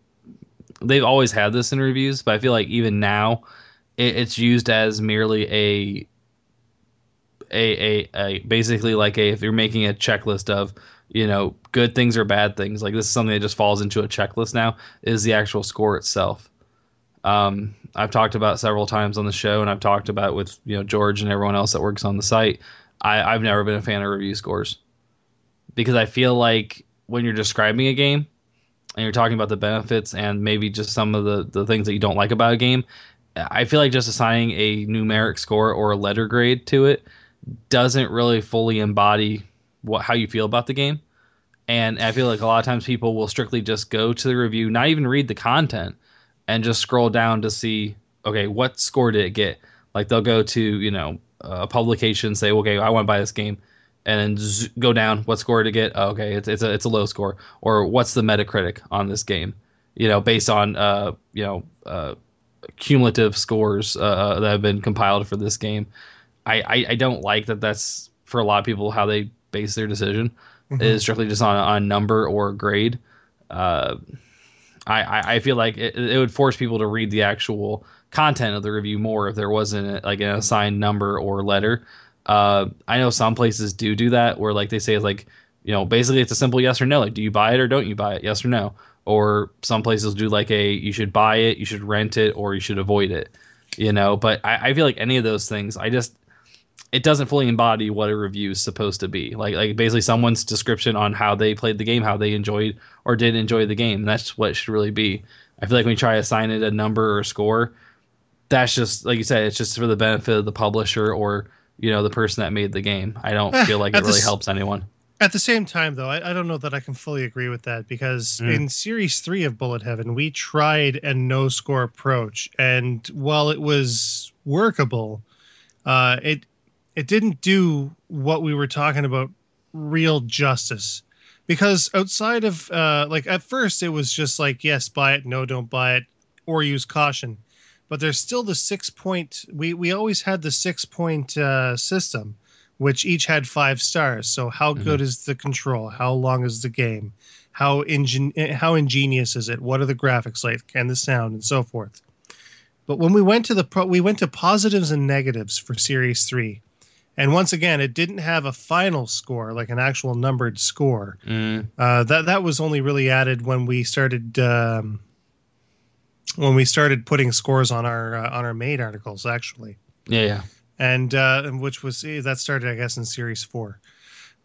they've always had this in reviews, but I feel like even now, it, it's used as merely a, a a a basically like a if you're making a checklist of you know good things or bad things like this is something that just falls into a checklist now is the actual score itself. Um, I've talked about several times on the show, and I've talked about with you know George and everyone else that works on the site. I, I've never been a fan of review scores because I feel like when you're describing a game and you're talking about the benefits and maybe just some of the, the things that you don't like about a game, I feel like just assigning a numeric score or a letter grade to it doesn't really fully embody what how you feel about the game. And I feel like a lot of times people will strictly just go to the review, not even read the content, and just scroll down to see, okay, what score did it get? Like they'll go to, you know, a publication, say, okay, I want to buy this game, and then z- go down, what score did it get? Oh, okay, it's, it's, a, it's a low score. Or what's the Metacritic on this game? You know, based on, uh, you know, uh, cumulative scores uh, that have been compiled for this game. I, I, I don't like that that's for a lot of people how they base their decision. Mhm. is strictly just on on number or grade. Uh, I, I feel like it, it would force people to read the actual content of the review more if there wasn't like an assigned number or letter. Uh, I know some places do do that where like they say like you know basically it's a simple yes or no like do you buy it or don't you buy it? Yes or no. Or some places do like a you should buy it you should rent it or you should avoid it you know? But I, I feel like any of those things I just it doesn't fully embody what a review is supposed to be. Like like basically someone's description on how they played the game how they enjoyed or didn't enjoy the game. That's what it should really be. I feel like when you try to assign it a number or a score that's just like you said it's just for the benefit of the publisher or you know the person that made the game. I don't Eh, feel like it really this- helps anyone. At the same time, though, I, I don't know that I can fully agree with that because Mm. in Series 3 of Bullet Heaven, we tried a no score approach. And while it was workable, uh, it it didn't do what we were talking about real justice. Because outside of, uh, like, at first it was just like, yes, buy it, no, don't buy it, or use caution. But there's still the six point, we, we always had the six point uh, system which each had five stars. So how Mhm. good is the control? How long is the game? How ingen- how ingenious is it? What are the graphics like and the sound and so forth? But when we went to the pro- we went to positives and negatives for Series 3. And once again, it didn't have a final score, like an actual numbered score. mm, Uh, that that was only really added when we started um, when we started putting scores on our uh, on our made articles, actually yeah yeah and uh, which was eh, that started, I guess, in series four.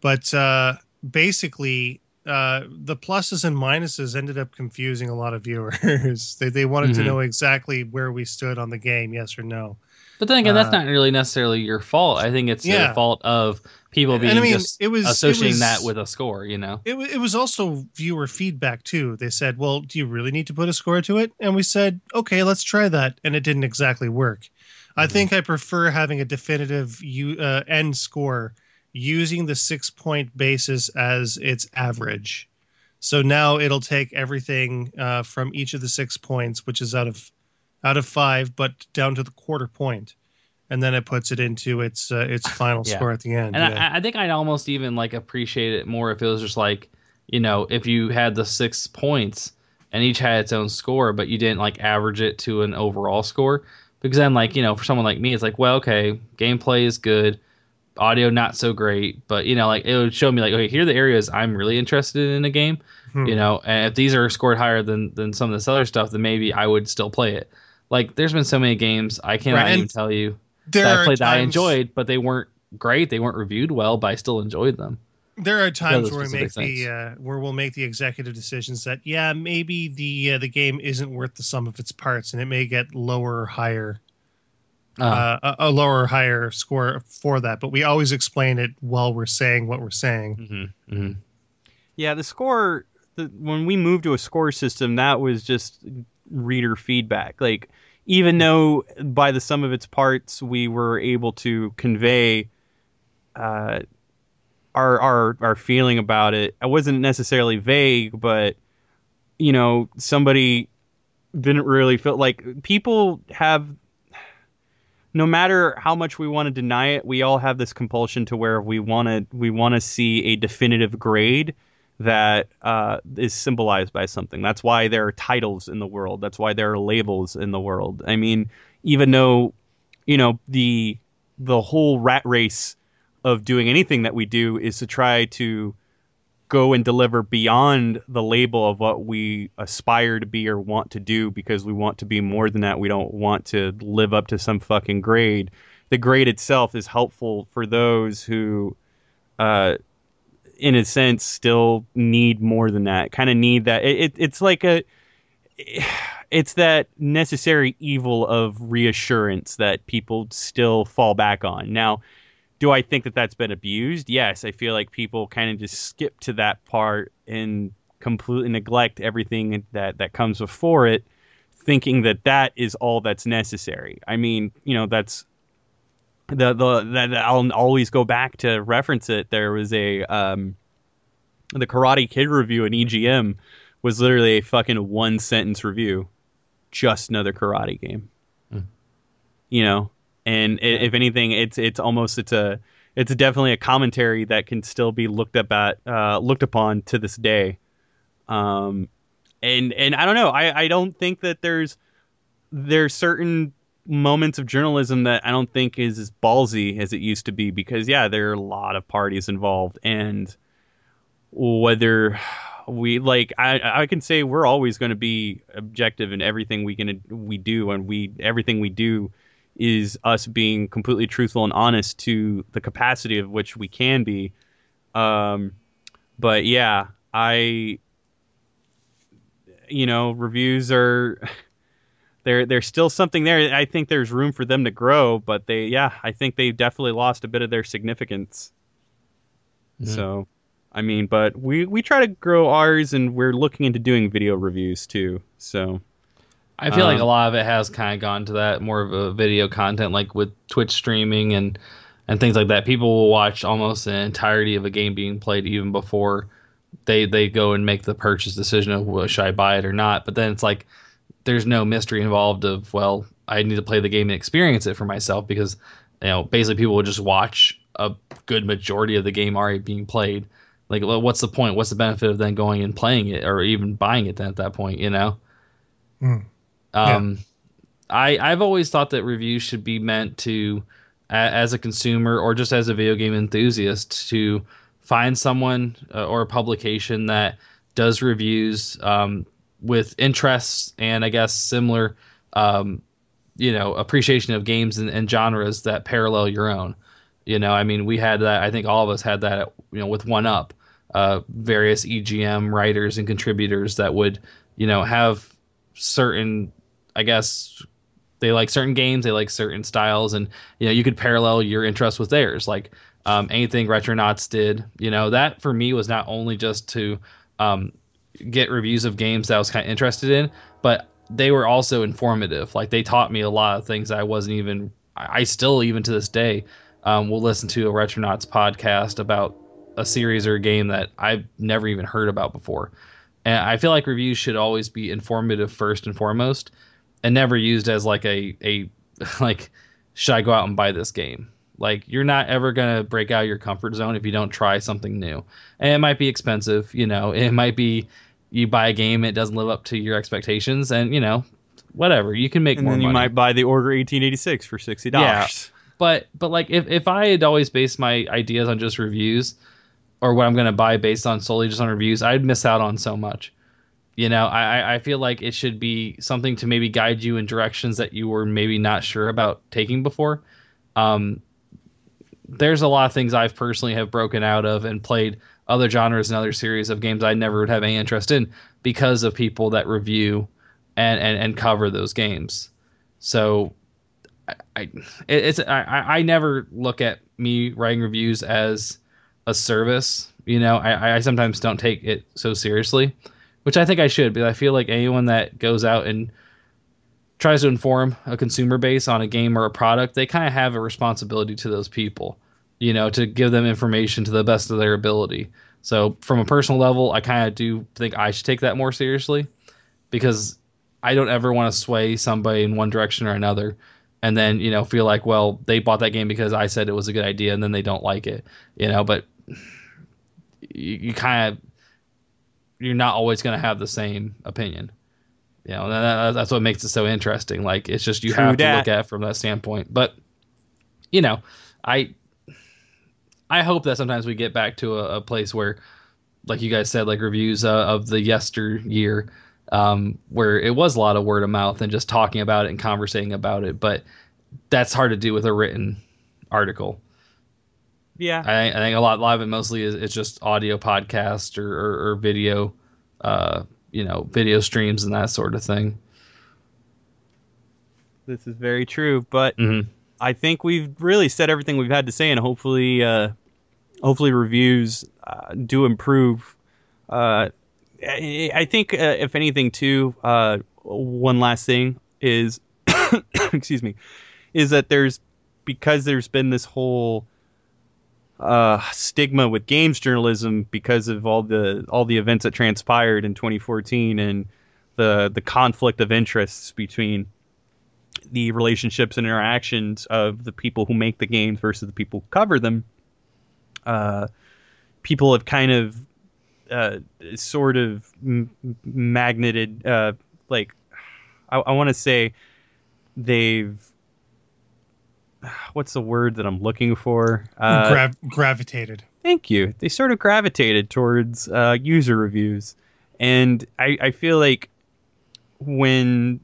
But uh, basically, uh, the pluses and minuses ended up confusing a lot of viewers. they they wanted to Mhm. know exactly where we stood on the game, yes or no. But then again that's Uh, not really necessarily your fault i think it's Yeah. the fault of people being I mean, just it was it associating was- that with a score you know It, it was also viewer feedback too. They said, "Well, do you really need to put a score to it?" And we said, "Okay, let's try that." And it didn't exactly work. I Mhm. think I prefer having a definitive u- uh, end score using the six point basis as its average. So now it'll take everything uh, from each of the six points, which is out of out of five, but down to the quarter point, and then it puts it into its uh, its final Yeah. score at the end. and yeah. I, I think i'd almost even like appreciate it more if it was just like you know if you had the six points and each had its own score but you didn't like average it to an overall score because then like you know for someone like me it's like well okay gameplay is good audio not so great but you know like it would show me like okay here are the areas i'm really interested in a game Hmm. you know and if these are scored higher than than some of this other stuff then maybe i would still play it like there's been so many games i cannot Right, even tell you there that I are played that I enjoyed, but they weren't great. They weren't reviewed well, but I still enjoyed them. there are times where we make specific the uh, where we'll make the executive decisions that yeah maybe the uh, the game isn't worth the sum of its parts and it may get lower or higher Uh, uh, a, a lower or higher score for that but we always explain it while we're saying what we're saying mhm, mhm. Yeah, the score. The, when we moved to a score system, that was just reader feedback. Like, even though by the sum of its parts we were able to convey uh, our our our feeling about it, I wasn't necessarily vague, but you know, somebody didn't really feel like people have. No matter how much we want to deny it, we all have this compulsion to where we want to we want to see a definitive grade that uh, is symbolized by something. That's why there are titles in the world. That's why there are labels in the world. I mean, even though you know the the whole rat race of doing anything that we do is to try to go and deliver beyond the label of what we aspire to be or want to do because we want to be more than that. We don't want to live up to some fucking grade. The grade itself is helpful for those who uh, in a sense still need more than that kind of need that it, it, it's like a it's that necessary evil of reassurance that people still fall back on. Now do i think that that's been abused? Yes i feel like people kind of just skip to that part and completely neglect everything that that comes before it thinking that that is all that's necessary. I mean you know that's the the that I'll always go back to reference it. There was a um, the Karate Kid review in EGM was literally a fucking one sentence review, just another karate game. Hmm. You know, and i if anything, it's it's almost it's a it's definitely a commentary that can still be looked up at uh, looked upon to this day. Um, and and I don't know. I, I don't think that there's there's certain moments of journalism that I don't think is as ballsy as it used to be because yeah, there are a lot of parties involved and whether we like I I can say we're always going to be objective in everything we can we do and we everything we do is us being completely truthful and honest to the capacity of which we can be. Um, but yeah, I, you know, reviews are there. There's still something there. I think there's room for them to grow, but they, yeah, I think they definitely lost a bit of their significance. Mhm. So, I mean, but we we try to grow ours, and we're looking into doing video reviews too. So. I feel like Um, a lot of it has kind of gone to that more of a video content, like with Twitch streaming and and things like that. People will watch almost the entirety of a game being played even before they they go and make the purchase decision of well, should I buy it or not. But then it's like there's no mystery involved of well, I need to play the game and experience it for myself because you know basically people will just watch a good majority of the game already being played. Like, well, what's the point? What's the benefit of then going and playing it or even buying it then at that point? You know. Hmm. Um, I I've always thought that reviews should be meant to, as a consumer or just as a video game enthusiast, to find someone uh, or a publication that does reviews um, with interests and I guess similar, um, you know, appreciation of games and, and genres that parallel your own. You know, I mean, we had that. I think all of us had that. You know, with One Up, uh, various EGM writers and contributors that would, you know, have certain I guess they like certain games, they like certain styles, and you know you could parallel your interest with theirs. Like um, anything Retronauts did, you know that for me was not only just to um, get reviews of games that I was kind of interested in, but they were also informative. Like they taught me a lot of things I wasn't even. I still even to this day um, will listen to a Retronauts podcast about a series or a game that I've never even heard about before. And I feel like reviews should always be informative first and foremost and never used as like a a like should I go out and buy this game? Like you're not ever gonna break out of your comfort zone if you don't try something new. And it might be expensive, you know. It might be you buy a game it doesn't live up to your expectations, and you know, whatever you can make And more then you money. might buy the Order 1886 for sixty dollars. Yeah. but but like if if I had always based my ideas on just reviews or what I'm gonna buy based on solely just on reviews, I'd miss out on so much. You know, I- I feel like it should be something to maybe guide you in directions that you were maybe not sure about taking before. Um, there's a lot of things I've personally have broken out of and played other genres and other series of games I never would have any interest in because of people that review and and, and cover those games. So I, I it's I, I never look at me writing reviews as a service. You know, I, I sometimes don't take it so seriously, which I think I should. But I feel like anyone that goes out and tries to inform a consumer base on a game or a product, they kind of have a responsibility to those people. You know, to give them information to the best of their ability. So from a personal level, I kind of do think I should take that more seriously because I don't ever want to sway somebody in one direction or another and then you know feel like well they bought that game because I said it was a good idea and then they don't like it you know but you, you kind of you're not always going to have the same opinion. You know that, that's what makes it so interesting. Like it's just you True have to look at it from that standpoint. But you know I I hope that sometimes we get back to a, a place where like you guys said like reviews uh, of the yesteryear um, where it was a lot of word of mouth and just talking about it and conversating about it. But that's hard to do with a written article. Yeah. I, I think a lot, a lot of it mostly is it's just audio podcast or, or, or video, uh, you know, video streams and that sort of thing. This is very true, but Mhm. I think we've really said everything we've had to say, and hopefully, uh, hopefully reviews uh, do improve. Uh, I, I think, uh, if anything, too, uh, one last thing is, excuse me, is that there's because there's been this whole uh, stigma with games journalism because of all the all the events that transpired in 2014 and the the conflict of interests between the relationships and interactions of the people who make the games versus the people who cover them. Uh, people have kind of uh, sort of m- magneted, uh, like I, I want to say they've what's the word that I'm looking for? Uh, Grav- gravitated. Thank you. They sort of gravitated towards uh, user reviews, and I, I feel like when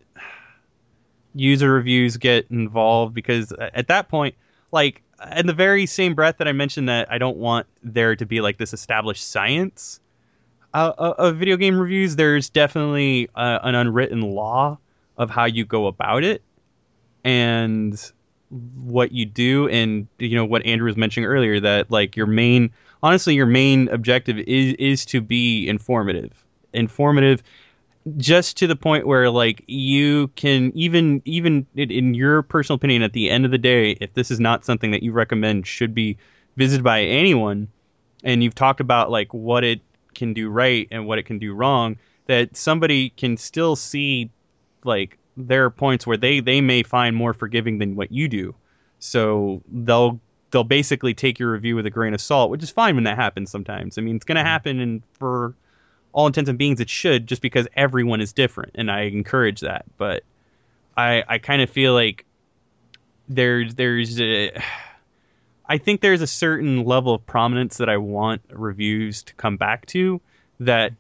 user reviews get involved, because at that point, like in the very same breath that I mentioned that I don't want there to be like this established science uh, of video game reviews, there's definitely uh, an unwritten law of how you go about it, and what you do and you know what Andrew was mentioning earlier that like your main honestly your main objective is is to be informative. Informative just to the point where like you can even even in your personal opinion at the end of the day if this is not something that you recommend should be visited by anyone and you've talked about like what it can do right and what it can do wrong that somebody can still see like there are points where they they may find more forgiving than what you do. So they'll they'll basically take your review with a grain of salt which is fine when that happens sometimes. I mean it's going to mm-hmm. happen and for all intents and beings it should just because everyone is different and i encourage that but i i kind of feel like there's there's a, i think there's a certain level of prominence that i want reviews to come back to that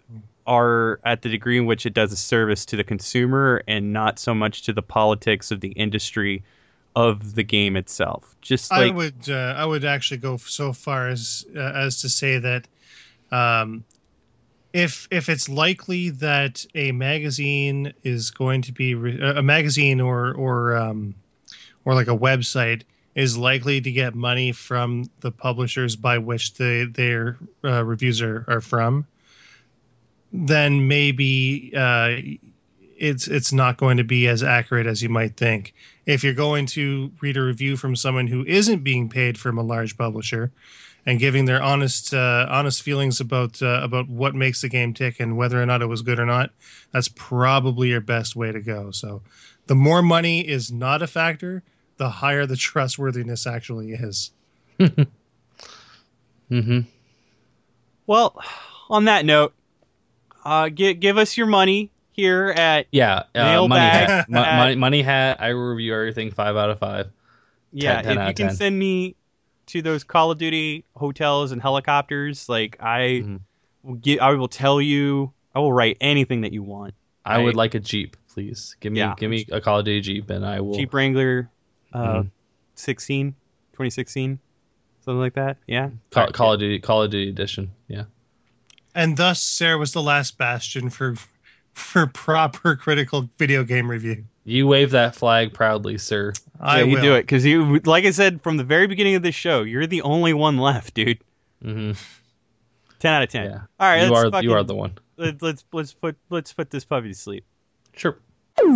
are at the degree in which it does a service to the consumer and not so much to the politics of the industry of the game itself. Just like I would, uh, I would actually go so far as uh, as to say that um, if if it's likely that a magazine is going to be re- a magazine or or um, or like a website is likely to get money from the publishers by which the, their uh, reviews are, are from, then maybe uh, it's it's not going to be as accurate as you might think. If you're going to read a review from someone who isn't being paid from a large publisher and giving their honest uh, honest feelings about uh, about what makes the game tick and whether or not it was good or not, that's probably your best way to go. So, the more money is not a factor, the higher the trustworthiness actually is. Mm-hmm. well, on that note, uh, give give us your money here at Yeah, uh, money hat. Mo- at- money, money hat. I review everything five out of five. yeah. 10 if you of can 10. send me to those Call of Duty hotels and helicopters, like I Mhm. will get, I will tell you, I will write anything that you want. I Right. would like a Jeep, please. Give me Yeah. give me a Call of Duty Jeep, and I will. Jeep Wrangler, uh, Mhm. 16, 2016, something like that. Yeah. Call, Alright, Call of Duty Call of Duty edition. Yeah. And thus, Sarah was the last bastion for for proper critical video game review. You wave that flag proudly, sir. I yeah, you will. do it because you, like I said from the very beginning of this show, you're the only one left, dude. hmm Ten out of ten. Yeah. All right, you are fucking, you are the one. let's, let's let's put let's put this puppy to sleep. Sure. Oh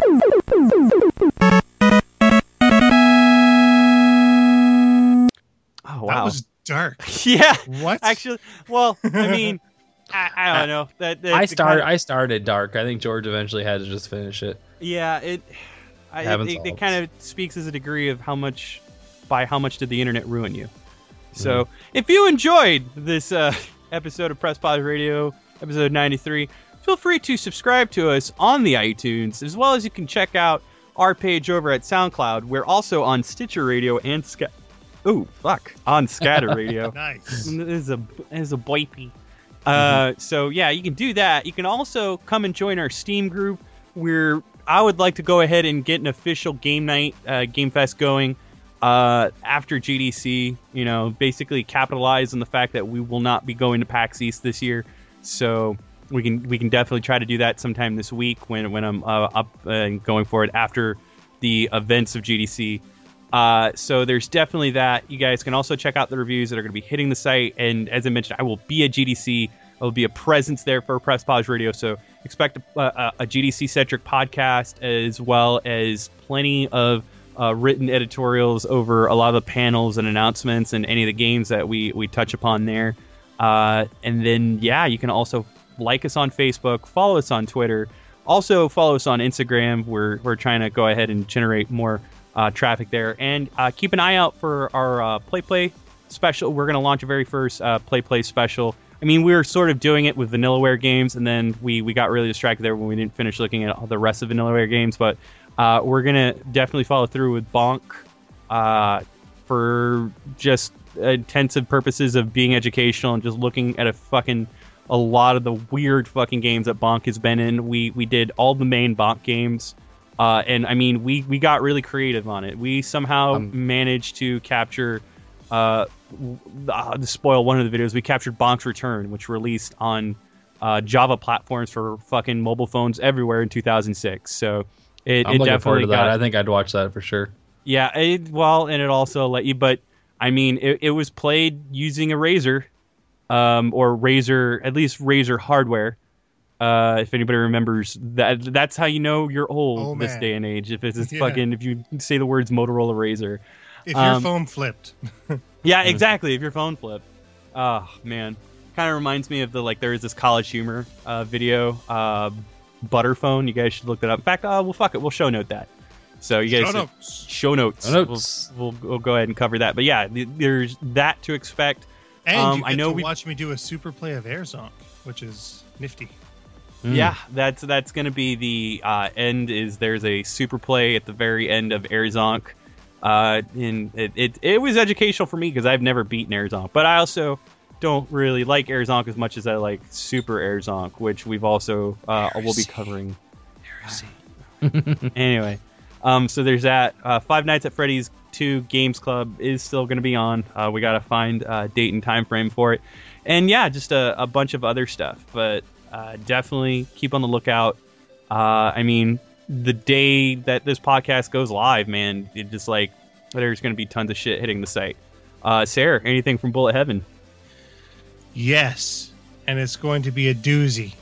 wow. That was dark. yeah. What? Actually, well, I mean, I, I don't know that. that I the started. kind I started dark. I think George eventually had to just finish it. Of- yeah, it. I, Haven't it, it, kind of speaks as a degree of how much, by how much did the internet ruin you. So, if you enjoyed this uh, episode of Press Pause Radio, episode 93, feel free to subscribe to us on the iTunes, as well as you can check out our page over at SoundCloud. We're also on Stitcher Radio and Sca- Ooh, fuck. On Scatter Radio. nice. This is a this is a boipy. Uh, so yeah, you can do that. You can also come and join our Steam group. Where I would like to go ahead and get an official game night, uh, game fest going uh, after GDC. You know, basically capitalize on the fact that we will not be going to PAX East this year. So we can we can definitely try to do that sometime this week when when I'm uh, up and going for it after the events of GDC. Uh, so there's definitely that. You guys can also check out the reviews that are going to be hitting the site. And as I mentioned, I will be at GDC. Will be a presence there for Press Pause Radio. So expect a, a, a GDC centric podcast as well as plenty of uh, written editorials over a lot of the panels and announcements and any of the games that we we touch upon there. Uh, and then yeah, you can also like us on Facebook, follow us on Twitter, also follow us on Instagram. We're we're trying to go ahead and generate more uh, traffic there, and uh, keep an eye out for our uh, Play Play special. We're going to launch a very first uh, play play special. I mean, we were sort of doing it with Vanillaware games, and then we we got really distracted there when we didn't finish looking at all the rest of Vanillaware games. But uh, we're gonna definitely follow through with Bonk uh, for just intensive purposes of being educational and just looking at a fucking a lot of the weird fucking games that Bonk has been in. We we did all the main Bonk games. Uh, and I mean, we, we got really creative on it. We somehow Um, managed to capture, uh, uh, to spoil one of the videos, we captured Bonk's Return, which released on uh, Java platforms for fucking mobile phones everywhere in 2006. So it, I'm it looking forward definitely to got that. I think I'd watch that for sure. yeah, it, well, and it also let you, but I mean, it, it was played using a Razer, um, or Razer, at least Razer hardware. Uh, if anybody remembers that, that's how you know you're old Oh, this man. day and age. If it's, it's Yeah. fucking, if you say the words Motorola RAZR, If your Um, phone flipped, yeah, exactly. If your phone flipped, oh man, kind of reminds me of the like there is this College Humor uh, video, uh, Butterphone. You guys should look that up. In fact, uh, well, fuck it, we'll show note that. So you guys Shut should- up. show notes. Show notes. We'll, we'll, we'll go ahead and cover that. But yeah, th- there's that to expect. And Um, you I know to we- watch me do a super play of Air Zonk, which is nifty. Mm. Yeah, that's that's going to be the uh, end. Is there's a super play at the very end of Air Zonk. Uh, and it, it it was educational for me because I've never beaten Air Zonk, but I also don't really like Air Zonk as much as I like Super Airzonk, which we've also uh, will be covering. anyway, um, so there's that. Uh, Five Nights at Freddy's 2 Games Club is still going to be on. Uh, we got to find a date and time frame for it. And yeah, just a, a bunch of other stuff. But uh, definitely keep on the lookout. Uh, I mean, the day that this podcast goes live, man, it just like there's going to be tons of shit hitting the site. Uh, Sarah, anything from Bullet Heaven? Yes, and it's going to be a doozy.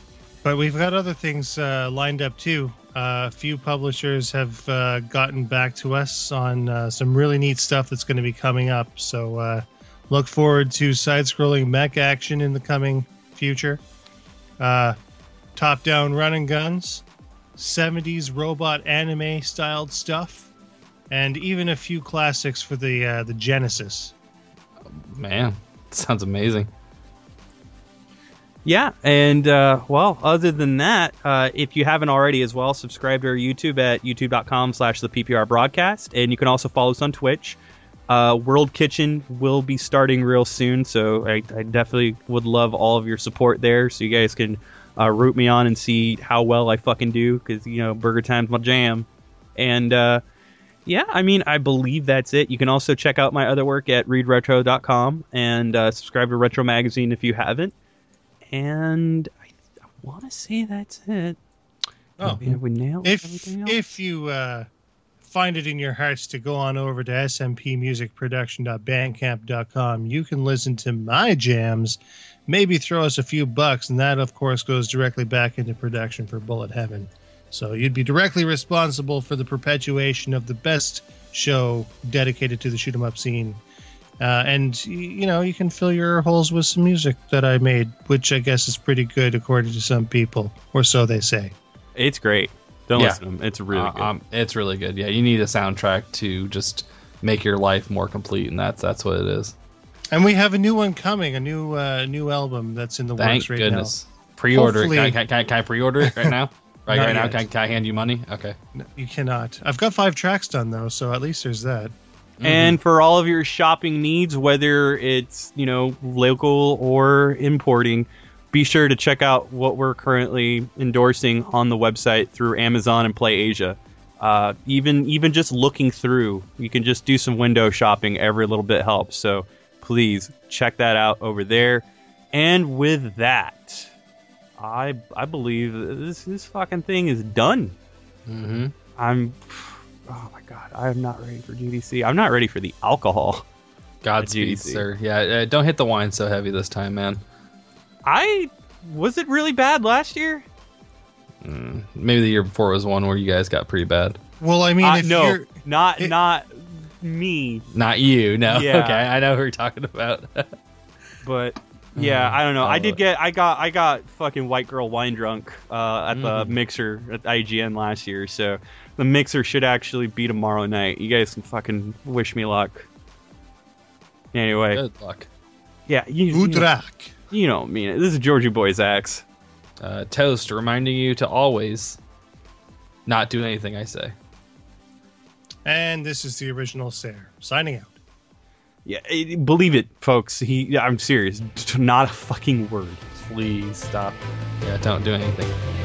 But we've got other things uh, lined up too. Uh, a few publishers have uh, gotten back to us on uh, some really neat stuff that's going to be coming up. So uh, look forward to side-scrolling mech action in the coming future. Uh, top-down running guns, 70s robot anime styled stuff, and even a few classics for the uh, the Genesis. Man, sounds amazing. Yeah, and uh, well, other than that, uh, if you haven't already as well, subscribe to our YouTube at youtube.com slash the PPR broadcast. And you can also follow us on Twitch. Uh, World Kitchen will be starting real soon, so I, I definitely would love all of your support there so you guys can uh, root me on and see how well I fucking do because, you know, Burger Time's my jam. And uh, yeah, I mean, I believe that's it. You can also check out my other work at readretro.com and uh, subscribe to Retro Magazine if you haven't and I, I want to say that's it. Oh. yeah, we nailed if if you uh, find it in your hearts to go on over to smpmusicproduction.bandcamp.com, you can listen to my jams. Maybe throw us a few bucks, and that, of course, goes directly back into production for Bullet Heaven. So you'd be directly responsible for the perpetuation of the best show dedicated to the shoot 'em up scene. Uh, and you know you can fill your holes with some music that I made, which I guess is pretty good according to some people, or so they say. it's great. Don't Yeah. listen to them. It's really Uh, good. um, it's really good. Yeah, you need a soundtrack to just make your life more complete, and that's that's what it is. And we have a new one coming, a new uh, new album that's in the Thank works right goodness. Pre-order. it. Can, I, can, I- can, I- pre-order it right now? Right, right now, can, I- can I hand you money? Okay. now. You cannot. I've got five tracks done though, so at least there's that. And for all of your shopping needs, whether it's you know local or importing, be sure to check out what we're currently endorsing on the website through Amazon and Play Asia. Uh, even even just looking through, you can just do some window shopping. Every little bit helps. So please check that out over there. And with that, I I believe this this fucking thing is done. Mm-hmm. I'm. Oh my god, I am not ready for GDC. I'm not ready for the alcohol. Godspeed, GDC. sir. Yeah, uh, don't hit the wine so heavy this time, man. I was it really bad last year? Mm, maybe the year before was one where you guys got pretty bad. Well, I mean, Uh, if no, you're not it- not me, Not you, no. Yeah. Okay, I know who you're talking about. but yeah, Mm, I don't know. I I did get I got I got fucking white girl wine drunk uh, at the Mhm. mixer at IGN last year. So the mixer should actually be tomorrow night. You guys can fucking wish me luck. Anyway, Good luck. yeah, you, you, know, Udrak. you know, me. This is Georgie Boy's axe. Uh, Toast, reminding you to always not do anything I say. And this is the original Sayer signing out. Yeah, it, believe it, folks. He, I'm serious. Not a fucking word. Please stop. Yeah, don't do anything.